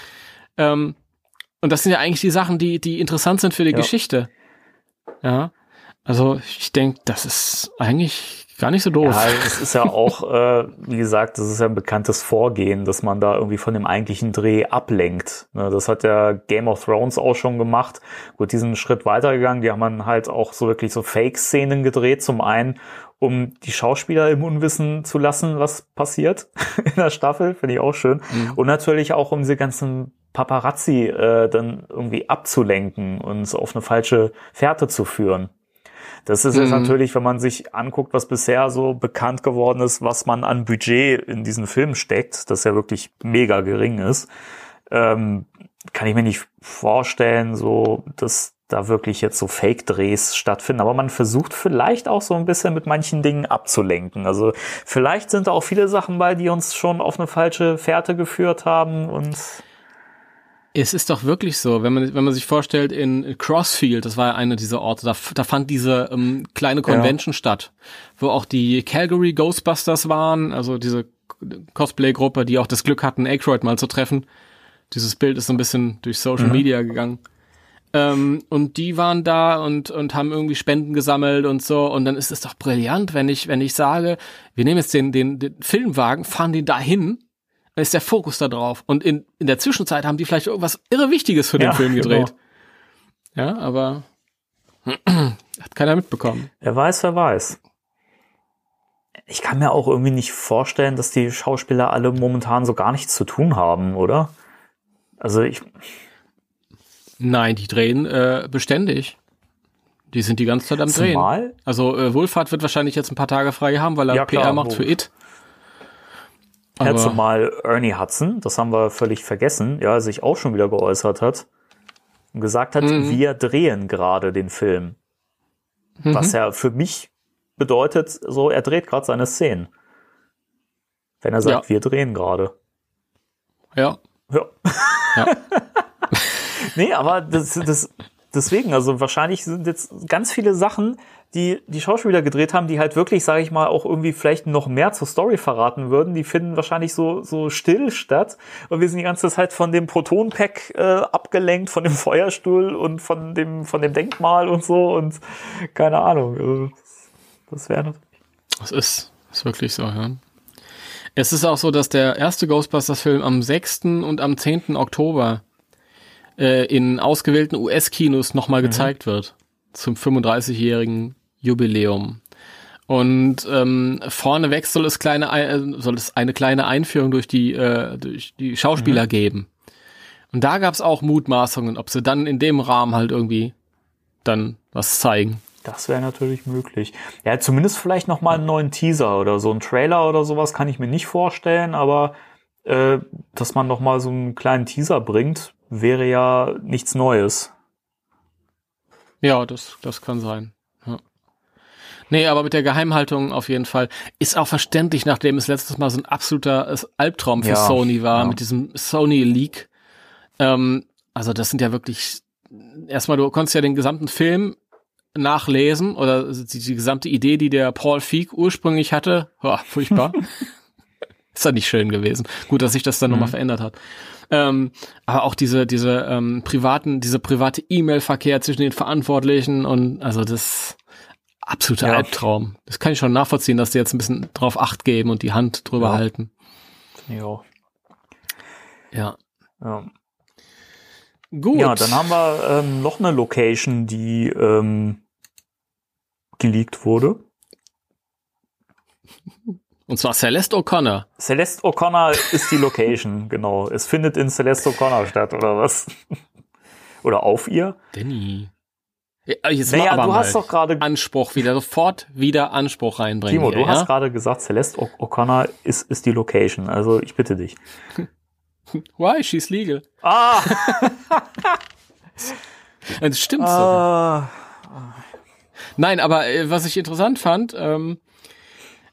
ähm, und das sind ja eigentlich die Sachen, die, die interessant sind für die Ja. Geschichte. Ja. Also ich denke, das ist eigentlich gar nicht so doof. Ja, es ist ja auch, äh, wie gesagt, das ist ja ein bekanntes Vorgehen, dass man da irgendwie von dem eigentlichen Dreh ablenkt. Ne, das hat ja Game of Thrones auch schon gemacht. Gut, diesen Schritt weitergegangen, die haben dann halt auch so wirklich so Fake-Szenen gedreht. Zum einen, um die Schauspieler im Unwissen zu lassen, was passiert in der Staffel, finde ich auch schön. Mhm. Und natürlich auch, um diese ganzen Paparazzi äh, dann irgendwie abzulenken und auf eine falsche Fährte zu führen. Das ist mhm. jetzt natürlich, wenn man sich anguckt, was bisher so bekannt geworden ist, was man an Budget in diesen Film steckt, das ja wirklich mega gering ist, ähm, kann ich mir nicht vorstellen, so dass da wirklich jetzt so Fake-Drehs stattfinden. Aber man versucht vielleicht auch so ein bisschen mit manchen Dingen abzulenken. Also vielleicht sind da auch viele Sachen bei, die uns schon auf eine falsche Fährte geführt haben und es ist doch wirklich so, wenn man, wenn man sich vorstellt, in Crossfield, das war ja einer dieser Orte, da, da fand diese ähm, kleine Convention ja. statt, wo auch die Calgary Ghostbusters waren, also diese Cosplay-Gruppe, die auch das Glück hatten, Aykroyd mal zu treffen. Dieses Bild ist so ein bisschen durch Social mhm. Media gegangen. Ähm, und die waren da und, und haben irgendwie Spenden gesammelt und so. Und dann ist es doch brillant, wenn ich, wenn ich sage, wir nehmen jetzt den, den, den Filmwagen, fahren den dahin dann ist der Fokus da drauf. Und in, in der Zwischenzeit haben die vielleicht irgendwas irre Wichtiges für den ja, Film gedreht. Genau. Ja, aber hat keiner mitbekommen. Wer weiß, wer weiß. Ich kann mir auch irgendwie nicht vorstellen, dass die Schauspieler alle momentan so gar nichts zu tun haben, oder? Also ich. Nein, die drehen äh, beständig. Die sind die ganze Zeit am Zumal? Drehen. Also äh, Wohlfahrt wird wahrscheinlich jetzt ein paar Tage frei haben, weil er ja, PR klar, macht wo. für It. Aber Zumal Ernie Hudson, das haben wir völlig vergessen, ja, sich auch schon wieder geäußert hat und gesagt hat, mhm. wir drehen gerade den Film. Mhm. Was ja für mich bedeutet, so, er dreht gerade seine Szenen. Wenn er sagt, ja. wir drehen gerade. Ja. Ja. ja. nee, aber das, das, deswegen, also wahrscheinlich sind jetzt ganz viele Sachen, die die Schauspieler gedreht haben, die halt wirklich, sage ich mal, auch irgendwie vielleicht noch mehr zur Story verraten würden. Die finden wahrscheinlich so so still statt und wir sind die ganze Zeit von dem Protonpack äh, abgelenkt, von dem Feuerstuhl und von dem von dem Denkmal und so und keine Ahnung. Also, das wäre natürlich. Das ist, ist wirklich so, ja. Es ist auch so, dass der erste Ghostbusters-Film am 6. und am 10. Oktober äh, in ausgewählten US-Kinos nochmal mhm. gezeigt wird. Zum 35-jährigen Jubiläum. Und ähm, vorneweg soll es kleine äh, soll es eine kleine Einführung durch die äh, durch die Schauspieler mhm. geben. Und da gab es auch Mutmaßungen, ob sie dann in dem Rahmen halt irgendwie dann was zeigen. Das wäre natürlich möglich. Ja, zumindest vielleicht noch mal einen neuen Teaser oder so ein Trailer oder sowas kann ich mir nicht vorstellen, aber äh, dass man noch mal so einen kleinen Teaser bringt, wäre ja nichts Neues. Ja, das das kann sein. Nee, aber mit der Geheimhaltung auf jeden Fall. Ist auch verständlich, nachdem es letztes Mal so ein absoluter Albtraum für ja, Sony war, ja. mit diesem Sony-Leak. Ähm, also das sind ja wirklich, erstmal, du konntest ja den gesamten Film nachlesen oder die, die gesamte Idee, die der Paul Feig ursprünglich hatte. Oh, furchtbar. ist ja nicht schön gewesen. Gut, dass sich das dann mhm. nochmal verändert hat. Ähm, aber auch diese, diese ähm, privaten, diese private E-Mail-Verkehr zwischen den Verantwortlichen und also das absoluter ja. Albtraum. Das kann ich schon nachvollziehen, dass die jetzt ein bisschen drauf Acht geben und die Hand drüber ja. halten. Ja. Ja. ja. Gut. Ja, dann haben wir ähm, noch eine Location, die ähm, geleakt wurde. Und zwar Celeste O'Connor. Celeste O'Connor ist die Location, genau. Es findet in Celeste O'Connor statt, oder was? oder auf ihr? Danny. Ja, jetzt naja, du hast doch gerade Anspruch wieder, sofort wieder Anspruch reinbringen. Timo, hier, du ja? hast gerade gesagt, Celeste O'Connor ist, ist die Location. Also ich bitte dich. Why? She's legal. Ah! das stimmt ah. so. Nein, aber äh, was ich interessant fand, ähm,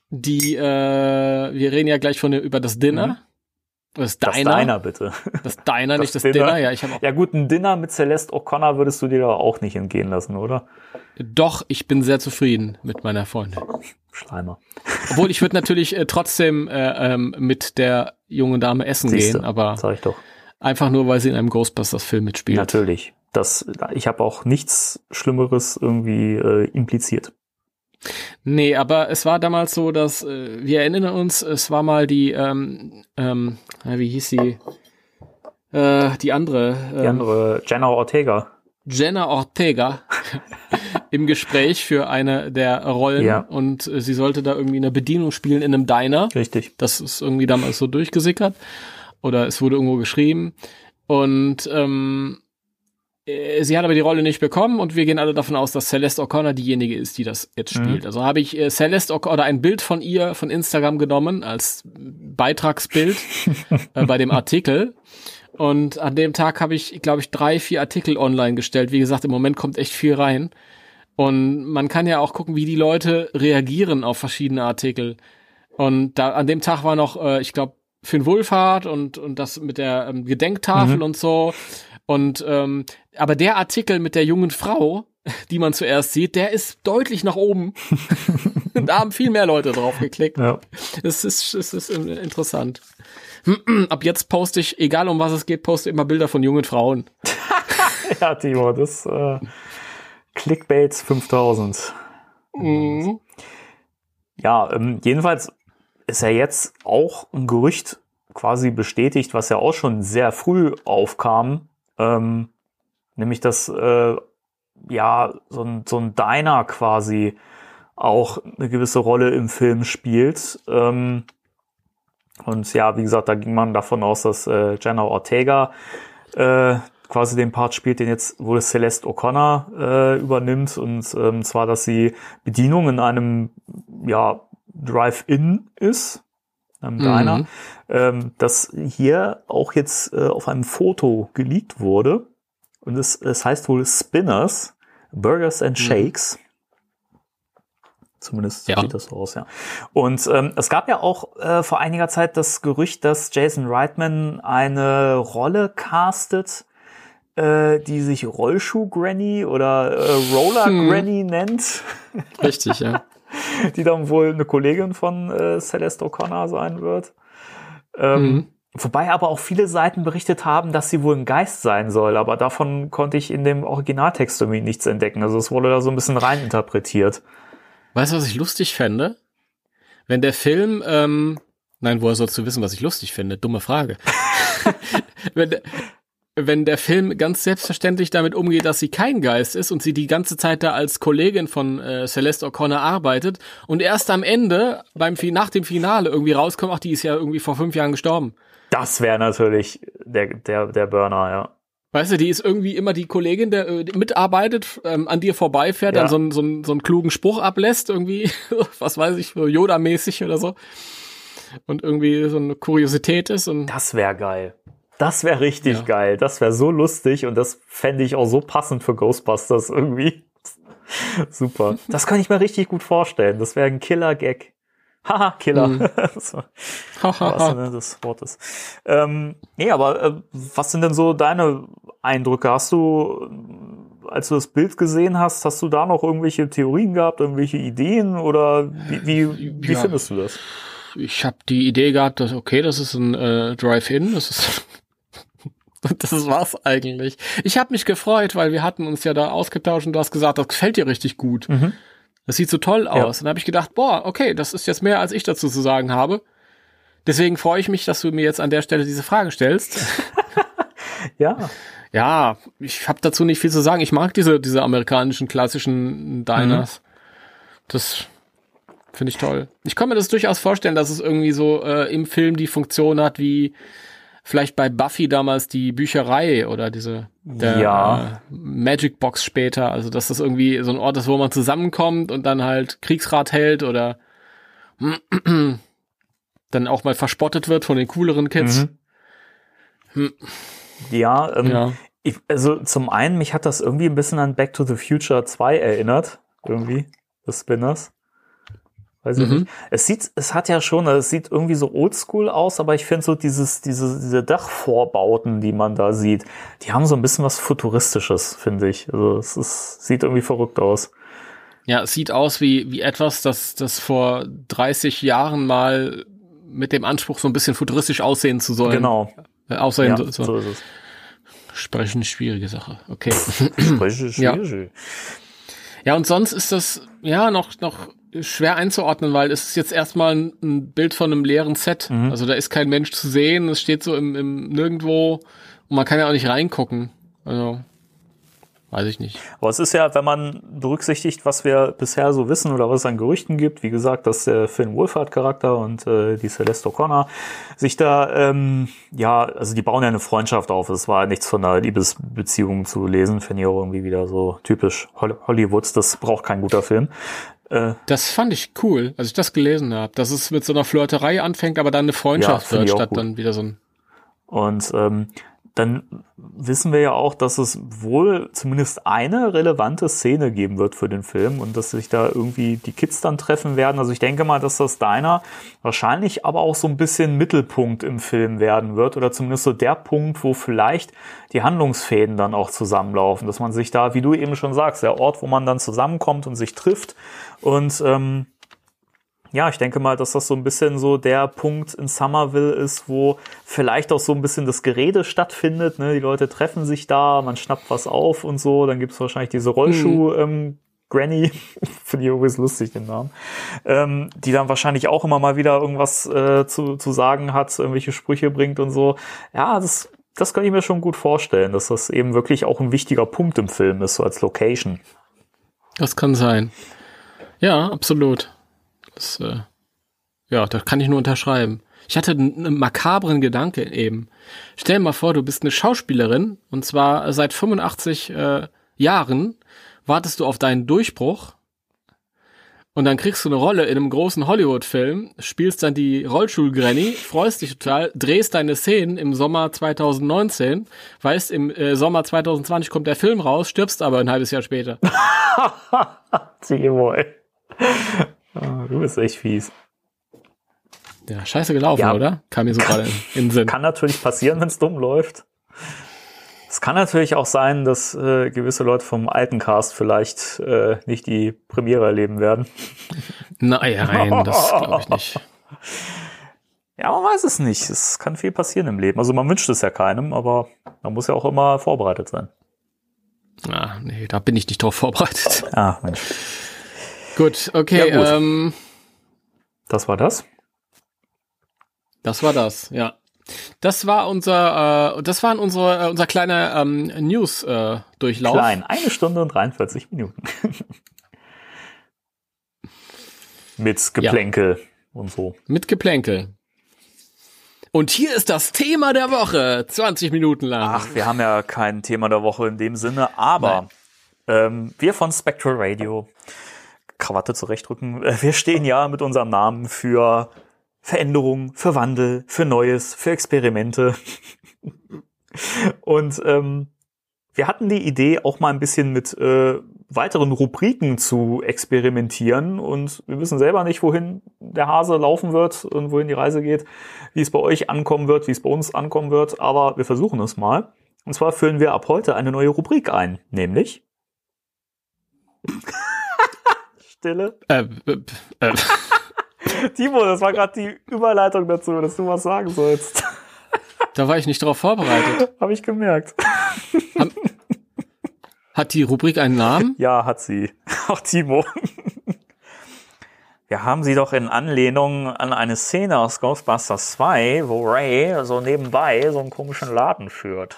die, äh, wir reden ja gleich von über das Dinner. Mhm. Das Diner. Das Diner, bitte. Das Diner, das nicht das Dinner. Dinner. Ja, ich hab auch ja gut, ein Dinner mit Celeste O'Connor würdest du dir doch auch nicht entgehen lassen, oder? Doch, ich bin sehr zufrieden mit meiner Freundin. Schleimer. Obwohl, ich würde natürlich äh, trotzdem äh, ähm, mit der jungen Dame essen Siehste, gehen, aber sag ich doch. einfach nur, weil sie in einem Ghostbusters-Film mitspielt. Natürlich. das, ich habe auch nichts Schlimmeres irgendwie äh, impliziert. Nee, aber es war damals so, dass äh, wir erinnern uns, es war mal die, ähm, ähm, wie hieß sie? Äh, die andere. Ähm, die andere, Jenna Ortega. Jenna Ortega im Gespräch für eine der Rollen ja. und äh, sie sollte da irgendwie eine Bedienung spielen in einem Diner. Richtig. Das ist irgendwie damals so durchgesickert oder es wurde irgendwo geschrieben und ähm, äh, sie hat aber die Rolle nicht bekommen und wir gehen alle davon aus, dass Celeste O'Connor diejenige ist, die das jetzt mhm. spielt. Mhm. Also habe ich äh, Celeste O'Connor ein Bild von ihr von Instagram genommen als Beitragsbild äh, bei dem Artikel und an dem Tag habe ich, glaube ich, drei, vier Artikel online gestellt. Wie gesagt, im Moment kommt echt viel rein. Und man kann ja auch gucken, wie die Leute reagieren auf verschiedene Artikel. Und da an dem Tag war noch, äh, ich glaube, Finn Wohlfahrt und und das mit der ähm, Gedenktafel mhm. und so. Und ähm, aber der Artikel mit der jungen Frau, die man zuerst sieht, der ist deutlich nach oben. da haben viel mehr Leute drauf geklickt. Ja. Es ist, es ist interessant. Ab jetzt poste ich, egal um was es geht, poste immer Bilder von jungen Frauen. ja, Timo, das äh, Clickbaits 5000. Mhm. Ja, ähm, jedenfalls ist ja jetzt auch ein Gerücht quasi bestätigt, was ja auch schon sehr früh aufkam, ähm, nämlich dass äh, ja so ein, so ein Diner quasi auch eine gewisse Rolle im Film spielt. Ähm, und ja, wie gesagt, da ging man davon aus, dass äh, Jenna Ortega äh, quasi den Part spielt, den jetzt wohl Celeste O'Connor äh, übernimmt. Und ähm, zwar, dass sie Bedienung in einem ja, Drive-In ist, einem mhm. Diner, ähm, das hier auch jetzt äh, auf einem Foto geleakt wurde. Und es, es heißt wohl Spinners, Burgers and mhm. Shakes. Zumindest ja. sieht das so aus, ja. Und ähm, es gab ja auch äh, vor einiger Zeit das Gerücht, dass Jason Reitman eine Rolle castet, äh, die sich Rollschuh-Granny oder äh, Roller-Granny hm. nennt. Richtig, ja. die dann wohl eine Kollegin von äh, Celeste O'Connor sein wird. Ähm, mhm. Wobei aber auch viele Seiten berichtet haben, dass sie wohl ein Geist sein soll, aber davon konnte ich in dem Originaltext irgendwie nichts entdecken. Also es wurde da so ein bisschen reininterpretiert. Weißt du, was ich lustig fände? Wenn der Film, ähm, nein, woher sollst du wissen, was ich lustig finde? Dumme Frage. wenn, der, wenn der Film ganz selbstverständlich damit umgeht, dass sie kein Geist ist und sie die ganze Zeit da als Kollegin von äh, Celeste O'Connor arbeitet und erst am Ende, beim nach dem Finale irgendwie rauskommt, ach, die ist ja irgendwie vor fünf Jahren gestorben. Das wäre natürlich der, der, der Burner, ja. Weißt du, die ist irgendwie immer die Kollegin, der äh, mitarbeitet, ähm, an dir vorbeifährt, ja. dann so, ein, so, ein, so einen klugen Spruch ablässt, irgendwie, was weiß ich, so Yoda-mäßig oder so. Und irgendwie so eine Kuriosität ist. Und das wäre geil. Das wäre richtig ja. geil. Das wäre so lustig und das fände ich auch so passend für Ghostbusters irgendwie. Super. Das kann ich mir richtig gut vorstellen. Das wäre ein Killer-Gag. Haha, Killer. Mhm. so, was denn des Wortes. Ähm, nee, aber äh, was sind denn so deine Eindrücke? Hast du, als du das Bild gesehen hast, hast du da noch irgendwelche Theorien gehabt, irgendwelche Ideen oder wie, wie, wie ja. findest du das? Ich habe die Idee gehabt, dass okay, das ist ein äh, Drive-In, das ist das war's eigentlich. Ich habe mich gefreut, weil wir hatten uns ja da ausgetauscht und du hast gesagt, das gefällt dir richtig gut. Mhm. Das sieht so toll aus. Ja. Und dann habe ich gedacht, boah, okay, das ist jetzt mehr, als ich dazu zu sagen habe. Deswegen freue ich mich, dass du mir jetzt an der Stelle diese Frage stellst. ja. Ja, ich habe dazu nicht viel zu sagen. Ich mag diese, diese amerikanischen klassischen Diners. Mhm. Das finde ich toll. Ich kann mir das durchaus vorstellen, dass es irgendwie so äh, im Film die Funktion hat wie vielleicht bei Buffy damals die Bücherei oder diese der, ja. äh, Magic Box später. Also dass das irgendwie so ein Ort ist, wo man zusammenkommt und dann halt Kriegsrat hält oder dann auch mal verspottet wird von den cooleren Kids. Mhm. Ja, ähm, ja. Ich, also zum einen, mich hat das irgendwie ein bisschen an Back to the Future 2 erinnert. Irgendwie, des Spinners. Weiß ich mhm. nicht. Es sieht, es hat ja schon, es sieht irgendwie so oldschool aus, aber ich finde so dieses, diese, diese Dachvorbauten, die man da sieht, die haben so ein bisschen was Futuristisches, finde ich. Also es ist, sieht irgendwie verrückt aus. Ja, es sieht aus wie, wie etwas, das, das vor 30 Jahren mal mit dem Anspruch, so ein bisschen futuristisch aussehen zu sollen. Genau. Äh, aussehen ja, so, so. so ist es. Sprechen schwierige Sache. Okay. Spreche, Ja. schwierig. Ja, und sonst ist das ja noch, noch schwer einzuordnen, weil es ist jetzt erstmal ein, ein Bild von einem leeren Set. Mhm. Also da ist kein Mensch zu sehen, es steht so im, im Nirgendwo und man kann ja auch nicht reingucken. Also, weiß ich nicht. Aber es ist ja, wenn man berücksichtigt, was wir bisher so wissen oder was es an Gerüchten gibt, wie gesagt, dass der Finn Wolfhard-Charakter und äh, die Celeste O'Connor sich da, ähm, ja, also die bauen ja eine Freundschaft auf. Es war nichts von einer Liebesbeziehung zu lesen, finde ich auch irgendwie wieder so typisch Hol- Hollywoods. Das braucht kein guter Film. Äh, Das fand ich cool, als ich das gelesen habe, dass es mit so einer Flirterei anfängt, aber dann eine Freundschaft Ja, wird, statt dann wieder so ein. Und ähm, dann wissen wir ja auch, dass es wohl zumindest eine relevante Szene geben wird für den Film und dass sich da irgendwie die Kids dann treffen werden. Also ich denke mal, dass das Diner wahrscheinlich aber auch so ein bisschen Mittelpunkt im Film werden wird oder zumindest so der Punkt, wo vielleicht die Handlungsfäden dann auch zusammenlaufen, dass man sich da, wie du eben schon sagst, der Ort, wo man dann zusammenkommt und sich trifft und ähm, ja, ich denke mal, dass das so ein bisschen so der Punkt in Somerville ist, wo vielleicht auch so ein bisschen das Gerede stattfindet. Ne? Die Leute treffen sich da, man schnappt was auf und so. Dann gibt's wahrscheinlich diese Rollschuh. Ähm, Granny, finde ich übrigens lustig, den Namen, ähm, die dann wahrscheinlich auch immer mal wieder irgendwas äh, zu, zu sagen hat, irgendwelche Sprüche bringt und so. Ja, das, das kann ich mir schon gut vorstellen, dass das eben wirklich auch ein wichtiger Punkt im Film ist, so als Location. Das kann sein. Ja, absolut. Das, äh, ja, das kann ich nur unterschreiben. Ich hatte einen makabren Gedanke eben. Stell dir mal vor, du bist eine Schauspielerin und zwar seit 85 äh, Jahren wartest du auf deinen Durchbruch und dann kriegst du eine Rolle in einem großen Hollywood-Film, spielst dann die Rollstuhl-Granny, freust dich total, drehst deine Szenen im Sommer 2019, weißt, im äh, Sommer 2020 kommt der Film raus, stirbst aber ein halbes Jahr später. Timo, Ah, Du bist echt fies. Ja, scheiße gelaufen, Ja. oder? Kam mir so gerade in in den Sinn. Kann natürlich passieren, wenn es dumm läuft. Es kann natürlich auch sein, dass äh, gewisse Leute vom alten Cast vielleicht äh, nicht die Premiere erleben werden. Nein, das glaube ich nicht. Ja, man weiß es nicht. Es kann viel passieren im Leben. Also man wünscht es ja keinem, aber man muss ja auch immer vorbereitet sein. Ah, nee, da bin ich nicht drauf vorbereitet. Ah, Mensch. Gut, okay, Ja, gut. Ähm, Das war das. das war das, ja. Das war unser, äh, das waren unsere, äh, unser kleiner ähm, News-Durchlauf. Klein. Eine Stunde und 43 Minuten. Mit Geplänkel und so. Mit Geplänkel. Und hier ist das Thema der Woche, 20 Minuten lang. Ach, wir haben ja kein Thema der Woche in dem Sinne, aber ähm, wir von Spectral Radio, Krawatte zurechtrücken, wir stehen ja mit unserem Namen für Veränderung, für Wandel, für Neues, für Experimente. Und ähm, wir hatten die Idee, auch mal ein bisschen mit äh, weiteren Rubriken zu experimentieren und wir wissen selber nicht, wohin der Hase laufen wird und wohin die Reise geht, wie es bei euch ankommen wird, wie es bei uns ankommen wird, aber wir versuchen es mal. Und zwar führen wir ab heute eine neue Rubrik ein, nämlich Stille. Äh, äh, äh, Timo, das war gerade die Überleitung dazu, dass du was sagen sollst. da war ich nicht drauf vorbereitet. Habe ich gemerkt. Hat die Rubrik einen Namen? Ja, hat sie. Auch Timo. Wir haben sie doch in Anlehnung an eine Szene aus Ghostbusters 2, wo Ray so nebenbei so einen komischen Laden führt.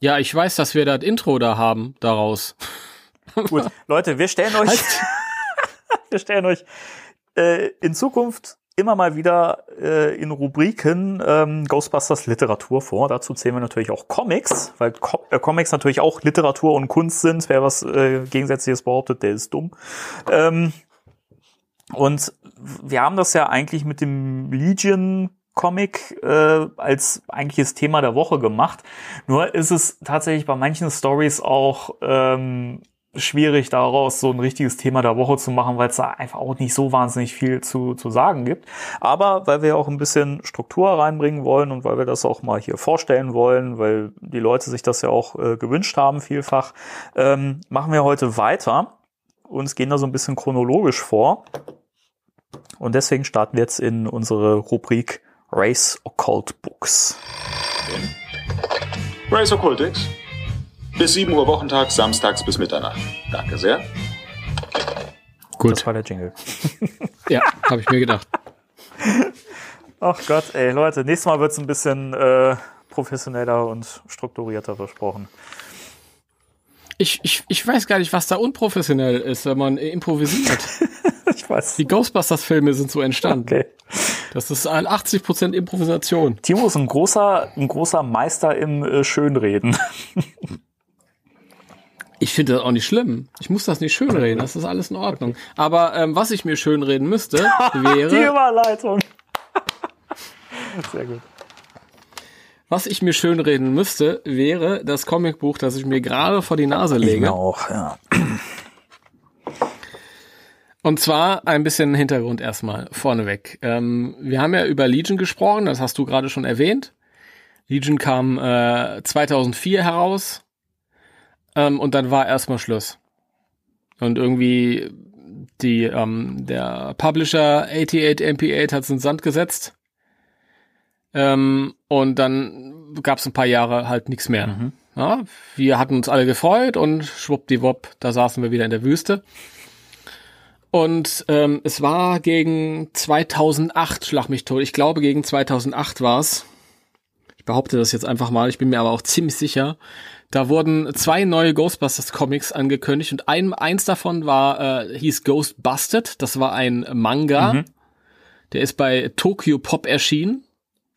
Ja, ich weiß, dass wir das Intro da haben, daraus. Gut, Leute, wir stellen euch, Halt. wir stellen euch äh, in Zukunft immer mal wieder äh, in Rubriken ähm, Ghostbusters Literatur vor. Dazu zählen wir natürlich auch Comics, weil Co äh, Comics natürlich auch Literatur und Kunst sind. Wer was äh, Gegensätzliches behauptet, der ist dumm. Ähm, und wir haben das ja eigentlich mit dem Legion Comic äh, als eigentliches Thema der Woche gemacht. Nur ist es tatsächlich bei manchen Stories auch ähm, schwierig, daraus so ein richtiges Thema der Woche zu machen, weil es da einfach auch nicht so wahnsinnig viel zu, zu sagen gibt. Aber weil wir auch ein bisschen Struktur reinbringen wollen und weil wir das auch mal hier vorstellen wollen, weil die Leute sich das ja auch äh, gewünscht haben vielfach, ähm, machen wir heute weiter und gehen da so ein bisschen chronologisch vor. Und deswegen starten wir jetzt in unsere Rubrik Race Occult Books. Race Occultix. Bis 7 Uhr Wochentag, samstags bis Mitternacht. Danke sehr. Gut. Das war der Jingle. Ja, habe ich mir gedacht. Ach Gott, ey, Leute, nächstes Mal wird's ein bisschen äh, professioneller und strukturierter versprochen. Ich, ich, ich weiß gar nicht, was da unprofessionell ist, wenn man improvisiert. Ich weiß. Die Ghostbusters-Filme sind so entstanden. Okay. Das ist ein 80% Improvisation. Timo ist ein großer, ein großer Meister im äh, Schönreden. Ich finde das auch nicht schlimm. Ich muss das nicht schönreden. Das ist alles in Ordnung. Aber ähm, was ich mir schönreden müsste, Die wäre, Überleitung. Sehr gut. was ich mir schönreden müsste, wäre das Comicbuch, das ich mir gerade vor die Nase lege. auch, ja. Und zwar ein bisschen Hintergrund erstmal vorneweg. Ähm, wir haben ja über Legion gesprochen, das hast du gerade schon erwähnt. Legion kam äh, 2004 heraus ähm, und dann war erstmal Schluss. Und irgendwie die ähm, der Publisher 88MP8 hat es in den Sand gesetzt. Ähm, und dann gab es ein paar Jahre halt nichts mehr. Ja, wir hatten uns alle gefreut und schwuppdiwupp, da saßen wir wieder in der Wüste. Und ähm, es war gegen 2008, schlag mich tot. Ich glaube, gegen 2008 war's. Behaupte das jetzt einfach mal, ich bin mir aber auch ziemlich sicher. Da wurden zwei neue Ghostbusters Comics angekündigt und ein, eins davon war, äh, hieß Ghostbusted. Das war ein Manga. Der ist bei Tokyo Pop erschienen.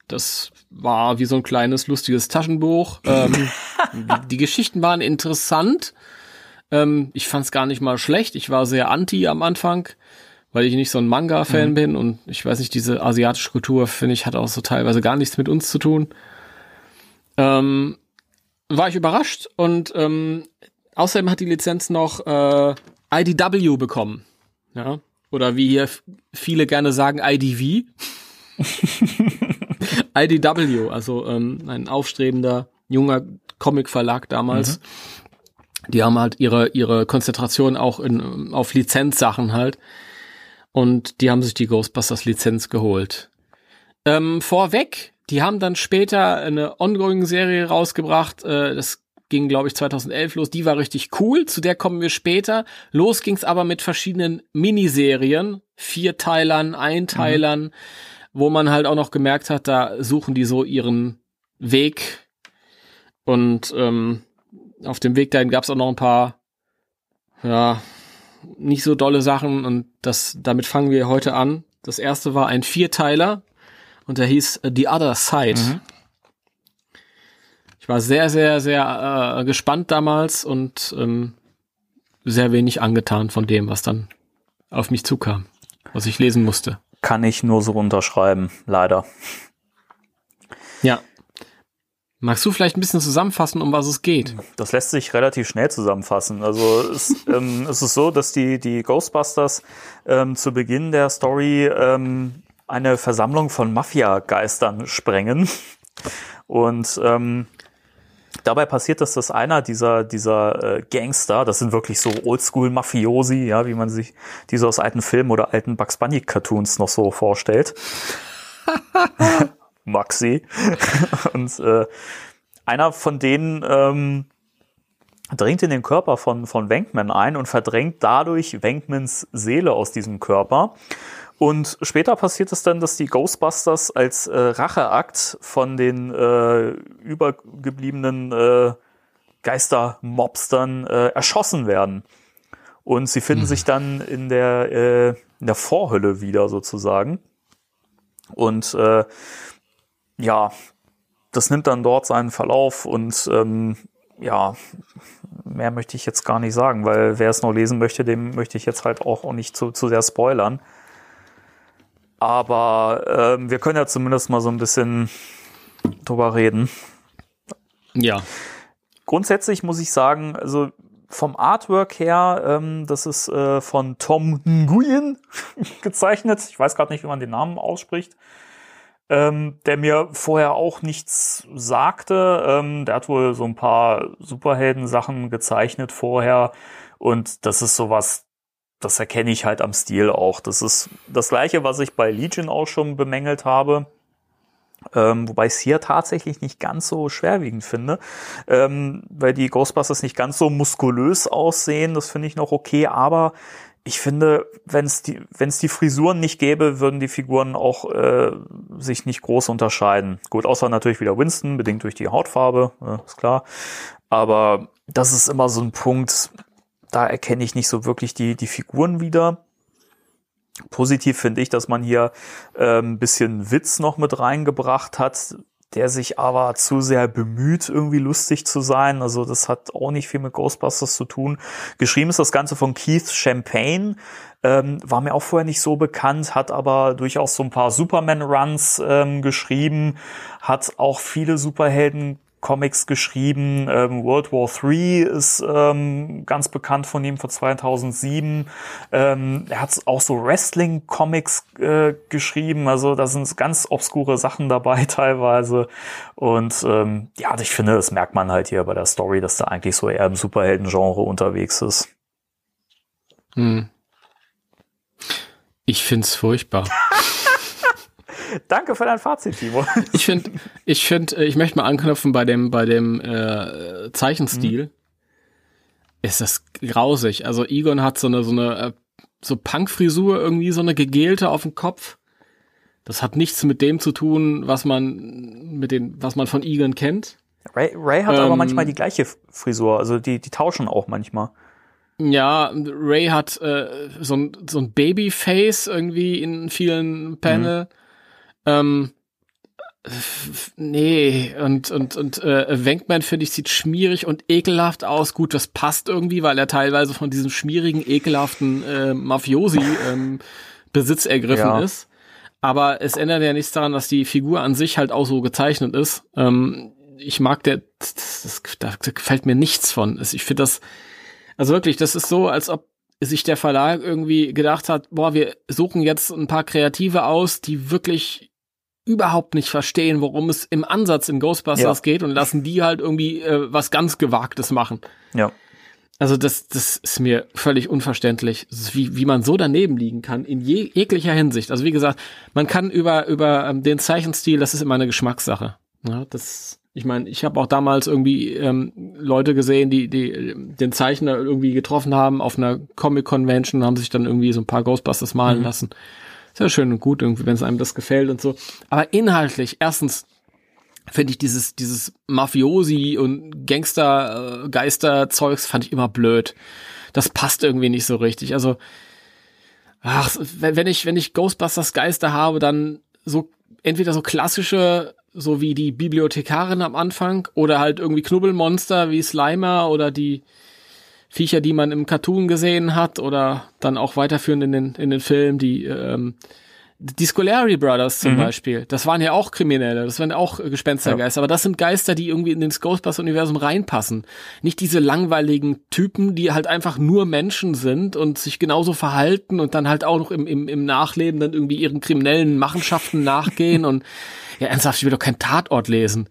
Das war wie so ein kleines, lustiges Taschenbuch. Ähm, die, die Geschichten waren interessant. Ähm, ich fand es gar nicht mal schlecht. Ich war sehr anti am Anfang, weil ich nicht so ein Manga-Fan bin und ich weiß nicht, diese asiatische Kultur, finde ich, hat auch so teilweise gar nichts mit uns zu tun. Ähm, war ich überrascht und ähm, außerdem hat die Lizenz noch äh, IDW bekommen. Ja. Oder wie hier viele gerne sagen, IDV. IDW, also ähm, ein aufstrebender junger Comic-Verlag damals. Die haben halt ihre, ihre Konzentration auch in, auf Lizenzsachen halt. Und die haben sich die Ghostbusters-Lizenz geholt. Ähm, vorweg, die haben dann später eine Ongoing-Serie rausgebracht. Äh, das ging, glaube ich, 2011 los. Die war richtig cool. Zu der kommen wir später. Los ging's aber mit verschiedenen Miniserien, Vierteilern, Einteilern, wo man halt auch noch gemerkt hat, da suchen die so ihren Weg. Und ähm, auf dem Weg dahin gab's auch noch ein paar, ja, nicht so dolle Sachen. Und das, damit fangen wir heute an. Das erste war ein Vierteiler und der hieß äh, The Other Side. Ich war sehr, sehr, sehr äh, gespannt damals und ähm, sehr wenig angetan von dem, was dann auf mich zukam, was ich lesen musste. Kann ich nur so unterschreiben, leider. Ja. Magst du vielleicht ein bisschen zusammenfassen, um was es geht? Das lässt sich relativ schnell zusammenfassen. Also es, ähm, es ist so, dass die, die Ghostbusters ähm, zu Beginn der Story ähm, eine Versammlung von Mafia-Geistern sprengen. Und ähm, dabei passiert dass einer dieser, dieser äh, Gangster, das sind wirklich so Oldschool-Mafiosi, ja, wie man sich diese aus alten Filmen oder alten Bugs Bunny-Cartoons noch so vorstellt. Maxi. Und äh, einer von denen ähm, dringt in den Körper von, von Venkman ein und verdrängt dadurch Venkmans Seele aus diesem Körper. Und später passiert es dann, dass die Ghostbusters als äh, Racheakt von den äh, übergebliebenen äh, Geistermobstern äh, erschossen werden. Und sie finden sich dann in der, äh, in der Vorhölle wieder sozusagen. Und äh, ja, das nimmt dann dort seinen Verlauf und ähm, ja, mehr möchte ich jetzt gar nicht sagen, weil wer es noch lesen möchte, dem möchte ich jetzt halt auch, auch nicht zu, zu sehr spoilern. Aber ähm, wir können ja zumindest mal so ein bisschen drüber reden. Ja. Grundsätzlich muss ich sagen, also vom Artwork her, ähm, das ist äh, von Tom Nguyen gezeichnet. Ich weiß gerade nicht, wie man den Namen ausspricht. Ähm, der mir vorher auch nichts sagte. Ähm, der hat wohl so ein paar Superhelden-Sachen gezeichnet vorher. Und das ist sowas, das erkenne ich halt am Stil auch. Das ist das gleiche, was ich bei Legion auch schon bemängelt habe. Ähm, wobei ich es hier tatsächlich nicht ganz so schwerwiegend finde, ähm, weil die Ghostbusters nicht ganz so muskulös aussehen. Das finde ich noch okay, aber ich finde, wenn es die, wenn es die Frisuren nicht gäbe, würden die Figuren auch äh, sich nicht groß unterscheiden. Gut, außer natürlich wieder Winston, bedingt durch die Hautfarbe, äh, ist klar. Aber das ist immer so ein Punkt, da erkenne ich nicht so wirklich die, die Figuren wieder. Positiv finde ich, dass man hier äh, ein bisschen Witz noch mit reingebracht hat, der sich aber zu sehr bemüht, irgendwie lustig zu sein. Also das hat auch nicht viel mit Ghostbusters zu tun. Geschrieben ist das Ganze von Keith Champagne. Ähm, war mir auch vorher nicht so bekannt, hat aber durchaus so ein paar Superman-Runs ähm, geschrieben, hat auch viele Superhelden Comics geschrieben. Ähm, World War III ist ähm, ganz bekannt von ihm von 2007. Ähm, er hat auch so Wrestling-Comics äh, geschrieben. Also da sind ganz obskure Sachen dabei teilweise. Und ähm, ja, ich finde, das merkt man halt hier bei der Story, dass der eigentlich so eher im Superhelden-Genre unterwegs ist. Hm. Ich find's furchtbar. Danke für dein Fazit, Timo. Ich finde, ich finde, äh, ich möchte mal anknüpfen bei dem, bei dem äh, Zeichenstil. Mhm. Ist das grausig. Also Egon hat so eine, so eine, äh, so Punkfrisur irgendwie, so eine gegelte auf dem Kopf. Das hat nichts mit dem zu tun, was man mit den, was man von Egon kennt. Ray, Ray hat ähm, aber manchmal die gleiche Frisur, also die, die tauschen auch manchmal. Ja, Ray hat äh, so ein, so ein Babyface irgendwie in vielen Panel. Mhm. Ähm, nee, und, und, und äh, Wenkman, finde ich, sieht schmierig und ekelhaft aus. Gut, das passt irgendwie, weil er teilweise von diesem schmierigen, ekelhaften äh, Mafiosi ähm, Besitz ergriffen ja. ist. Aber es ändert ja nichts daran, dass die Figur an sich halt auch so gezeichnet ist. Ähm, ich mag der, das, das, da gefällt mir nichts von. Ich finde das, also wirklich, das ist so, als ob sich der Verlag irgendwie gedacht hat, boah, wir suchen jetzt ein paar Kreative aus, die wirklich überhaupt nicht verstehen, worum es im Ansatz in Ghostbusters ja. geht und lassen die halt irgendwie äh, was ganz Gewagtes machen. Ja. Also das, das ist mir völlig unverständlich, wie, wie man so daneben liegen kann, in je, jeglicher Hinsicht. Also wie gesagt, man kann über, über ähm, den Zeichenstil, das ist immer eine Geschmackssache. Ja, das, ich meine, ich habe auch damals irgendwie ähm, Leute gesehen, die, die äh, den Zeichner irgendwie getroffen haben auf einer Comic-Convention und haben sich dann irgendwie so ein paar Ghostbusters malen mhm. lassen. Ist ja schön und gut, irgendwie, wenn es einem das gefällt und so. Aber inhaltlich, erstens finde ich dieses, dieses Mafiosi und Gangster-Geister-Zeugs fand ich immer blöd. Das passt irgendwie nicht so richtig. Also, ach, wenn ich, wenn ich Ghostbusters Geister habe, dann so, entweder so klassische, so wie die Bibliothekarin am Anfang, oder halt irgendwie Knubbelmonster wie Slimer oder die, Viecher, die man im Cartoon gesehen hat oder dann auch weiterführend in den, in den Film, die, ähm, die Scolari Brothers zum mhm. Beispiel, das waren ja auch Kriminelle, das waren auch Gespenstergeister, ja. aber das sind Geister, die irgendwie in das Ghostbusters-Universum reinpassen. Nicht diese langweiligen Typen, die halt einfach nur Menschen sind und sich genauso verhalten und dann halt auch noch im, im, im Nachleben dann irgendwie ihren kriminellen Machenschaften nachgehen und ja, ernsthaft, ich will doch kein Tatort lesen.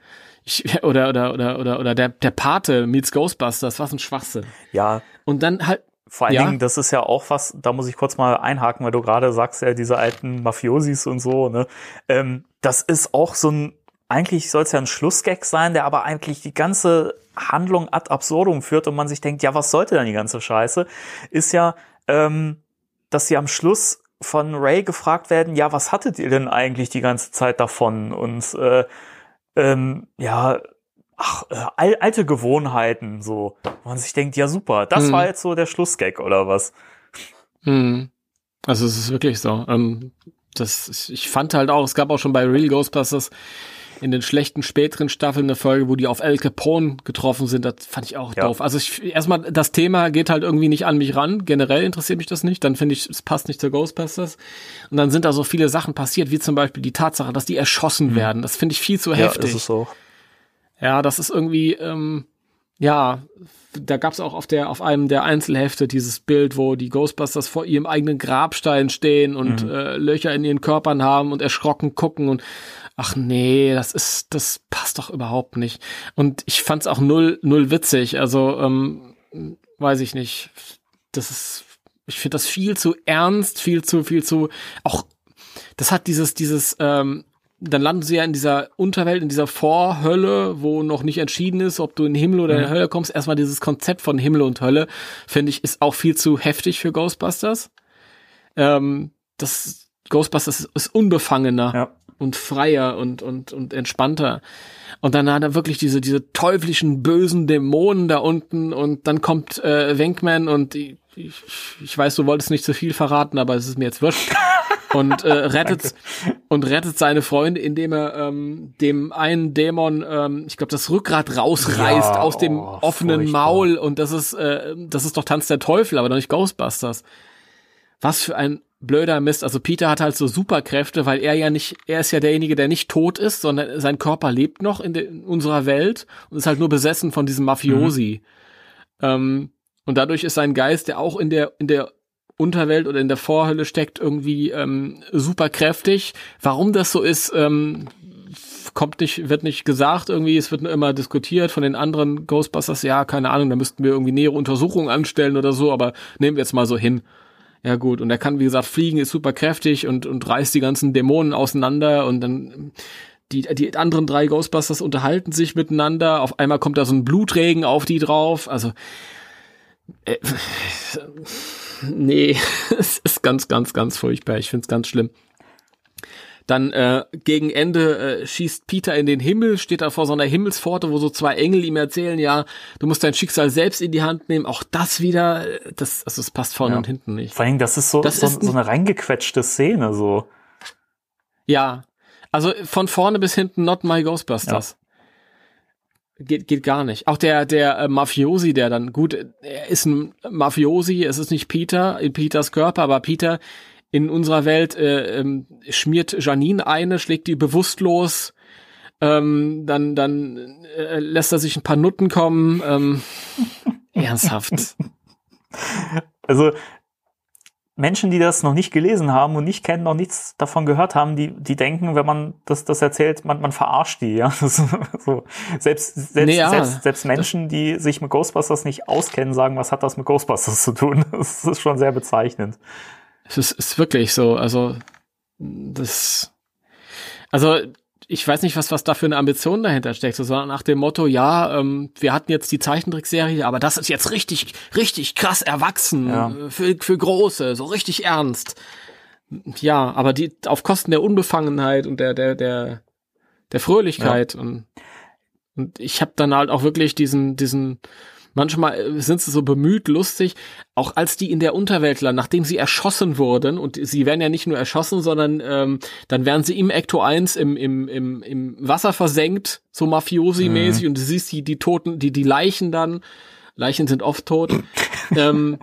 Ich, oder, oder, oder, oder, oder der, der Pate meets Ghostbusters, was ein Schwachsinn. Ja. Und dann halt. Vor allen ja. Dingen, das ist ja auch was, da muss ich kurz mal einhaken, weil du gerade sagst, ja, diese alten Mafiosis und so, ne? Ähm, das ist auch so ein, eigentlich soll es ja ein Schlussgag sein, der aber eigentlich die ganze Handlung ad absurdum führt und man sich denkt, ja, was sollte denn die ganze Scheiße? Ist ja, ähm, dass sie am Schluss von Ray gefragt werden, ja, was hattet ihr denn eigentlich die ganze Zeit davon? Und äh, ähm, ja, ach, äh, alte Gewohnheiten, so. Wo man sich denkt, ja super, das hm. war jetzt so der Schlussgag oder was? Hm. Also es ist wirklich so. Ähm, das, ich fand halt auch, es gab auch schon bei Real Ghostbusters in den schlechten späteren Staffeln eine Folge, wo die auf El Capone getroffen sind. Das fand ich auch ja. doof. Also ich, erstmal, das Thema geht halt irgendwie nicht an mich ran. Generell interessiert mich das nicht. Dann finde ich, es passt nicht zu Ghostbusters. Und dann sind da so viele Sachen passiert, wie zum Beispiel die Tatsache, dass die erschossen mhm. werden. Das finde ich viel zu heftig. Ja, ist es auch. Ja, das ist irgendwie, ähm, ja, da gab's auch auf der auf einem der Einzelhefte dieses Bild, wo die Ghostbusters vor ihrem eigenen Grabstein stehen und mhm. äh, Löcher in ihren Körpern haben und erschrocken gucken und ach nee, das ist, das passt doch überhaupt nicht. Und ich fand's auch null, null witzig. Also, ähm, weiß ich nicht. Das ist, ich finde das viel zu ernst, viel zu, viel zu, auch, das hat dieses, dieses, ähm, dann landen sie ja in dieser Unterwelt, in dieser Vorhölle, wo noch nicht entschieden ist, ob du in den Himmel oder in die Hölle kommst. Erstmal dieses Konzept von Himmel und Hölle, finde ich, ist auch viel zu heftig für Ghostbusters. Ähm, das Ghostbusters ist unbefangener Ja. und freier und, und, und entspannter. Und dann hat er wirklich diese, diese teuflischen, bösen Dämonen da unten und dann kommt äh, Wenkman und ich, ich, ich weiß, du wolltest nicht zu viel verraten, aber es ist mir jetzt wurscht. Und äh, rettet und rettet seine Freunde, indem er ähm, dem einen Dämon, ähm, ich glaube, das Rückgrat rausreißt Ja, aus dem oh, offenen furchtbar. Maul und das ist äh, das ist doch Tanz der Teufel, aber doch nicht Ghostbusters. Was für ein blöder Mist. Also Peter hat halt so Superkräfte, weil er ja nicht, er ist ja derjenige, der nicht tot ist, sondern sein Körper lebt noch in, de, in unserer Welt und ist halt nur besessen von diesem Mafiosi. Ähm, und dadurch ist sein Geist, der auch in der, in der Unterwelt oder in der Vorhölle steckt, irgendwie ähm, super kräftig. Warum das so ist, ähm, kommt nicht, wird nicht gesagt irgendwie, es wird nur immer diskutiert von den anderen Ghostbusters, ja, keine Ahnung, da müssten wir irgendwie nähere Untersuchungen anstellen oder so, aber nehmen wir jetzt mal so hin. Ja gut, und er kann, wie gesagt, fliegen, ist super kräftig und, und reißt die ganzen Dämonen auseinander und dann die, die anderen drei Ghostbusters unterhalten sich miteinander. Auf einmal kommt da so ein Blutregen auf die drauf. Also, äh, nee, es ist ganz, ganz, ganz furchtbar. Ich find's ganz schlimm. Dann äh, gegen Ende äh, schießt Peter in den Himmel, steht da vor so einer Himmelspforte, wo so zwei Engel ihm erzählen, ja, du musst dein Schicksal selbst in die Hand nehmen. Auch das wieder, äh, das, also es passt vorne Ja. und hinten nicht. Vor allem, das ist so, Das so, ist so eine reingequetschte Szene, so. Ja, also von vorne bis hinten not my Ghostbusters. Geht, geht gar nicht. Auch der, der äh, Mafiosi, der dann, gut, er ist ein Mafiosi, es ist nicht Peter in Peters Körper, aber Peter in unserer Welt äh, ähm, schmiert Janine eine, schlägt die bewusstlos, ähm, dann, dann äh, lässt er sich ein paar Nutten kommen. Ähm, ernsthaft. Also Menschen, die das noch nicht gelesen haben und nicht kennen, noch nichts davon gehört haben, die, die denken, wenn man das, das erzählt, man, man verarscht die, ja. Das so. Selbst, selbst, Nee, ja. selbst, selbst Menschen, die sich mit Ghostbusters nicht auskennen, sagen, was hat das mit Ghostbusters zu tun? Das ist schon sehr bezeichnend. Es ist, ist wirklich so. Also, das. Also, ich weiß nicht, was, was da für eine Ambition dahinter steckt, sondern nach dem Motto, ja, ähm, wir hatten jetzt die Zeichentrickserie, aber das ist jetzt richtig, richtig krass erwachsen, Ja. äh, für, für Große, so richtig ernst. Ja, aber die auf Kosten der Unbefangenheit und der, der, der, der Fröhlichkeit und, und ich habe dann halt auch wirklich diesen, diesen, manchmal äh, sind sie so bemüht, lustig, auch als die in der Unterwelt landen, nachdem sie erschossen wurden, und sie werden ja nicht nur erschossen, sondern ähm, dann werden sie im Ecto 1 im, im, im, im Wasser versenkt, so Mafiosi-mäßig, und du siehst die, die Toten, die, die Leichen dann, Leichen sind oft tot, ähm,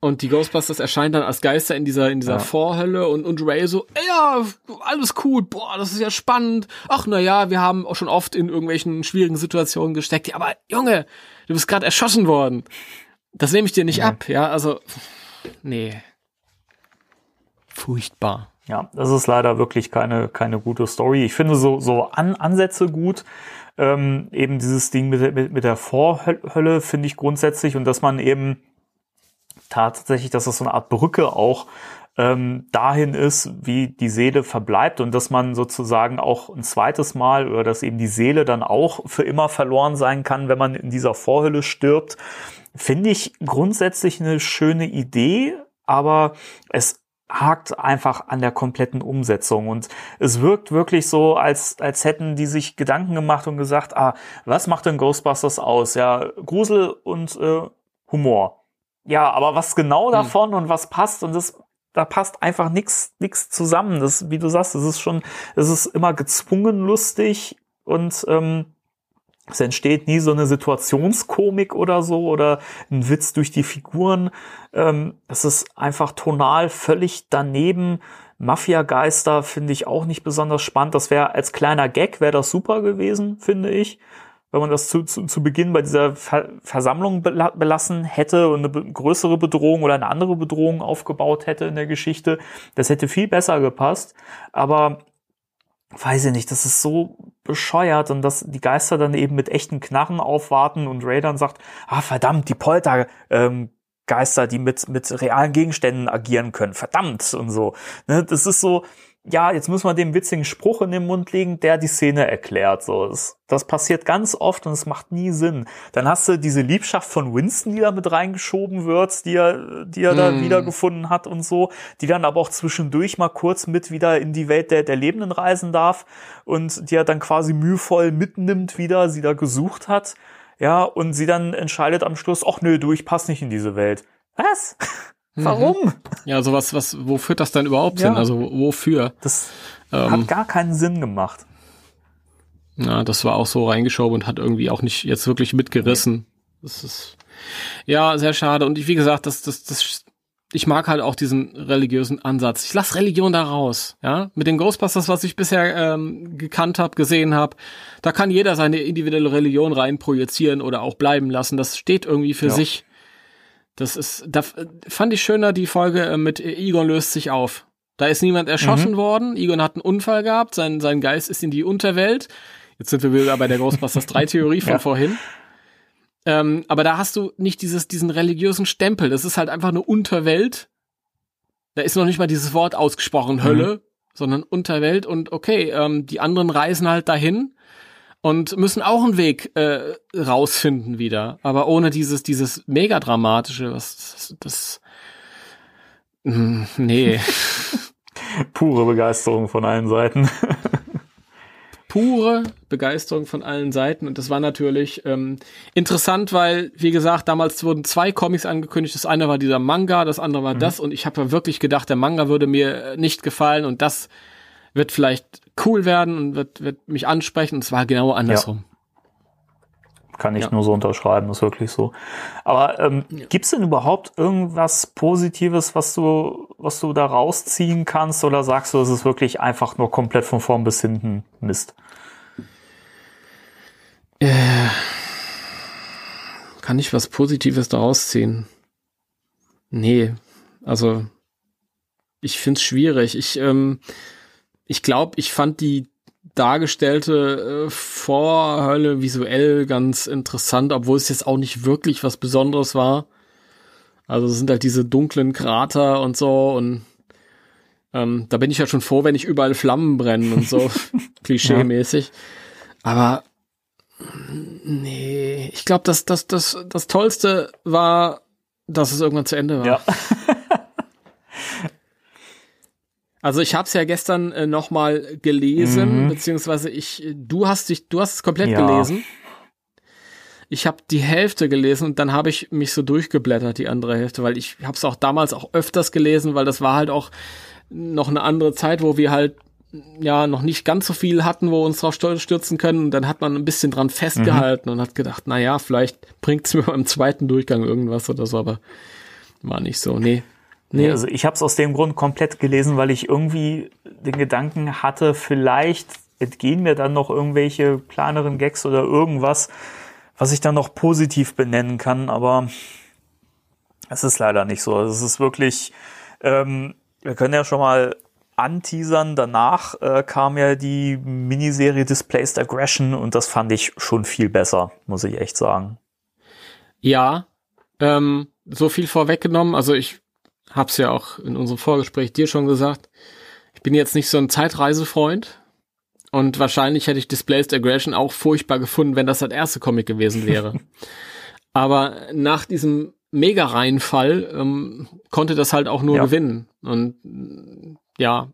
und die Ghostbusters erscheinen dann als Geister in dieser, in dieser Ja. Vorhölle und, und Ray so, "Ey, ja, alles cool, boah, das ist ja spannend. Ach, na ja, wir haben auch schon oft in irgendwelchen schwierigen Situationen gesteckt. Ja, aber Junge, du bist gerade erschossen worden. Das nehme ich dir nicht Ja. ab, ja, also, nee. Furchtbar. Ja, das ist leider wirklich keine, keine gute Story. Ich finde so, so An Ansätze gut. Ähm, eben dieses Ding mit, der- mit, mit der Vorhölle finde ich grundsätzlich und dass man eben tatsächlich, dass das so eine Art Brücke auch ähm, dahin ist, wie die Seele verbleibt und dass man sozusagen auch ein zweites Mal oder dass eben die Seele dann auch für immer verloren sein kann, wenn man in dieser Vorhölle stirbt, finde ich grundsätzlich eine schöne Idee, aber es hakt einfach an der kompletten Umsetzung und es wirkt wirklich so, als, als hätten die sich Gedanken gemacht und gesagt, ah, was macht denn Ghostbusters aus? Ja, Grusel und äh, Humor. Ja, aber was genau davon und was passt und das da passt einfach nix nix zusammen. Das, wie du sagst, das ist schon, es ist immer gezwungen lustig und ähm, es entsteht nie so eine Situationskomik oder so oder ein Witz durch die Figuren. Ähm, es ist einfach tonal völlig daneben. Mafia-Geister finde ich auch nicht besonders spannend. Das wäre als kleiner Gag wäre das super gewesen, finde ich. Wenn man das zu, zu, zu Beginn bei dieser Ver Versammlung bela belassen hätte und eine größere Bedrohung oder eine andere Bedrohung aufgebaut hätte in der Geschichte, das hätte viel besser gepasst. Aber weiß ich nicht, das ist so bescheuert und dass die Geister dann eben mit echten Knarren aufwarten und Ray dann sagt, ah verdammt, die Polter, ähm, Geister, die mit, mit realen Gegenständen agieren können, verdammt und so. Ne, das ist so, ja, jetzt müssen wir dem witzigen Spruch in den Mund legen, der die Szene erklärt. So, das, das passiert ganz oft und es macht nie Sinn. Dann hast du diese Liebschaft von Winston, die da mit reingeschoben wird, die er, die er mm. da hm. wiedergefunden hat und so, die dann aber auch zwischendurch mal kurz mit wieder in die Welt der, der Lebenden reisen darf und die er dann quasi mühevoll mitnimmt wieder, sie da gesucht hat. Ja, und sie dann entscheidet am Schluss, ach nö, du, ich passe nicht in diese Welt. Was? Warum? Mhm. Ja, so was, was, wo führt das denn überhaupt ja. hin? Also wofür? Das ähm, hat gar keinen Sinn gemacht. Ja, das war auch so reingeschoben und hat irgendwie auch nicht jetzt wirklich mitgerissen. Das ist ja sehr schade. Und wie gesagt, das, das, das, ich mag halt auch diesen religiösen Ansatz. Ich lass Religion da raus. Ja, mit den Ghostbusters, was ich bisher ähm, gekannt habe, gesehen habe, da kann jeder seine individuelle Religion rein projizieren oder auch bleiben lassen. Das steht irgendwie für ja. sich. Das ist, da fand ich schöner die Folge äh, mit Egon löst sich auf. Da ist niemand erschossen mhm. worden. Egon hat einen Unfall gehabt. Sein, sein Geist ist in die Unterwelt. Jetzt sind wir wieder bei der Ghostbusters 3 Theorie von ja. vorhin. Ähm, aber da hast du nicht dieses, diesen religiösen Stempel. Das ist halt einfach eine Unterwelt. Da ist noch nicht mal dieses Wort ausgesprochen, Hölle, mhm. sondern Unterwelt. Und okay, ähm, die anderen reisen halt dahin und müssen auch einen Weg äh, rausfinden wieder, aber ohne dieses dieses mega dramatische, was das, das mh, nee. Pure Begeisterung von allen Seiten. Pure Begeisterung von allen Seiten und das war natürlich ähm, interessant, weil wie gesagt damals wurden zwei Comics angekündigt. Das eine war dieser Manga, das andere war mhm. das und ich habe ja wirklich gedacht, der Manga würde mir nicht gefallen und das wird vielleicht cool werden und wird, wird mich ansprechen. Und es war genau andersrum. Ja. Kann ich ja. nur so unterschreiben, ist wirklich so. Aber ähm, ja. gibt es denn überhaupt irgendwas Positives, was du, was du da rausziehen kannst? Oder sagst du, es ist wirklich einfach nur komplett von vorn bis hinten Mist? Äh, kann ich was Positives daraus ziehen? Nee, also ich find's schwierig. Ich, ähm, ich glaube, ich fand die dargestellte äh, Vorhölle visuell ganz interessant, obwohl es jetzt auch nicht wirklich was Besonderes war. Also es sind halt diese dunklen Krater und so und ähm, da bin ich ja schon froh, wenn ich überall Flammen brennen und so, klischee-mäßig. Aber nee, ich glaube, das, das, das, das Tollste war, dass es irgendwann zu Ende war. Ja. Also ich habe es ja gestern äh, noch mal gelesen, mhm. beziehungsweise ich, du hast dich, du hast es komplett ja. gelesen. Ich habe die Hälfte gelesen und dann habe ich mich so durchgeblättert, die andere Hälfte, weil ich habe es auch damals auch öfters gelesen, weil das war halt auch noch eine andere Zeit, wo wir halt ja noch nicht ganz so viel hatten, wo wir uns drauf stürzen können. Und dann hat man ein bisschen dran festgehalten mhm. und hat gedacht, na ja, vielleicht bringt's mir beim zweiten Durchgang irgendwas oder so, aber war nicht so. Nee, Nee, also ich habe es aus dem Grund komplett gelesen, weil ich irgendwie den Gedanken hatte, vielleicht entgehen mir dann noch irgendwelche kleineren Gags oder irgendwas, was ich dann noch positiv benennen kann, aber es ist leider nicht so. Also es ist wirklich, ähm, wir können ja schon mal anteasern. Danach äh, kam ja die Miniserie Displaced Aggression und das fand ich schon viel besser, muss ich echt sagen. Ja, ähm, so viel vorweggenommen. Also ich hab's ja auch in unserem Vorgespräch dir schon gesagt. Ich bin jetzt nicht so ein Zeitreisefreund. Und wahrscheinlich hätte ich Displaced Aggression auch furchtbar gefunden, wenn das das erste Comic gewesen wäre. Aber nach diesem Mega-Reinfall ähm, konnte das halt auch nur ja. gewinnen. Und ja,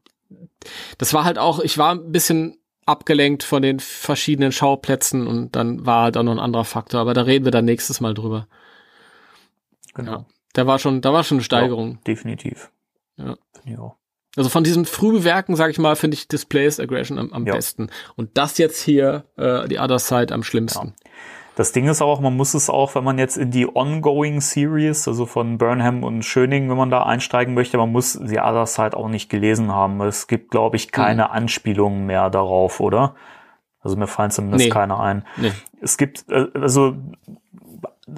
das war halt auch, ich war ein bisschen abgelenkt von den verschiedenen Schauplätzen und dann war halt auch noch ein anderer Faktor. Aber da reden wir dann nächstes Mal drüber. Genau. Ja. Da war schon, da war schon eine Steigerung. Ja, definitiv. Ja. ja. Also von diesen Frühwerken, sag ich mal, finde ich Displays Aggression am, am ja. besten. Und das jetzt hier, äh, die Other Side am schlimmsten. Ja. Das Ding ist auch, man muss es auch, wenn man jetzt in die Ongoing Series, also von Burnham und Schöning, wenn man da einsteigen möchte, man muss die Other Side auch nicht gelesen haben. Es gibt, glaube ich, keine mhm. Anspielungen mehr darauf, oder? Also mir fallen zumindest nee. keine ein. Nee. Es gibt, äh, also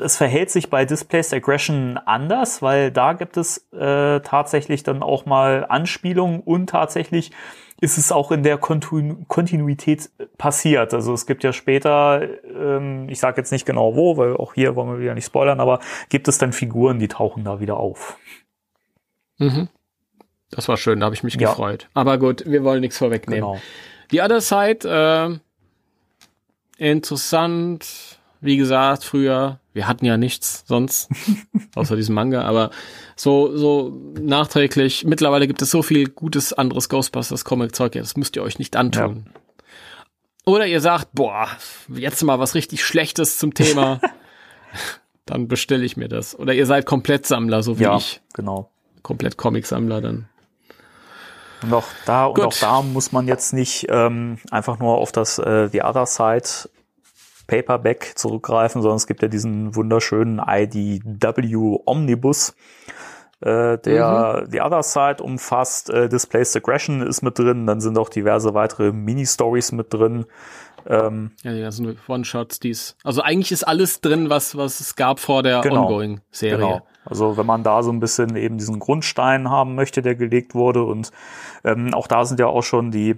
es verhält sich bei Displaced Aggression anders, weil da gibt es äh, tatsächlich dann auch mal Anspielungen und tatsächlich ist es auch in der Kontinu Kontinuität passiert. Also es gibt ja später, ähm, ich sage jetzt nicht genau wo, weil auch hier wollen wir wieder nicht spoilern, aber gibt es dann Figuren, die tauchen da wieder auf. Mhm. Das war schön, da habe ich mich Ja. gefreut. Aber gut, wir wollen nichts vorwegnehmen. Genau. Die Other Side, äh, interessant. Wie gesagt, früher, wir hatten ja nichts sonst, außer diesem Manga, aber so, so nachträglich, mittlerweile gibt es so viel gutes anderes Ghostbusters-Comic-Zeug, ja, das müsst ihr euch nicht antun. Oder ihr sagt, boah, jetzt mal was richtig Schlechtes zum Thema, dann bestelle ich mir das. Oder ihr seid Komplettsammler, so wie Ja, ich. genau. Komplett Comicsammler dann. Und auch da, und Gut. auch da muss man jetzt nicht ähm, einfach nur auf das äh, The Other Side Paperback zurückgreifen, sondern es gibt ja diesen wunderschönen IDW Omnibus. Äh, der The Other Side umfasst äh, Displaced Aggression ist mit drin, dann sind auch diverse weitere Mini-Stories mit drin. Ähm, Ja, die ganzen One-Shots, dies. Also eigentlich ist alles drin, was, was es gab vor der Genau. Ongoing-Serie. Genau. Also wenn man da so ein bisschen eben diesen Grundstein haben möchte, der gelegt wurde und ähm, auch da sind ja auch schon die,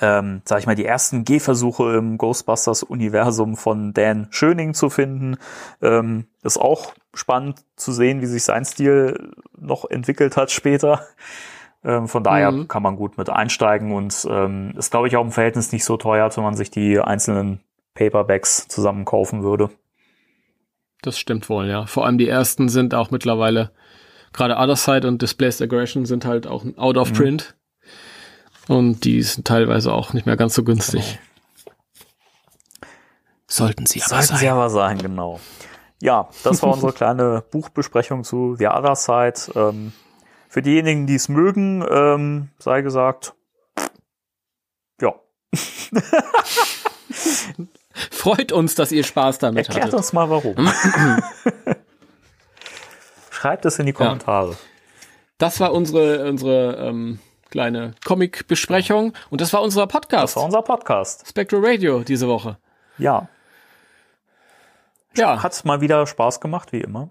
ähm, sag ich mal, die ersten Gehversuche im Ghostbusters-Universum von Dan Schöning zu finden. Ähm, ist auch spannend zu sehen, wie sich sein Stil noch entwickelt hat später. Ähm, von daher Mhm. kann man gut mit einsteigen und ähm, ist, glaube ich, auch im Verhältnis nicht so teuer, als wenn man sich die einzelnen Paperbacks zusammen kaufen würde. Das stimmt wohl, ja. Vor allem die ersten sind auch mittlerweile, gerade Other Side und Displaced Aggression sind halt auch out Mhm. of print. Und die sind teilweise auch nicht mehr ganz so günstig. Sollten sie aber Sollten sein. sie aber sein, genau. Ja, das war unsere kleine Buchbesprechung zu The Other Side. Ähm, für diejenigen, die es mögen, ähm, sei gesagt, ja, Freut uns, dass ihr Spaß damit erklärt hattet. uns mal warum. Schreibt es in die Kommentare. Das war unsere, unsere ähm, kleine Comic-Besprechung und das war unser Podcast. Das war unser Podcast. Spectral Radio diese Woche. Ja, Ja, hat mal wieder Spaß gemacht, wie immer.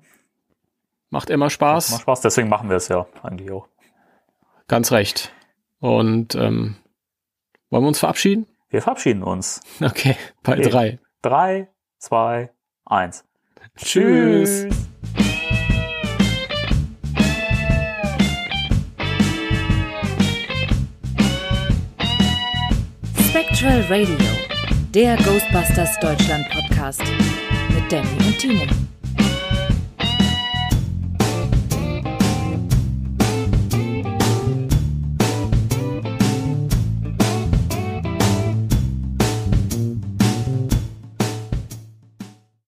macht immer Spaß. Macht Spaß, deswegen machen wir es ja eigentlich auch. Ganz recht. Und ähm, wollen wir uns verabschieden? Wir verabschieden uns. Okay, bei Okay. drei. Drei, zwei, eins. Tschüss. Spectral Radio, der Ghostbusters Deutschland Podcast mit Danny und Timo.